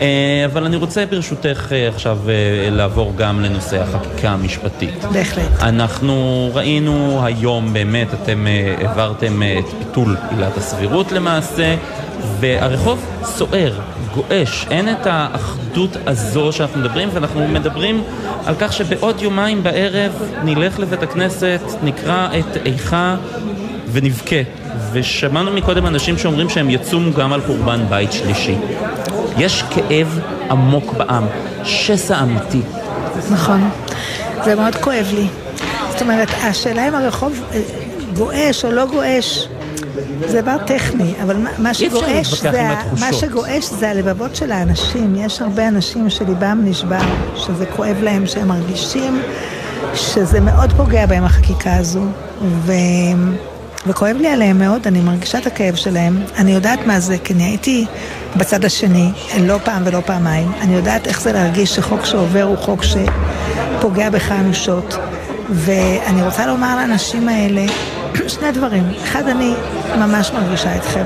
אה, אבל אני רוצה ברשותך אה, עכשיו אה, לעבור גם לנושא החקיקה המשפטית. בהחלט. אנחנו ראינו היום באמת, אתם אה, העברתם אה, את ביטול עילת הסבירות למעשה, והרחוב סוער, גועש, אין את האחדות הזו שאנחנו מדברים, ואנחנו מדברים על כך שבעוד יומיים בערב נלך לבית הכנסת, נקרא את איכה ונבכה. ושמענו מקודם אנשים שאומרים שהם יצומו גם על חורבן בית שלישי. יש כאב עמוק בעם, שסע אמיתי. נכון. זה מאוד כואב לי. זאת אומרת, השאלה אם הרחוב אה, גועש או לא גועש, זה דבר טכני, אבל מה, שגועש זה, מה. שגועש זה הלבבות של האנשים. יש הרבה אנשים שליבם נשבר, שזה כואב להם, שהם מרגישים שזה מאוד פוגע בהם החקיקה הזו, ו... וכואב לי עליהם מאוד, אני מרגישה את הכאב שלהם. אני יודעת מה זה, כי אני הייתי בצד השני, לא פעם ולא פעמיים. אני יודעת איך זה להרגיש שחוק שעובר הוא חוק שפוגע בך אנושות. ואני רוצה לומר לאנשים האלה שני דברים. אחד, אני ממש מרגישה אתכם.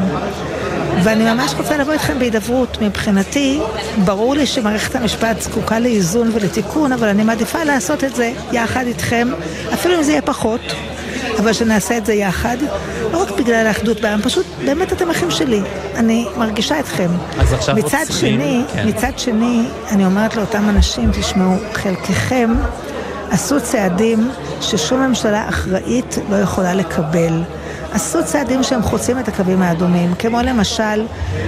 ואני ממש רוצה לבוא איתכם בהידברות. מבחינתי, ברור לי שמערכת המשפט זקוקה לאיזון ולתיקון, אבל אני מעדיפה לעשות את זה יחד איתכם, אפילו אם זה יהיה פחות, אבל שנעשה את זה יחד. לא רק בגלל האחדות בעם, פשוט באמת אתם אחים שלי. אני מרגישה אתכם. אז עכשיו מצד עוצרים, שני, כן. מצד שני, אני אומרת לאותם אנשים, תשמעו, חלקכם עשו צעדים ששום ממשלה אחראית לא יכולה לקבל. עשו צעדים שהם חוצים את הקווים האדומים, כמו למשל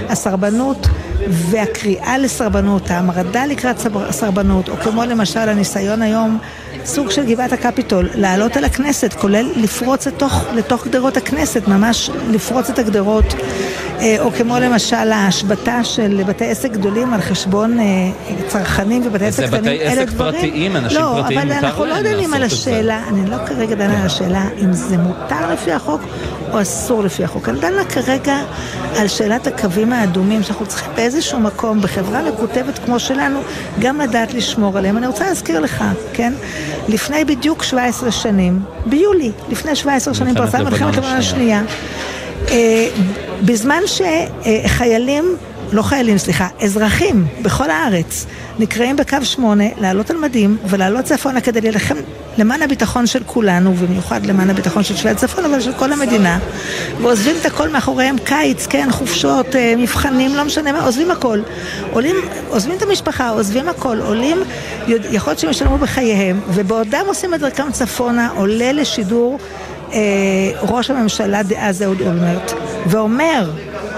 הסרבנות והקריאה לסרבנות, ההמרדה לקראת סר- סרבנות, או כמו למשל הניסיון היום, סוג של גבעת הקפיטול, לעלות על הכנסת, כולל לפרוץ לתוך, לתוך גדרות הכנסת, ממש לפרוץ את הגדרות, אה, או כמו למשל ההשבתה של בתי עסק גדולים על חשבון אה, צרכנים ובתי עסק זה קטנים, בתי אלה עסק דברים... פרטיים, אנשים לא, פרטיים אבל מותר אנחנו לא להם דנים על לעשות את זה. השאלה, אני לא כרגע דנה על השאלה אם זה מותר לפי החוק או אסור לפי החוק. אני דנה כרגע על שאלת הקווים האדומים, שאנחנו צריכים באיזשהו מקום, בחברה מקוטבת כמו שלנו, גם לדעת לשמור עליהם. אני רוצה להזכיר לך, כן? לפני בדיוק 17 שנים, ביולי, לפני 17 שנים פרצה מלחמת לבנון לבנון השנייה. אה, בזמן שחיילים, לא חיילים, סליחה, אזרחים בכל הארץ נקראים בקו 8 לעלות על מדים ולעלות צפונה כדי להילחם למען הביטחון של כולנו, ובמיוחד למען הביטחון של תושבי הצפון, אבל של כל המדינה, ועוזבים את הכל מאחוריהם, קיץ, כן, חופשות, אה, מבחנים, לא משנה מה, עוזבים הכל. עולים, עוזבים את המשפחה, עוזבים הכל, עולים, יכול להיות שהם ישלמו בחייהם, ובעודם עושים את דרכם צפונה, עולה לשידור אה, ראש הממשלה דאז אהוד אולמרט, ואומר,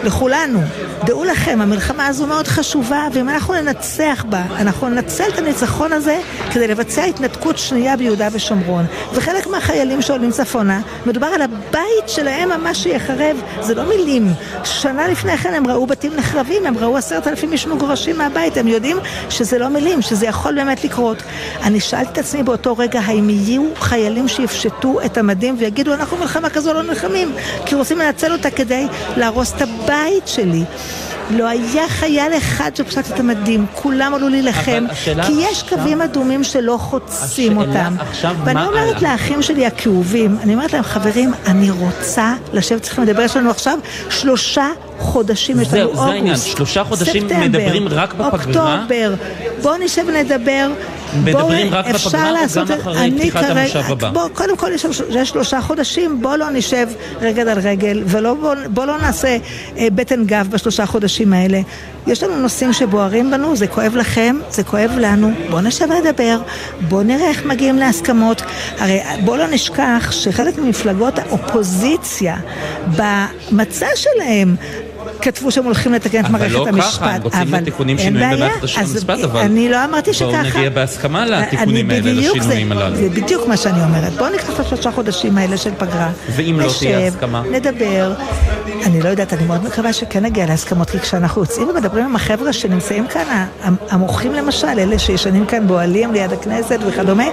לכולנו. דעו לכם, המלחמה הזו מאוד חשובה, ואם אנחנו ננצח בה, אנחנו ננצל את הניצחון הזה כדי לבצע התנתקות שנייה ביהודה ושומרון. וחלק מהחיילים שעולים צפונה, מדובר על הבית שלהם ממש שיחרב, זה לא מילים. שנה לפני כן הם ראו בתים נחרבים, הם ראו עשרת אלפים איש מגורשים מהבית, הם יודעים שזה לא מילים, שזה יכול באמת לקרות. אני שאלתי את עצמי באותו רגע, האם יהיו חיילים שיפשטו את המדים ויגידו, אנחנו מלחמה כזו לא נלחמים, כי רוצים לנצל אותה כדי להרוס את הבית שלי. לא היה חייל אחד שפשט את המדים, כולם עלו להילחם, כי יש קווים אדומים שלא חוצים אותם. עכשיו, ואני אומרת הלאה? לאחים שלי הכאובים, אני אומרת להם, חברים, אני רוצה לשבת צריכים לדבר, יש לנו עכשיו שלושה חודשים, יש לנו אוגוסט, זה העניין. שלושה חודשים ספטמבר, מדברים רק בפגרה? אוקטובר, בואו נשב ונדבר. מדברים רק בפגרה או לעשות גם את- אחרי פתיחת כרגע- המושב הבא? בוא, קודם כל יש, יש שלושה חודשים, בוא לא נשב רגל על רגל, ולא בוא, בוא לא נעשה אה, בטן גב בשלושה חודשים האלה. יש לנו נושאים שבוערים בנו, זה כואב לכם, זה כואב לנו, בוא נשב ונדבר, בוא נראה איך מגיעים להסכמות. הרי בוא לא נשכח שחלק ממפלגות האופוזיציה, במצע שלהם, כתבו שהם הולכים לתקן את אבל מערכת לא המשפט. ככה, הם רוצים אבל לתיקונים שינויים. במערכת המשפט, אבל אני לא אמרתי שככה. בואו נגיע בהסכמה לתיקונים האלה, לשינויים הללו. זה בדיוק מה שאני אומרת. בואו ניקח את השלושה חודשים האלה של פגרה. ואם לא תהיה הסכמה? נדבר. אני לא יודעת, אני מאוד מקווה שכן נגיע להסכמות, כי כשאנחנו יוצאים ומדברים עם החבר'ה שנמצאים כאן, המ- המוחים למשל, אלה שישנים כאן באוהלים ליד הכנסת וכדומה,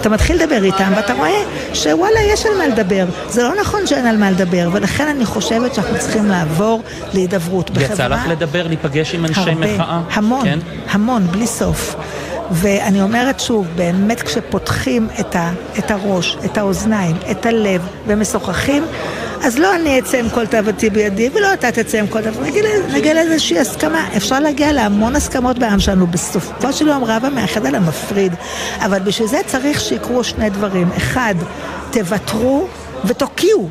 אתה מתחיל לדבר איתם ואתה רואה שוואלה, יש על מה לדבר. זה לא נכון שאין על מה לדבר, ולכן אני חושבת שאנחנו צריכים לעבור להידברות. יצא לך לדבר, להיפגש עם אנשי הרבה, מחאה? המון, כן? המון, בלי סוף. ואני אומרת שוב, באמת כשפותחים את, ה, את הראש, את האוזניים, את הלב, ומשוחחים, אז לא אני אצא עם כל תאוותי בידי, ולא אתה תצא עם כל תאוותי, נגיע, נגיע לאיזושהי הסכמה. אפשר להגיע להמון הסכמות בעם שלנו, בסופו של יום רב המאחד על המפריד. אבל בשביל זה צריך שיקרו שני דברים. אחד, תוותרו ותוקיעו.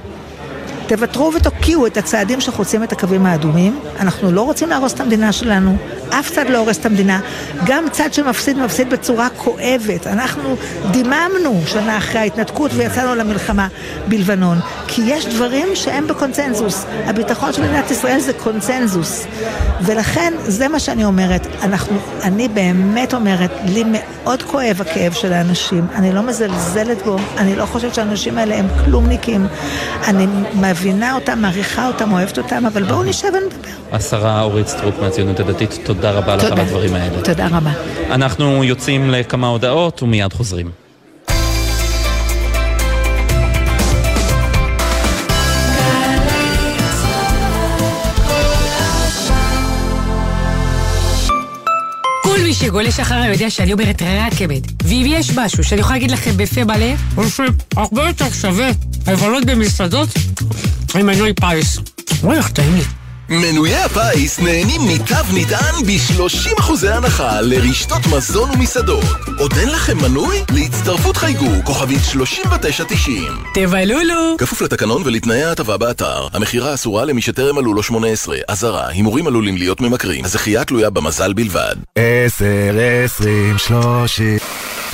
תוותרו ותוקיעו את הצעדים שחוצים את הקווים האדומים. אנחנו לא רוצים להרוס את המדינה שלנו, אף צד לא הורס את המדינה. גם צד שמפסיד, מפסיד בצורה כואבת. אנחנו דיממנו שנה אחרי ההתנתקות ויצאנו למלחמה בלבנון. כי יש דברים שהם בקונצנזוס. הביטחון של מדינת ישראל זה קונצנזוס. ולכן, זה מה שאני אומרת. אנחנו, אני באמת אומרת, לי מאוד כואב הכאב של האנשים. אני לא מזלזלת בו, אני לא חושבת שהאנשים האלה הם כלומניקים. אני מבינה אותם, מעריכה אותם, אוהבת אותם, אבל בואו נשב ונדבר. השרה אורית סטרוק מהציונות הדתית, תודה רבה לך על. הדברים האלה. תודה רבה. אנחנו יוצאים לכמה הודעות ומיד חוזרים. שגולש אחריי יודע שאני אומרת רק אמת. ואם יש משהו שאני יכולה להגיד לכם בפה מלא, הוא שהרבה יותר שווה לבלות במסעדות עם מנוי פיס. וואי, איך טעים לי. מנויי הפיס נהנים מתו נטען ב-30% הנחה לרשתות מזון ומסעדות. עוד אין לכם מנוי? להצטרפות חייגו, כוכבית 3990. תבלולו! כפוף לתקנון ולתנאי ההטבה באתר. המכירה אסורה למי שטרם מלאו לו 18. אזהרה, הימורים עלולים להיות ממכרים. הזכייה תלויה במזל בלבד. עשר, עשרים, שלושים.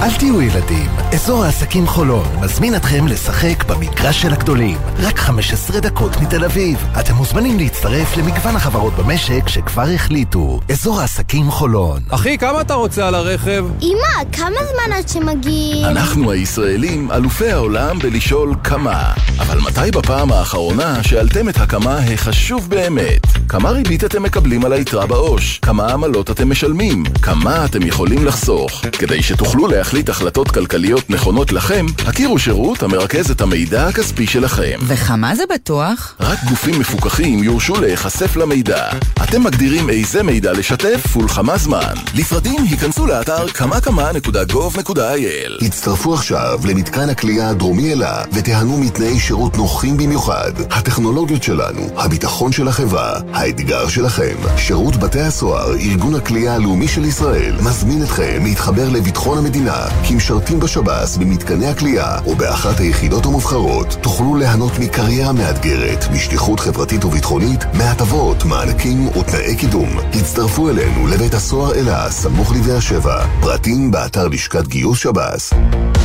אל תהיו ילדים. אזור העסקים חולון מזמין אתכם לשחק במגרש של הגדולים. רק 15 דקות מתל אביב. אתם מוזמנים להצטרף למגוון החברות במשק שכבר החליטו. אזור העסקים חולון. אחי, כמה אתה רוצה על הרכב? אמא, כמה זמן עד שמגיעים? אנחנו הישראלים אלופי העולם בלשאול כמה. אבל מתי בפעם האחרונה שאלתם את הכמה החשוב באמת? כמה ריבית אתם מקבלים על היתרה בעו"ש? כמה עמלות אתם משלמים? כמה אתם יכולים לחסוך? כדי שתוכלו להחליט החלטות כלכליות נכונות לכם, הכירו שירות המרכז את המידע הכספי שלכם. וכמה זה בטוח? רק גופים מפוקחים יורשו להיחשף למידע. אתם מגדירים איזה מידע לשתף ולכמה זמן. לפרטים היכנסו לאתר כמה-כמה.gov.il הצטרפו עכשיו למתקן הכלייה הדרומי אלה ותיהנו מתנאי שירות נוחים במיוחד. הטכנולוגיות שלנו, הביטחון של החברה, האתגר שלכם. שירות בתי הסוהר, ארגון הכלייה הלאומי של ישראל, מזמין אתכם להתחבר לביטחון המדינה כמשרתים בשב"ס במתקני הכלייה או באחת היחידות המובחרות. תוכלו ליהנות מקריירה מאתגרת, משליחות חברתית וביטחונית, מהטבות, מענקים ותנאי קידום. הצטרפו אלינו לבית הסוהר אלה, סמוך לבאר שבע. פרטים באתר לשכת גיוס שב"ס.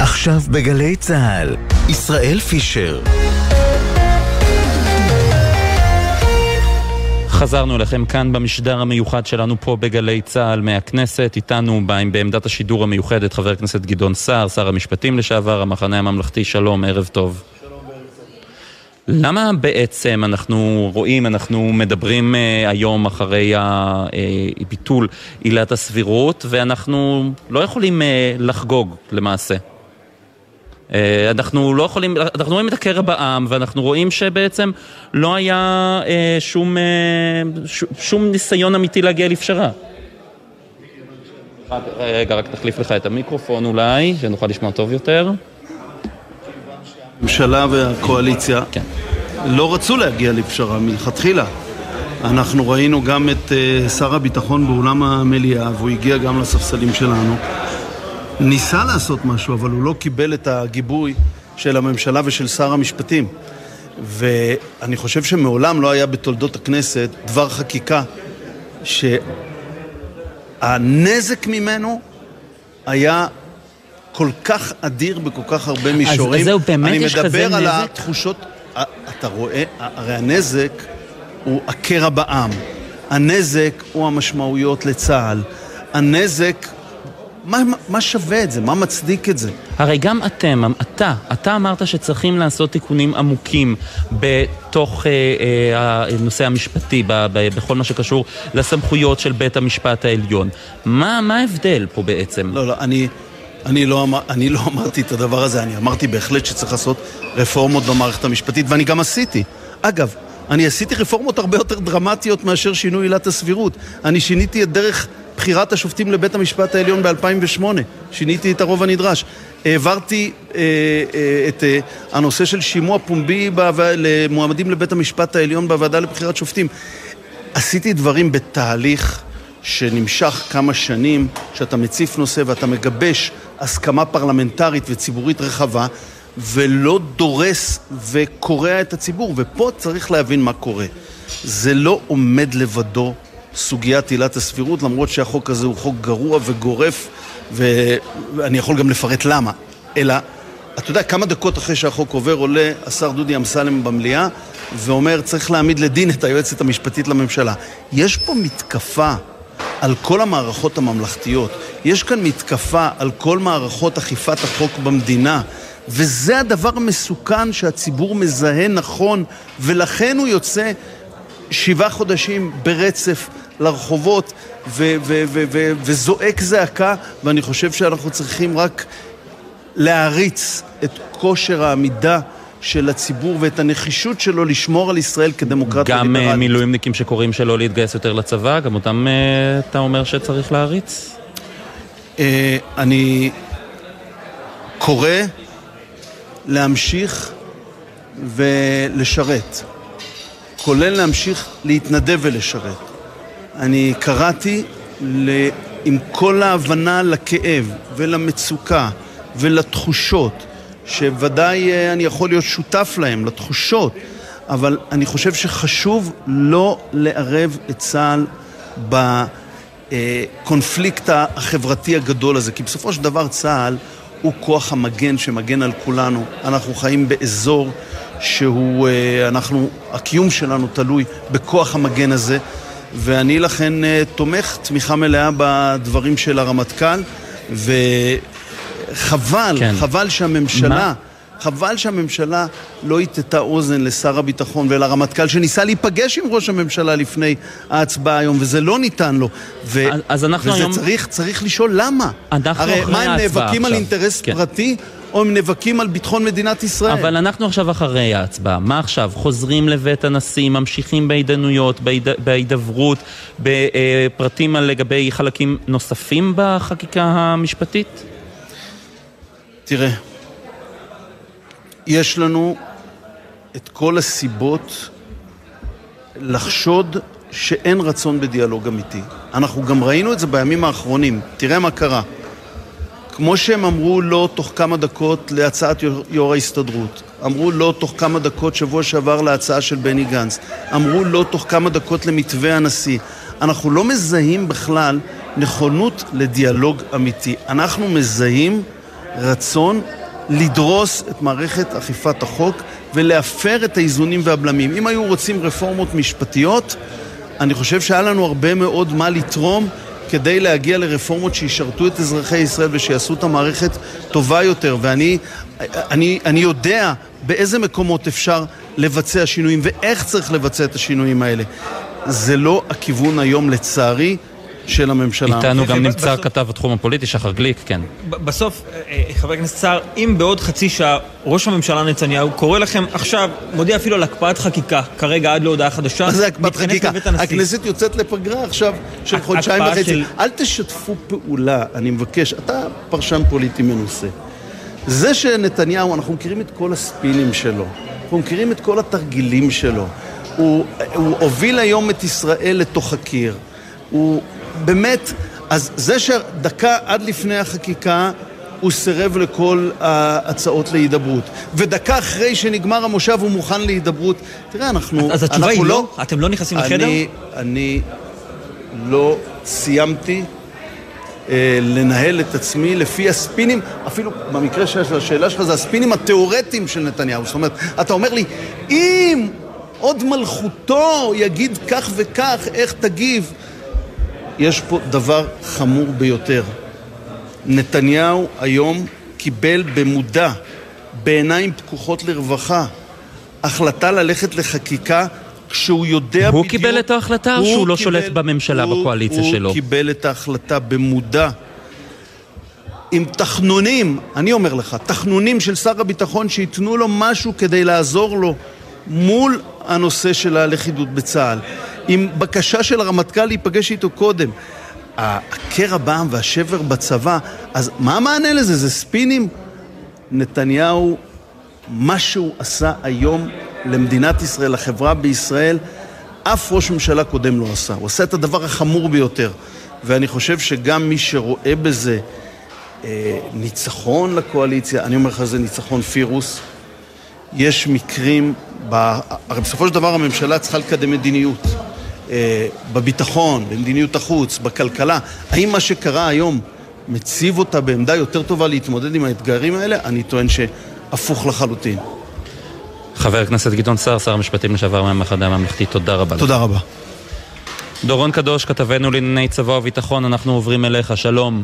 עכשיו בגלי צה"ל, ישראל פישר. חזרנו אליכם כאן במשדר המיוחד שלנו פה בגלי צה"ל מהכנסת. איתנו בעמדת השידור המיוחדת חבר הכנסת גדעון סער, שר המשפטים לשעבר, המחנה הממלכתי. שלום, ערב טוב. למה בעצם אנחנו רואים, אנחנו מדברים uh, היום אחרי הביטול עילת הסבירות, ואנחנו לא יכולים uh, לחגוג למעשה? אה, אנחנו לא יכולים, אנחנו רואים את הקרע בעם ואנחנו רואים שבעצם לא היה אה, שום, אה, שום ניסיון אמיתי להגיע לפשרה. רגע, רק תחליף לך את המיקרופון אולי, שנוכל לשמוע טוב יותר. הממשלה והקואליציה כן. לא רצו להגיע לפשרה מלכתחילה. אנחנו ראינו גם את שר הביטחון באולם המליאה, והוא הגיע גם לספסלים שלנו. ניסה לעשות משהו, אבל הוא לא קיבל את הגיבוי של הממשלה ושל שר המשפטים. ואני חושב שמעולם לא היה בתולדות הכנסת דבר חקיקה שהנזק ממנו היה כל כך אדיר בכל כך הרבה מישורים. אז זהו, באמת יש כזה נזק? אני מדבר על התחושות, אתה רואה, הרי הנזק הוא הקרע בעם. הנזק הוא המשמעויות לצה"ל. הנזק מה, מה שווה את זה? מה מצדיק את זה? הרי גם אתם, אתה, אתה אמרת שצריכים לעשות תיקונים עמוקים בתוך אה, אה, הנושא המשפטי, ב, ב, בכל מה שקשור לסמכויות של בית המשפט העליון. מה, מה ההבדל פה בעצם? לא, לא, אני... אני לא, אמר, אני לא אמרתי את הדבר הזה, אני אמרתי בהחלט שצריך לעשות רפורמות במערכת המשפטית, ואני גם עשיתי. אגב, אני עשיתי רפורמות הרבה יותר דרמטיות מאשר שינוי עילת הסבירות. אני שיניתי את דרך בחירת השופטים לבית המשפט העליון ב-2008. שיניתי את הרוב הנדרש. העברתי אה, אה, את אה, הנושא של שימוע פומבי למועמדים לבית המשפט העליון בוועדה לבחירת שופטים. עשיתי דברים בתהליך שנמשך כמה שנים, שאתה מציף נושא ואתה מגבש הסכמה פרלמנטרית וציבורית רחבה, ולא דורס וקורע את הציבור. ופה צריך להבין מה קורה. זה לא עומד לבדו סוגיית עילת הסבירות, למרות שהחוק הזה הוא חוק גרוע וגורף, ואני יכול גם לפרט למה. אלא, אתה יודע, כמה דקות אחרי שהחוק עובר, עולה השר דודי אמסלם במליאה ואומר, צריך להעמיד לדין את היועצת המשפטית לממשלה. יש פה מתקפה על כל המערכות הממלכתיות. יש כאן מתקפה על כל מערכות אכיפת החוק במדינה. וזה הדבר המסוכן שהציבור מזהה נכון, ולכן הוא יוצא שבעה חודשים ברצף לרחובות וזועק זעקה, ואני חושב שאנחנו צריכים רק להעריץ את כושר העמידה של הציבור ואת הנחישות שלו לשמור על ישראל כדמוקרטיה ליברלית. גם ליברלית. מילואימניקים שקוראים שלא להתגייס יותר לצבא, גם אותם אה, אתה אומר שצריך להעריץ? אה, אני קורא להמשיך ולשרת, כולל להמשיך להתנדב ולשרת. אני קראתי ל... עם כל ההבנה לכאב ולמצוקה ולתחושות, שוודאי אה, אני יכול להיות שותף להם, לתחושות, אבל אני חושב שחשוב לא לערב את צה"ל בקונפליקט החברתי הגדול הזה, כי בסופו של דבר צה"ל הוא כוח המגן שמגן על כולנו. אנחנו חיים באזור שהוא, אה, אנחנו, הקיום שלנו תלוי בכוח המגן הזה. ואני לכן אה, תומך תמיכה מלאה בדברים של הרמטכ"ל, וחבל, כן. חבל שהממשלה... מה? חבל שהממשלה לא הטטה אוזן לשר הביטחון ולרמטכ"ל שניסה להיפגש עם ראש הממשלה לפני ההצבעה היום וזה לא ניתן לו ו- אז אנחנו וזה היום... צריך, צריך לשאול למה הרי מה הם נאבקים על אינטרס כן. פרטי או הם נאבקים על ביטחון מדינת ישראל. אבל אנחנו עכשיו אחרי ההצבעה. מה עכשיו? חוזרים לבית הנשיא, ממשיכים בהתדיינויות, בהידברות, בפרטים על לגבי חלקים נוספים בחקיקה המשפטית? תראה, יש לנו את כל הסיבות לחשוד שאין רצון בדיאלוג אמיתי. אנחנו גם ראינו את זה בימים האחרונים. תראה מה קרה. כמו שהם אמרו לא תוך כמה דקות להצעת יו"ר ההסתדרות, אמרו לא תוך כמה דקות שבוע שעבר להצעה של בני גנץ, אמרו לא תוך כמה דקות למתווה הנשיא. אנחנו לא מזהים בכלל נכונות לדיאלוג אמיתי. אנחנו מזהים רצון לדרוס את מערכת אכיפת החוק ולהפר את האיזונים והבלמים. אם היו רוצים רפורמות משפטיות, אני חושב שהיה לנו הרבה מאוד מה לתרום כדי להגיע לרפורמות שישרתו את אזרחי ישראל ושיעשו את המערכת טובה יותר. ואני אני, אני יודע באיזה מקומות אפשר לבצע שינויים ואיך צריך לבצע את השינויים האלה. זה לא הכיוון היום, לצערי, של הממשלה. איתנו גם נמצא כתב התחום הפוליטי, שחר גליק, כן. בסוף, אה, אה, חבר הכנסת סער, אם בעוד חצי שעה ראש הממשלה נתניהו קורא לכם עכשיו, מודיע אפילו על הקפאת חקיקה, כרגע עד להודעה חדשה, מה זה הקפאת חקיקה? הכנסת יוצאת לפגרה עכשיו של חודשיים וחצי. אל תשתפו פעולה, אני מבקש. אתה פרשן פוליטי מנוסה. זה שנתניהו, אנחנו מכירים את כל הספינים שלו, אנחנו מכירים את כל התרגילים שלו. הוא, הוא הוביל היום את ישראל לתוך הקיר. הוא באמת, אז זה שדקה עד לפני החקיקה הוא סירב לכל ההצעות להידברות. ודקה אחרי שנגמר המושב הוא מוכן להידברות. תראה, אנחנו... אז התשובה היא לא? לא? אתם לא נכנסים לחדר? אני, אני לא סיימתי אה, לנהל את עצמי לפי הספינים, אפילו במקרה של השאלה שלך זה הספינים התיאורטיים של נתניהו. זאת אומרת, אתה אומר לי, אם עוד מלכותו יגיד כך וכך, איך תגיב? יש פה דבר חמור ביותר. נתניהו היום קיבל במודע, בעיניים פקוחות לרווחה, החלטה ללכת לחקיקה כשהוא יודע הוא בדיוק... הוא קיבל את ההחלטה או שהוא לא שולט בממשלה, הוא, בקואליציה הוא שלו? הוא קיבל את ההחלטה במודע. עם תחנונים, אני אומר לך, תחנונים של שר הביטחון שייתנו לו משהו כדי לעזור לו מול הנושא של הלכידות בצה"ל. עם בקשה של הרמטכ"ל להיפגש איתו קודם. הקרע בעם והשבר בצבא, אז מה המענה לזה? זה ספינים? נתניהו, מה שהוא עשה היום למדינת ישראל, לחברה בישראל, אף ראש ממשלה קודם לא עשה. הוא עשה את הדבר החמור ביותר. ואני חושב שגם מי שרואה בזה אה, ניצחון לקואליציה, אני אומר לך זה ניצחון פירוס. יש מקרים, ב... הרי בסופו של דבר הממשלה צריכה לקדם מדיניות. אה, בביטחון, במדיניות החוץ, בכלכלה, האם מה שקרה היום מציב אותה בעמדה יותר טובה להתמודד עם האתגרים האלה? אני טוען שהפוך לחלוטין. חבר הכנסת גדעון סער, שר המשפטים לשעבר מהמחנה הממלכתי, תודה רבה תודה לך. רבה. דורון קדוש, כתבנו לענייני צבא וביטחון, אנחנו עוברים אליך, שלום.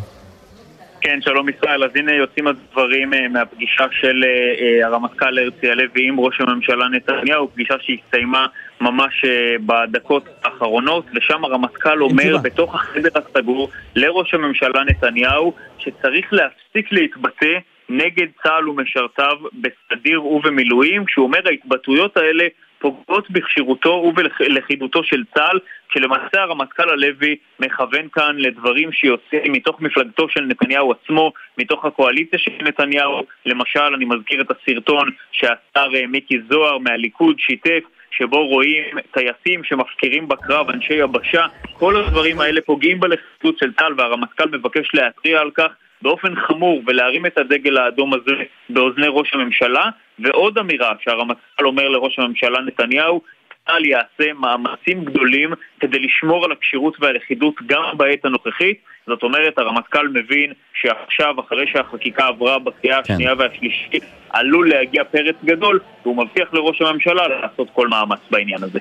כן, שלום ישראל. אז הנה יוצאים הדברים אה, מהפגישה של אה, הרמטכ"ל הרצי הלוי עם ראש הממשלה נתניהו, פגישה שהסתיימה ממש בדקות האחרונות. ושם הרמטכ"ל אומר בתוך החדר הסגור לראש הממשלה נתניהו שצריך להפסיק להתבטא נגד צה"ל ומשרתיו בסדיר ובמילואים, כשהוא אומר ההתבטאויות האלה פוגעות בכשירותו ובלכידותו של צה"ל, כשלמעשה הרמטכ"ל הלוי מכוון כאן לדברים שיוצאים מתוך מפלגתו של נתניהו עצמו, מתוך הקואליציה של נתניהו. למשל, אני מזכיר את הסרטון שהשר אה, מיקי זוהר מהליכוד שיתף שבו רואים טייסים שמפקירים בקרב אנשי יבשה, כל הדברים האלה פוגעים בלכידות של צה"ל והרמטכ"ל מבקש להתריע על כך באופן חמור ולהרים את הדגל האדום הזה באוזני ראש הממשלה. ועוד אמירה שהרמטכ"ל אומר לראש הממשלה נתניהו צה"ל יעשה מאמצים גדולים כדי לשמור על הכשירות והלכידות גם בעת הנוכחית זאת אומרת, הרמטכ"ל מבין שעכשיו, אחרי שהחקיקה עברה בקריאה כן. השנייה והשלישית, עלול להגיע פרץ גדול, והוא מבטיח לראש הממשלה לעשות כל מאמץ בעניין הזה.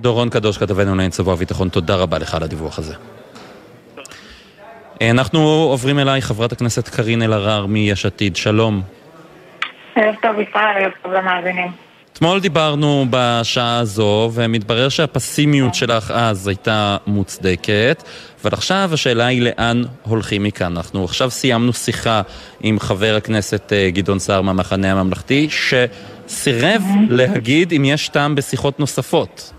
דורון קדוש, כתבנו לעין צבוע הביטחון, תודה רבה לך על הדיווח הזה. אנחנו עוברים אליי, חברת הכנסת קארין אלהרר מיש עתיד, שלום. ערב טוב ישראל, ערב טוב למאזינים. אתמול דיברנו בשעה הזו, ומתברר שהפסימיות שלך אז הייתה מוצדקת, אבל עכשיו השאלה היא לאן הולכים מכאן. אנחנו עכשיו סיימנו שיחה עם חבר הכנסת אה, גדעון סער מהמחנה הממלכתי, שסירב להגיד אם יש טעם בשיחות נוספות.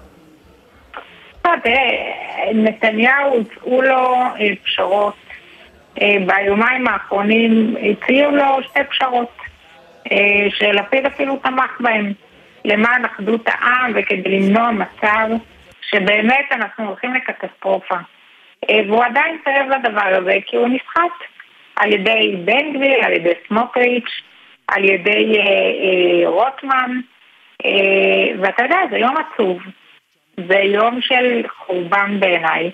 אה, נתניהו הוצאו לו אה, פשרות. ביומיים האחרונים הציעו לו שתי פשרות, שלפיד אפילו תמך בהן. למען אחדות העם וכדי למנוע מצב שבאמת אנחנו הולכים לקטסטרופה. אה, והוא עדיין סירב לדבר הזה כי הוא נסחט על ידי בן גביר, על ידי סמוטריץ', על ידי אה, אה, רוטמן, אה, ואתה יודע, זה יום עצוב. זה יום של חורבן בעיניי.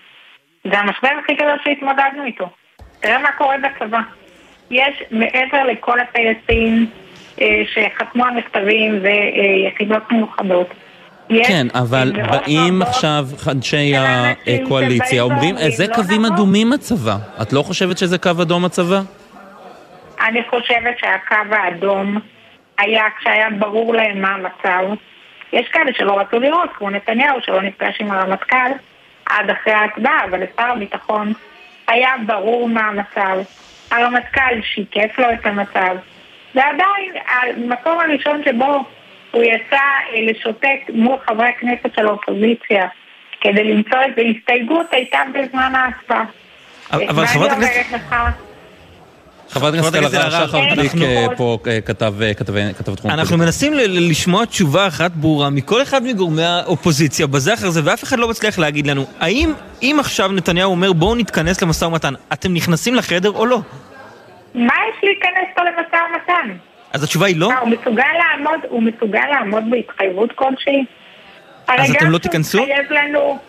זה המשבר הכי גדול שהתמודדנו איתו. תראה מה קורה בצבא. יש מעבר לכל הטייסים, שחתמו על מכתבים ויחידות מיוחדות. כן, אבל באים עכשיו אנשי הקואליציה, אומרים, איזה קווים אדומים הצבא. את לא חושבת שזה קו אדום הצבא? אני חושבת שהקו האדום היה כשהיה ברור להם מה המצב. יש כאלה שלא רצו לראות, כמו נתניהו, שלא נפגש עם הרמטכ"ל עד אחרי ההצבעה, אבל לשר הביטחון היה ברור מה המצב. הרמטכ"ל שיקף לו את המצב. ועדיין, המקום הראשון שבו הוא יצא לשוטט מול חברי הכנסת של האופוזיציה כדי למצוא איזו הסתייגות הייתה בזמן ההצבעה. אבל חברת הכנסת... חברת הכנסת אלהרר, שחר גליק פה כתב תחום. אנחנו מנסים לשמוע תשובה אחת ברורה מכל אחד מגורמי האופוזיציה בזה אחר זה, ואף אחד לא מצליח להגיד לנו, האם אם עכשיו נתניהו אומר בואו נתכנס למשא ומתן, אתם נכנסים לחדר או לא? מה יש להיכנס פה למשא ומתן? אז התשובה היא לא? הוא מסוגל לעמוד, הוא מסוגל לעמוד בהתחייבות כלשהי? אז אתם לא תיכנסו? לנו,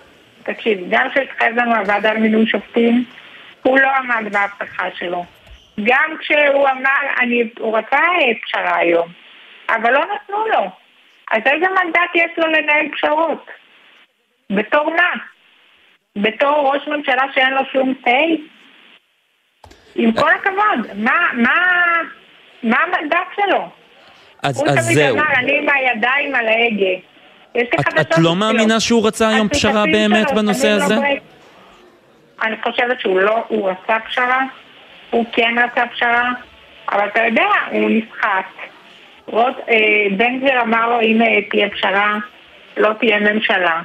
תקשיב, גם שהתחייב לנו הוועדה למינוי שופטים, הוא לא עמד בהבטחה שלו. גם כשהוא אמר, אני, הוא רצה פשרה היום, אבל לא נתנו לו. אז איזה מנדט יש לו לנהל פשרות? בתור מה? בתור ראש ממשלה שאין לו שום סיי? עם כל הכבוד, מה, מה, מה המנדט שלו? אז, הוא אז תמיד זהו. אמר, אני עם הידיים על ההגה. את, את לא. מאמינה שהוא רצה היום פשרה באמת שלו בנושא לו הזה? אני חושבת שהוא לא, הוא רצה פשרה, הוא כן רצה פשרה, אבל אתה יודע, הוא נסחט. אה, בן גביר אמר לו, אם אה, תהיה פשרה, לא תהיה ממשלה.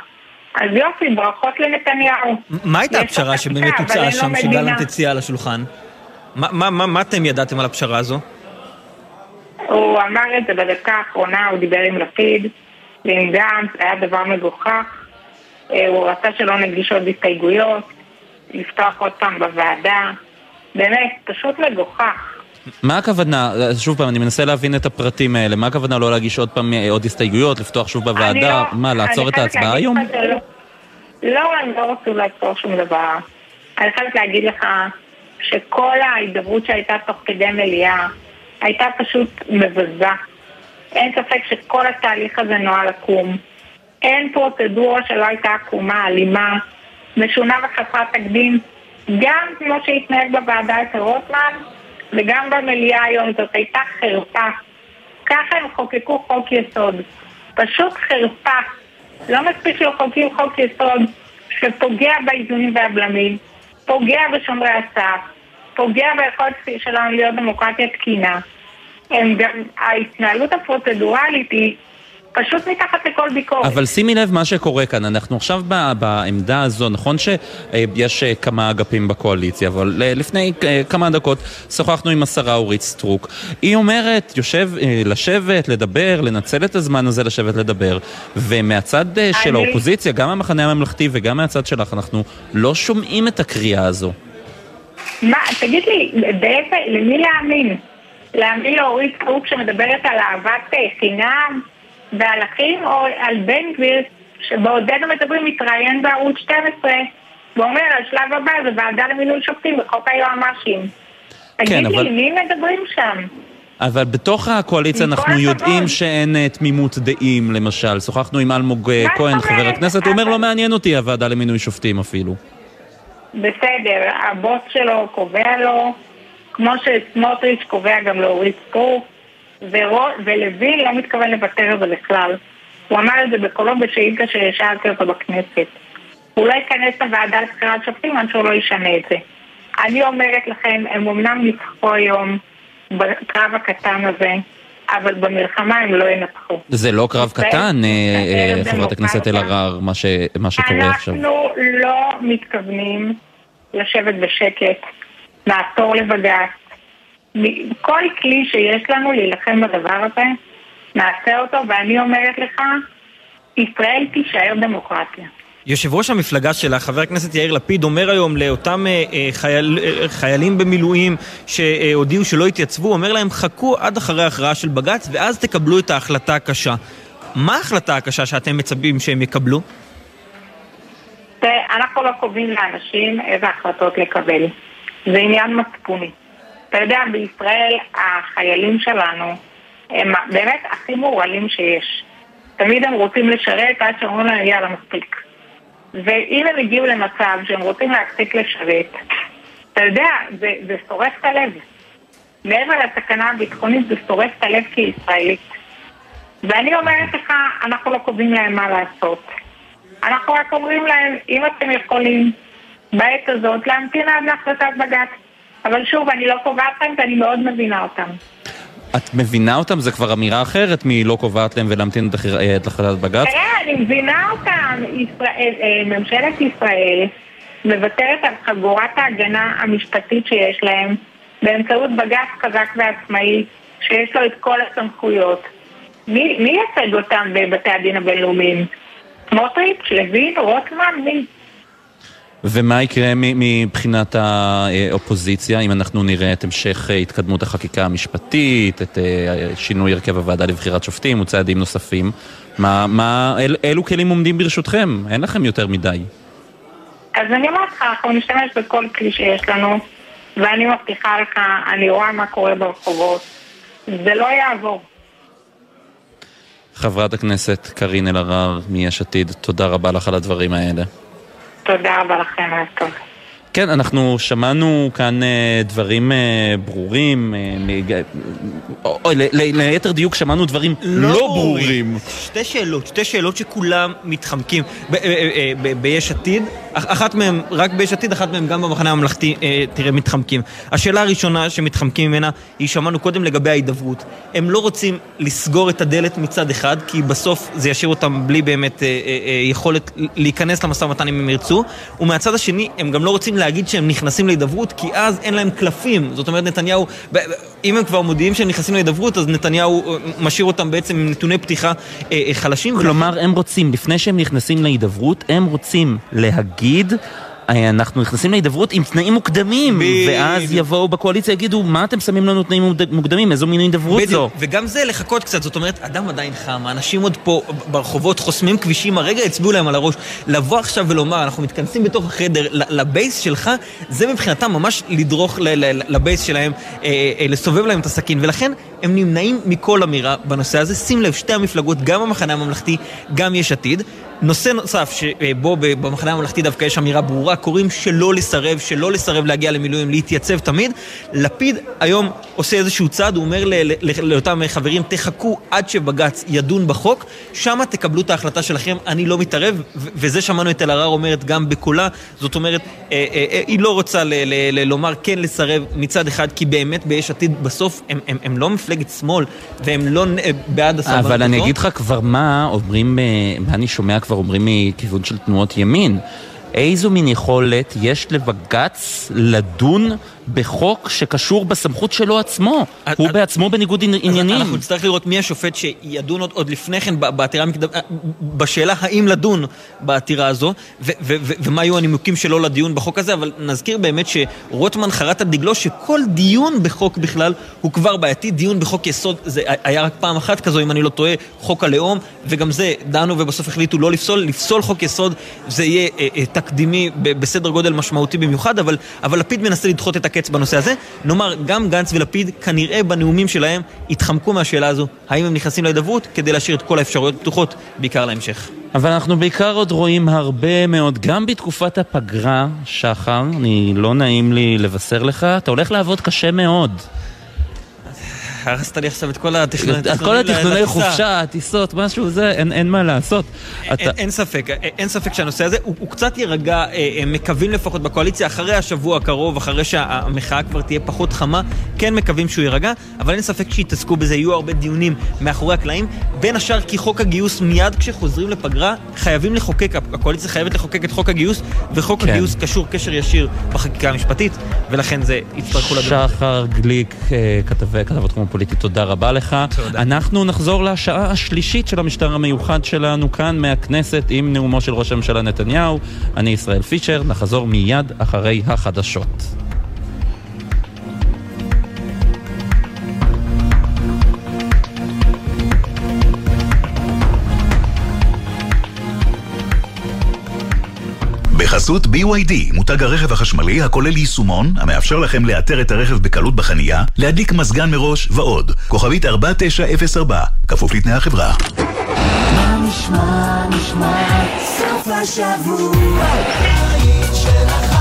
אז יופי, ברכות לנתניהו. מה הייתה הפשרה שבאמת הוצעה לו שם. שגלנט הציע על השולחן? מה- מה- מה מה אתם ידעתם על הפשרה הזו? הוא אמר את זה בדקה האחרונה, הוא דיבר עם לפיד ועם גנץ, היה דבר מגוחך. אה, הוא רצה שלא נגיש עוד הסתייגויות, לפתוח עוד פעם בוועדה. באמת, פשוט מגוחך. מה הכוונה, שוב פעם, אני מנסה להבין את הפרטים האלה, מה הכוונה לא להגיש עוד פעם אה, עוד הסתייגויות, לפתוח שוב בוועדה, לא- מה, לעצור את ההצבעה היום? שלא- לא, הם לא רצו לעצור שום דבר. אני חייבת להגיד לך שכל ההידברות שהייתה תוך כדי מליאה הייתה פשוט מבזה. אין ספק שכל התהליך הזה נועד לקום. אין פרוצדורה שלא הייתה עקומה, אלימה, משונה וחסרת תקדים, גם כמו שהתנהג בוועדה אצל רוטמן וגם במליאה היום. זאת הייתה חרפה. ככה הם חוקקו חוק יסוד. פשוט חרפה. לא מספיק שמחוקקים חוק יסוד שפוגע באיזונים והבלמים, פוגע בשומרי הסף, פוגע ביכולת שלנו להיות דמוקרטיה תקינה. הם גם, ההתנהלות הפרוצדורלית היא פשוט מתחת לכל ביקורת. אבל שימי לב מה שקורה כאן, אנחנו עכשיו בעמדה הזו, נכון שיש אה, כמה אגפים בקואליציה, אבל אה, לפני אה, כמה דקות שוחחנו עם השרה אורית סטרוק. היא אומרת, יושב, לשבת, לדבר, לנצל את הזמן הזה לשבת לדבר, ומהצד אה, של אני- האופוזיציה, גם המחנה הממלכתי וגם מהצד שלך, אנחנו לא שומעים את הקריאה הזו. מה, תגיד לי, באיזה, למי להאמין? להאמין לאורית סטרוק שמדברת על אהבת אה, חינם ועל אחים, או על בן גביר שבעודנו מדברים מתראיין בערוץ 12 ואומר השלב הבא זה ועדה למינוי שופטים בחוק היועמ"שים. תגיד כן, לי, אבל- מי מדברים שם? אבל בתוך הקואליציה אנחנו יודעים הכבוד. שאין אה, תמימות דעים, למשל. שוחחנו עם אלמוג אה, כהן? חבר הכנסת, הוא אומר לא מעניין אותי הוועדה למינוי שופטים אפילו. בסדר, הבוס שלו קובע לו, כמו שסמוטריץ' קובע גם לאורית סטרוק, ולוין לא מתכוון לוותר על זה בכלל. הוא אמר את זה בקולו בשאילתה ששאלתי אותו בכנסת. הוא לא ייכנס לוועדה לבחירת שופטים עד שהוא לא ישנה את זה. אני אומרת לכם, הם אמנם ניצחו היום בקרב הקטן הזה, אבל במלחמה הם לא ינצחו. זה לא קרב קטן, אה, אה, חברת הכנסת דמוקרטיה. אלהרר, מה שקורה עכשיו. אנחנו לא מתכוונים לשבת בשקט, לעתור לבג"ץ. כל כלי שיש לנו להילחם בדבר הזה, נעשה אותו, ואני אומרת לך, ישראל תישאר דמוקרטיה. יושב ראש המפלגה שלה, חבר הכנסת יאיר לפיד, אומר היום לאותם אה, אה, חייל, אה, חיילים במילואים שהודיעו שלא התייצבו, אומר להם חכו עד אחרי ההכרעה של בג"ץ ואז תקבלו את ההחלטה הקשה. מה ההחלטה הקשה שאתם מצפים שהם יקבלו? אנחנו לא קובעים לאנשים איזה החלטות לקבל. זה עניין מצפוני. אתה יודע, בישראל החיילים שלנו הם באמת הכי מורעלים שיש. תמיד הם רוצים לשרת עד שאומרים להם יאללה מספיק. ואם הם הגיעו למצב שהם רוצים להפסיק לשרת, אתה יודע, זה, זה שורף את הלב. מעבר לסכנה הביטחונית זה שורף את הלב כישראלית. ואני אומרת לך, אנחנו לא קובעים להם מה לעשות. אנחנו רק אומרים להם, אם אתם יכולים בעת הזאת להמתין עד להחלטת בג"ץ. אבל שוב, אני לא קובעת להם ואני מאוד מבינה אותם. את מבינה אותם? זה כבר אמירה אחרת מלא קובעת להם ולהמתין את החלטת בג"ץ? תראה, אני מבינה אותם. ישראל, אה, ממשלת ישראל מוותרת על חגורת ההגנה המשפטית שיש להם באמצעות בג"ץ חזק ועצמאי שיש לו את כל הסמכויות. מי, מי ייצג אותם בבתי הדין הבינלאומיים? סמוטריץ', לוין, רוטמן, מי? ומה יקרה מבחינת האופוזיציה, אם אנחנו נראה את המשך התקדמות החקיקה המשפטית, את אה, שינוי הרכב הוועדה לבחירת שופטים וצעדים נוספים? מה, מה, אל, אילו כלים עומדים ברשותכם? אין לכם יותר מדי. אז אני אומרת לך, אנחנו נשתמש בכל כלי שיש לנו, ואני מבטיחה לך, אני רואה מה קורה ברחובות. זה לא יעבור. חברת הכנסת קארין אלהרר מיש עתיד, תודה רבה לך על הדברים האלה. תודה רבה לכם, ערב טוב. כן, אנחנו שמענו כאן אה, דברים אה, ברורים, אה, ליתר דיוק שמענו דברים לא, לא ברורים. שתי שאלות, שתי שאלות שכולם מתחמקים. ביש עתיד, אחת מהן רק ביש עתיד, אחת מהן גם במחנה הממלכתי, תראה, מתחמקים. השאלה הראשונה שמתחמקים ממנה, היא שמענו קודם לגבי ההידברות. הם לא רוצים לסגור את הדלת מצד אחד, כי בסוף זה ישאיר אותם בלי באמת יכולת להיכנס למשא ומתן אם הם ירצו, ומהצד השני, הם גם לא רוצים להגיד שהם נכנסים להידברות, כי אז אין להם קלפים. זאת אומרת, נתניהו, אם הם כבר מודיעים שהם נכנסים להידברות, אז נתניהו אה, משאיר אותם בעצם עם נתוני פתיחה אה, אה, חלשים. כלומר, הם רוצים, לפני שהם נכנסים להידברות, הם רוצים להגיד... אנחנו נכנסים להידברות עם תנאים מוקדמים, ב... ואז יבואו בקואליציה יגידו, מה אתם שמים לנו תנאים מוקדמים, איזו מין הידברות זו? וגם זה לחכות קצת, זאת אומרת, אדם עדיין חם, האנשים עוד פה ברחובות חוסמים כבישים, הרגע הצביעו להם על הראש. לבוא עכשיו ולומר, אנחנו מתכנסים בתוך החדר, לבייס שלך, זה מבחינתם ממש לדרוך לבייס שלהם, אה, אה, לסובב להם את הסכין, ולכן הם נמנעים מכל אמירה בנושא הזה. שים לב, שתי המפלגות, גם המחנה הממלכתי, גם יש עתיד. נושא נוסף שבו במחנה הממלכתי דווקא יש אמירה ברורה, קוראים שלא לסרב, שלא לסרב להגיע למילואים, להתייצב תמיד. לפיד היום עושה איזשהו צעד, הוא אומר לאותם חברים, תחכו עד שבג"ץ ידון בחוק, שמה תקבלו את ההחלטה שלכם, אני לא מתערב, וזה שמענו את אלהרר אומרת גם בקולה, זאת אומרת, אה, אה, אה, היא לא רוצה לומר כן לסרב מצד אחד, כי באמת ביש עתיד בסוף הם, הם לא מפלגת שמאל, והם לא בעד הסרבנות אבל אני אגיד לך כבר מה אומרים, מה אני שומע כבר אומרים מכיוון של תנועות ימין. איזו מין יכולת יש לבג"ץ לדון בחוק שקשור בסמכות שלו עצמו. הוא בעצמו בניגוד עניינים. אנחנו נצטרך לראות מי השופט שידון עוד לפני כן בעתירה המקדמית, בשאלה האם לדון בעתירה הזו, ומה יהיו הנימוקים שלו לדיון בחוק הזה, אבל נזכיר באמת שרוטמן חרט על דגלו שכל דיון בחוק בכלל הוא כבר בעייתי. דיון בחוק יסוד, זה היה רק פעם אחת כזו, אם אני לא טועה, חוק הלאום, וגם זה דנו ובסוף החליטו לא לפסול. לפסול חוק יסוד זה יהיה אה, אה, תקדימי בסדר גודל משמעותי במיוחד, אבל לפיד מנסה לדחות את הקץ בנושא הזה. נאמר, גם גנץ ולפיד כנראה בנאומים שלהם התחמקו מהשאלה הזו, האם הם נכנסים להידברות, כדי להשאיר את כל האפשרויות פתוחות, בעיקר להמשך. אבל אנחנו בעיקר עוד רואים הרבה מאוד, גם בתקופת הפגרה, שחר, אני לא נעים לי לבשר לך, אתה הולך לעבוד קשה מאוד. הרסת לי עכשיו את כל התכנוני. כל התכנוני חופשה, טיסות, משהו, זה, אין, מה לעשות. אין, ספק, אין ספק שהנושא הזה, הוא, קצת יירגע, אה, הם מקווים לפחות בקואליציה, אחרי השבוע הקרוב, אחרי שהמחאה כבר תהיה פחות חמה, כן מקווים שהוא יירגע, אבל אין ספק שיתעסקו בזה, יהיו הרבה דיונים מאחורי הקלעים, בין השאר כי חוק הגיוס מיד כשחוזרים לפגרה, חייבים לחוקק, הקואליציה חייבת לחוקק את חוק הגיוס, וחוק כן. הגיוס קשור קשר ישיר בחקיקה המשפטית, ולכן זה יצטרכו לדון. שחר גליק, אה, כתבות כמו פוליטי, תודה רבה לך. תודה. אנחנו נחזור לשעה השלישית של המשטר המיוחד שלנו כאן מהכנסת עם נאומו של ראש הממשלה נתניהו. אני ישראל פישר, נחזור מיד אחרי החדשות. בחסות BYD, מותג הרכב החשמלי הכולל יישומון המאפשר לכם לאתר את הרכב בקלות בחנייה, להדליק מזגן מראש ועוד. כוכבית 4904, כפוף לתנאי החברה. נשמע, נשמע, סוף השבוע, של החיילים.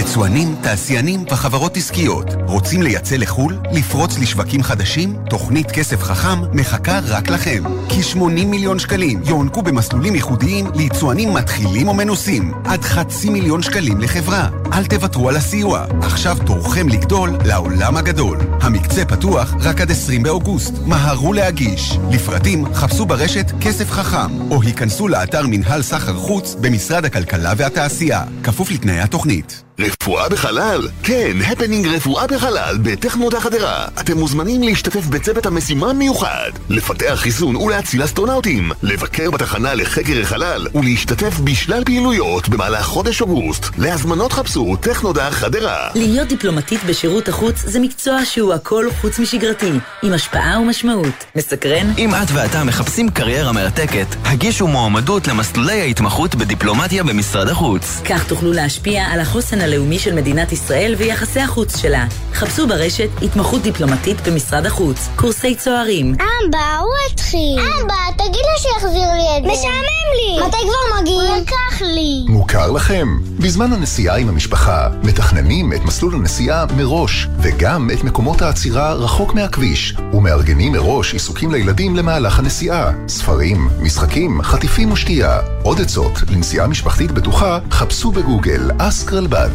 יצואנים, תעשיינים וחברות עסקיות רוצים לייצא לחו"ל? לפרוץ לשווקים חדשים? תוכנית כסף חכם מחכה רק לכם. כ-80 מיליון שקלים יוענקו במסלולים ייחודיים ליצואנים מתחילים או מנוסים. עד חצי מיליון שקלים לחברה. אל תוותרו על הסיוע. עכשיו תורכם לגדול לעולם הגדול. המקצה פתוח רק עד 20 באוגוסט. מהרו להגיש. לפרטים חפשו ברשת כסף חכם, או היכנסו לאתר מנהל סחר חוץ במשרד הכלכלה והתעשייה. כפוף לתנאי התוכנית. רפואה בחלל? כן, הפנינג רפואה בחלל בטכנודה חדרה. אתם מוזמנים להשתתף בצוות המשימה המיוחד, לפתח חיסון ולהציל אסטרונאוטים, לבקר בתחנה לחקר החלל ולהשתתף בשלל פעילויות במהלך חודש אוגוסט. להזמנות חפשו טכנודה חדרה. להיות דיפלומטית בשירות החוץ זה מקצוע שהוא הכל חוץ משגרתי, עם השפעה ומשמעות. מסקרן? אם את ואתה מחפשים קריירה מרתקת, הגישו מועמדות למסלולי ההתמחות בדיפלומטיה במשרד החוץ. כך תוכלו להשפיע על החוסן הלאומי של מדינת ישראל ויחסי החוץ שלה. חפשו ברשת התמחות דיפלומטית במשרד החוץ, קורסי צוערים. אבא, הוא התחיל. אבא, תגיד לו שיחזיר לי את זה. משעמם לי. מתי כבר מגיע? הוא לקח לי. מוכר לכם? בזמן הנסיעה עם המשפחה, מתכננים את מסלול הנסיעה מראש, וגם את מקומות העצירה רחוק מהכביש, ומארגנים מראש עיסוקים לילדים למהלך הנסיעה. ספרים, משחקים, חטיפים ושתייה. עוד עצות לנסיעה משפחתית בטוחה, חפשו בגוגל אסק רלב"ד.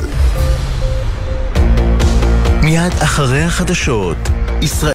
מיד אחרי החדשות, ישראל